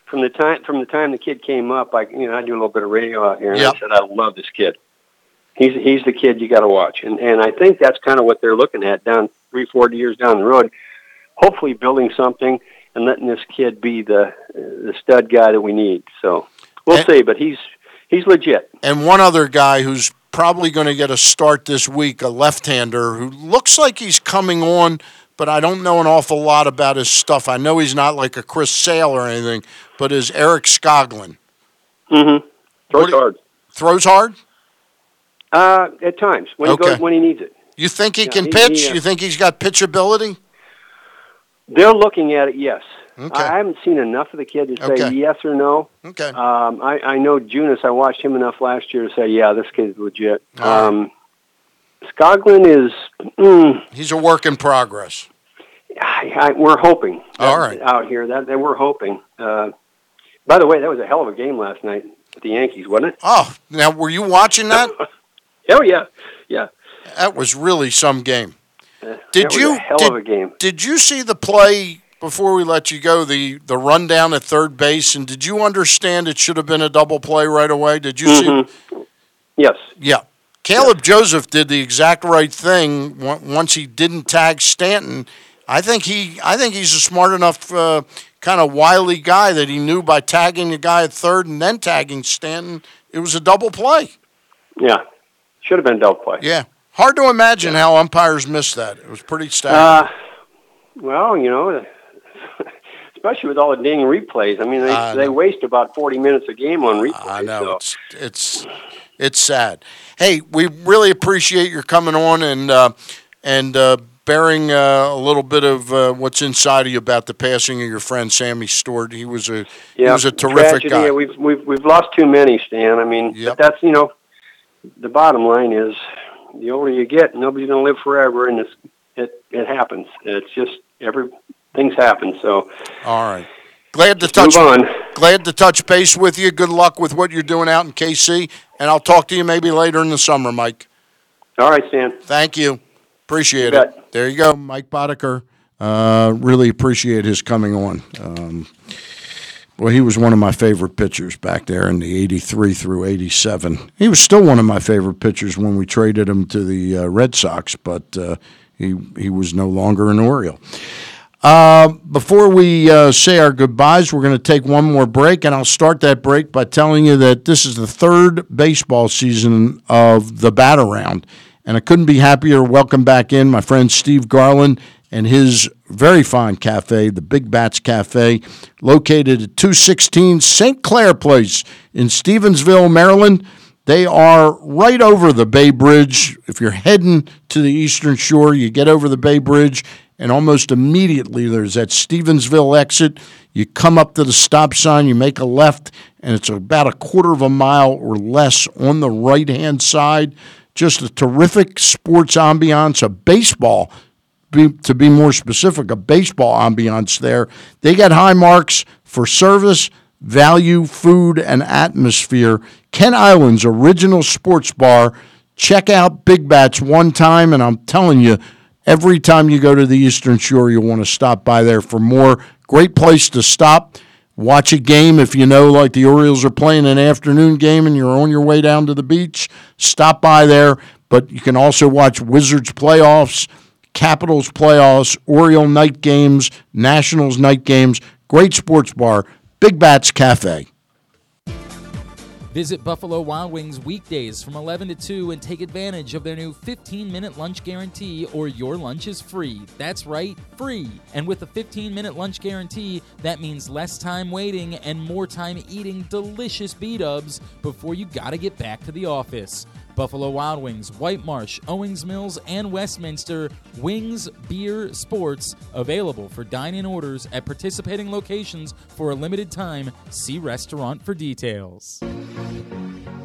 from the time from the time the kid came up, I you know I do a little bit of radio out here, and Yep. I said I love this kid. He's he's the kid you got to watch, and and I think that's kind of what they're looking at down three four years down the road. Hopefully, building something and letting this kid be the the stud guy that we need. So we'll see, but he's he's legit. and one other guy who's probably going to get a start this week, a left-hander who looks like he's coming on, but I don't know an awful lot about his stuff. I know he's not like a Chris Sale or anything, but is Eric Skoglund. Mm-hmm. Throws hard. Throws hard. Uh, at times when he goes when he needs it. You think he Yeah, can he- pitch? he, uh, you think he's got pitchability? They're looking at it, yes. Okay. I haven't seen enough of the kid to say Okay. yes or no. Okay. Um, I, I know Junis. I watched him enough last year to say, yeah, this kid's legit. Right. Um, Skoglund is. Mm, He's a work in progress. I, I, we're hoping. All right. Out here, that, that we're hoping. Uh, by the way, that was a hell of a game last night with the Yankees, wasn't it? Oh, now were you watching that? Oh yeah, yeah. That was really some game. Uh, Did you hell did, of a game? Did you see the play before we let you go? The the rundown at third base, and did you understand it should have been a double play right away? Did you see? Mhm. Yes. Yeah. Caleb Joseph did the exact right thing once he didn't tag Stanton. I think he I think he's a smart enough uh, kind of wily guy that he knew by tagging the guy at third and then tagging Stanton, it was a double play. Yeah, should have been double play. Yeah. Hard to imagine how umpires missed that. It was pretty staggering. Uh, well, you know, especially with all the ding replays. I mean, they they waste about forty minutes a game on replays. I know so. it's it's it's sad. Hey, we really appreciate your coming on and uh, and uh, bearing uh, a little bit of uh, what's inside of you about the passing of your friend Sammy Stewart. He was a he was a terrific tragedy. guy. Yeah, we've we've we've lost too many, Stan. I mean, but that's you know, the bottom line is, the older you get, nobody's going to live forever, and it's it it happens. It's just every things happen. So All right. Glad to touch on. glad to touch base with you. Good luck with what you're doing out in KC, and I'll talk to you maybe later in the summer, Mike. All right, Stan. Thank you. Appreciate You it. There you go, Mike Boddicker. Uh, really appreciate his coming on. Um, well, he was one of my favorite pitchers back there in the 83 through 87. He was still one of my favorite pitchers when we traded him to the uh, Red Sox, but uh, he, he was no longer an Oriole. Uh, before we uh, say our goodbyes, we're going to take one more break, and I'll start that break by telling you that this is the third baseball season of the Bat Around, and I couldn't be happier. Welcome back in my friend Steve Garland and his very fine cafe, the Big Bats Cafe, located at 216 St. Clair Place in Stevensville, Maryland. They are right over the Bay Bridge. If you're heading to the Eastern Shore, you get over the Bay Bridge, and almost immediately there's that Stevensville exit. You come up to the stop sign, you make a left, and it's about a quarter of a mile or less on the right hand side. Just a terrific sports ambiance, a baseball be, to be more specific, a baseball ambiance there. They get high marks for service, value, food, and atmosphere. Kent Island's original sports bar. Check out Big Bats one time, and I'm telling you, every time you go to the Eastern Shore, you'll want to stop by there for more. Great place to stop. Watch a game if you know, like the Orioles are playing an afternoon game and you're on your way down to the beach. Stop by there. But you can also watch Wizards playoffs. Capitals playoffs, Oriole night games, Nationals night games. Great sports bar, Big Bats Cafe. Visit Buffalo Wild Wings weekdays from 11 to 2 and take advantage of their new 15 minute lunch guarantee or your lunch is free. That's right, free. And with a 15 minute lunch guarantee, that means less time waiting and more time eating delicious B dubs before you gotta get back to the office. Buffalo Wild Wings, White Marsh, Owings Mills, and Westminster Wings Beer Sports available for dine in orders at participating locations for a limited time. See restaurant for details.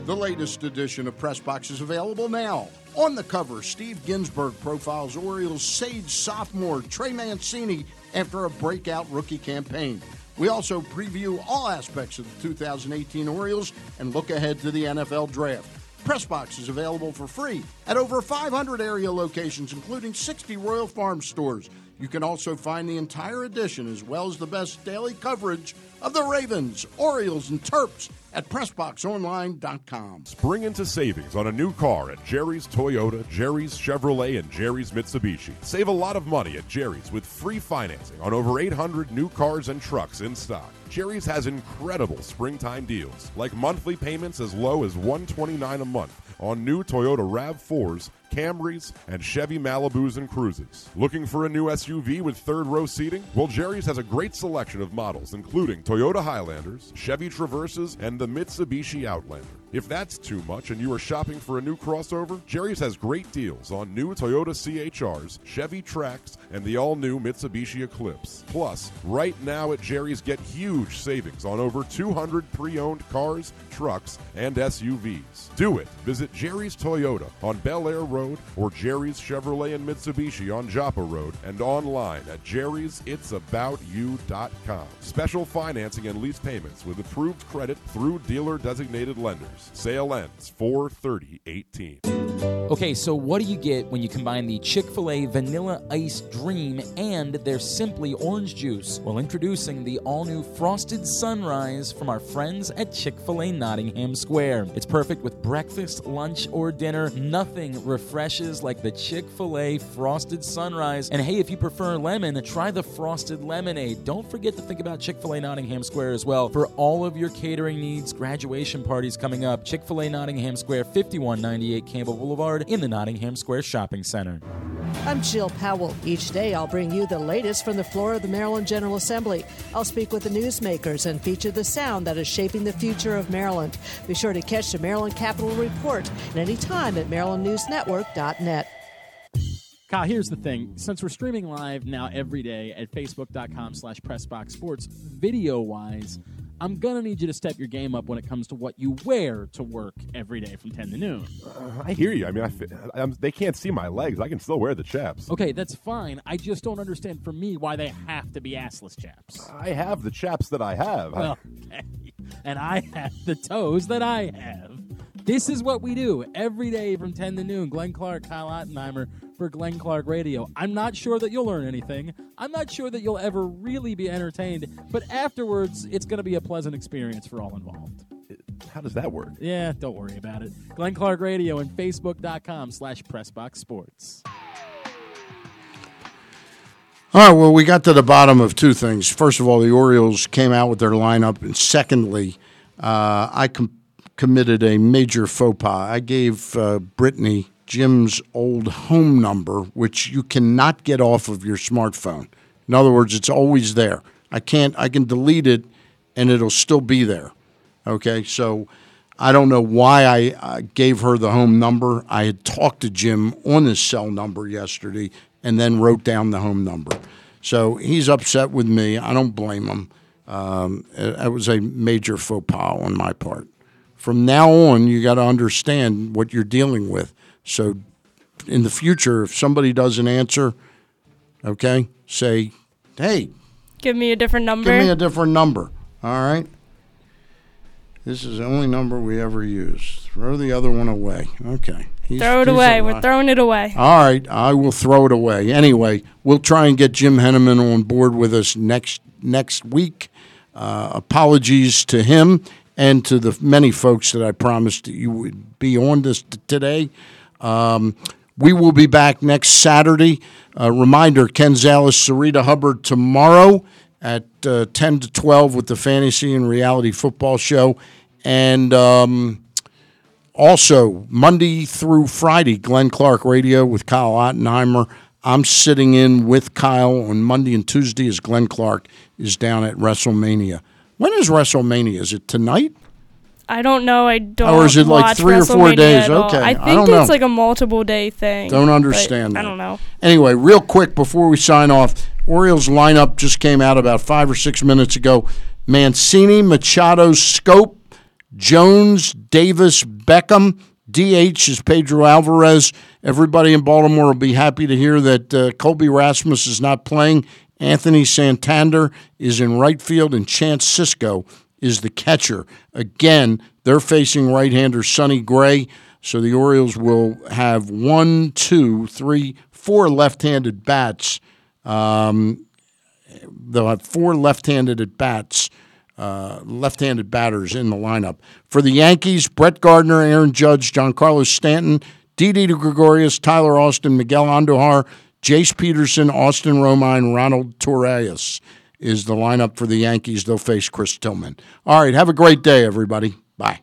The latest edition of Press Box is available now. On the cover, Steve Ginsburg profiles Orioles sage sophomore Trey Mancini after a breakout rookie campaign. We also preview all aspects of the 2018 Orioles and look ahead to the NFL draft. Pressbox is available for free at over 500 area locations, including 60 Royal Farm stores. You can also find the entire edition as well as the best daily coverage of the Ravens, Orioles, and Terps at PressBoxOnline.com. Spring into savings on a new car at Jerry's Toyota, Jerry's Chevrolet, and Jerry's Mitsubishi. Save a lot of money at Jerry's with free financing on over 800 new cars and trucks in stock. Jerry's has incredible springtime deals, like monthly payments as low as 129 a month on new Toyota RAV4s, Camrys, and Chevy Malibus and Cruises. Looking for a new SUV with third row seating? Well, Jerry's has a great selection of models, including Toyota Highlanders, Chevy Traverses, and the Mitsubishi Outlander. If that's too much and you are shopping for a new crossover, Jerry's has great deals on new Toyota CHRs, Chevy Trax, and the all new Mitsubishi Eclipse. Plus, right now at Jerry's, get huge savings on over 200 pre owned cars, trucks, and SUVs. Do it. Visit Jerry's Toyota on Bel Air Road or Jerry's Chevrolet and Mitsubishi on Joppa Road and online at jerry'sitsaboutyou.com. Special financing and lease payments with approved credit through dealer designated lenders. Sale ends 43018. Okay, so what do you get when you combine the Chick fil A Vanilla Ice Dream and their Simply Orange Juice? Well, introducing the all new Frosted Sunrise from our friends at Chick fil A Nottingham Square. It's perfect with breakfast, lunch, or dinner. Nothing refreshes like the Chick fil A Frosted Sunrise. And hey, if you prefer lemon, try the Frosted Lemonade. Don't forget to think about Chick fil A Nottingham Square as well for all of your catering needs, graduation parties coming up. Chick fil A Nottingham Square, 5198 Campbell Boulevard in the Nottingham Square Shopping Center. I'm Jill Powell. Each day I'll bring you the latest from the floor of the Maryland General Assembly. I'll speak with the newsmakers and feature the sound that is shaping the future of Maryland. Be sure to catch the Maryland Capital Report at any time at marylandnewsnetwork.net. Kyle, here's the thing. Since we're streaming live now every day at facebook.com slash pressboxsports, video-wise, I'm to need you to step your game up when it comes to what you wear to work every day from 10 to noon. Uh, I hear you. I mean, I, they can't see my legs. I can still wear the chaps. Okay, that's fine. I just don't understand for me why they have to be assless chaps. I have the chaps that I have. Well, okay. And I have the toes that I have. This is what we do every day from 10 to noon. Glenn Clark, Kyle Ottenheimer for Glenn Clark Radio. I'm not sure that you'll learn anything. I'm not sure that you'll ever really be entertained, but afterwards, it's going to be a pleasant experience for all involved. How does that work? Yeah, don't worry about it. Glenn Clark Radio and Facebook.com slash Pressbox Sports. All right, well, we got to the bottom of two things. First of all, the Orioles came out with their lineup, and secondly, uh, I com- committed a major faux pas. I gave uh, Brittany Jim's old home number, which you cannot get off of your smartphone. In other words, it's always there. I can't. I can delete it, and it'll still be there. Okay, so I don't know why I uh, gave her the home number. I had talked to Jim on his cell number yesterday and then wrote down the home number. So he's upset with me. I don't blame him. Um, it, it was a major faux pas on my part. From now on, you got to understand what you're dealing with. So in the future, if somebody doesn't answer, okay, say, hey, Give me a different number. Give me a different number. All right. This is the only number we ever use. Throw the other one away. Okay. He's- Throw it away. We're throwing it away. All right. I will throw it away. Anyway, we'll try and get Jim Henneman on board with us next next week. Uh, apologies to him and to the many folks that I promised that you would be on this t- today. Um, we will be back next Saturday. Uh, reminder Ken Zales, Sarita Hubbard tomorrow at uh, 10 to 12 with the Fantasy and Reality Football Show. And um, also, Monday through Friday, Glenn Clark Radio with Kyle Ottenheimer. I'm sitting in with Kyle on Monday and Tuesday as Glenn Clark is down at WrestleMania. When is WrestleMania? Is it tonight? I don't know. I don't. Or is it like three or four days? Okay, I I think don't it's know. like a multiple day thing. Don't understand I don't know. Anyway, real quick before we sign off, Orioles lineup just came out about five or six minutes ago. Mancini, Machado, Schoop, Jones, Davis, Beckham. DH is Pedro Alvarez. Everybody in Baltimore will be happy to hear that uh, Colby Rasmus is not playing. Anthony Santander is in right field, and Chance Sisco is the catcher. Again, they're facing right-hander Sonny Gray, so the Orioles will have one, two, three, four left-handed bats. Um, they'll have four left-handed at bats, uh, left-handed batters in the lineup. For the Yankees, Brett Gardner, Aaron Judge, Giancarlo Stanton, Didi Gregorius, Tyler Austin, Miguel Andujar, Jace Peterson, Austin Romine, Ronald Torreyes is the lineup for the Yankees. They'll face Chris Tillman. All right, have a great day, everybody. Bye.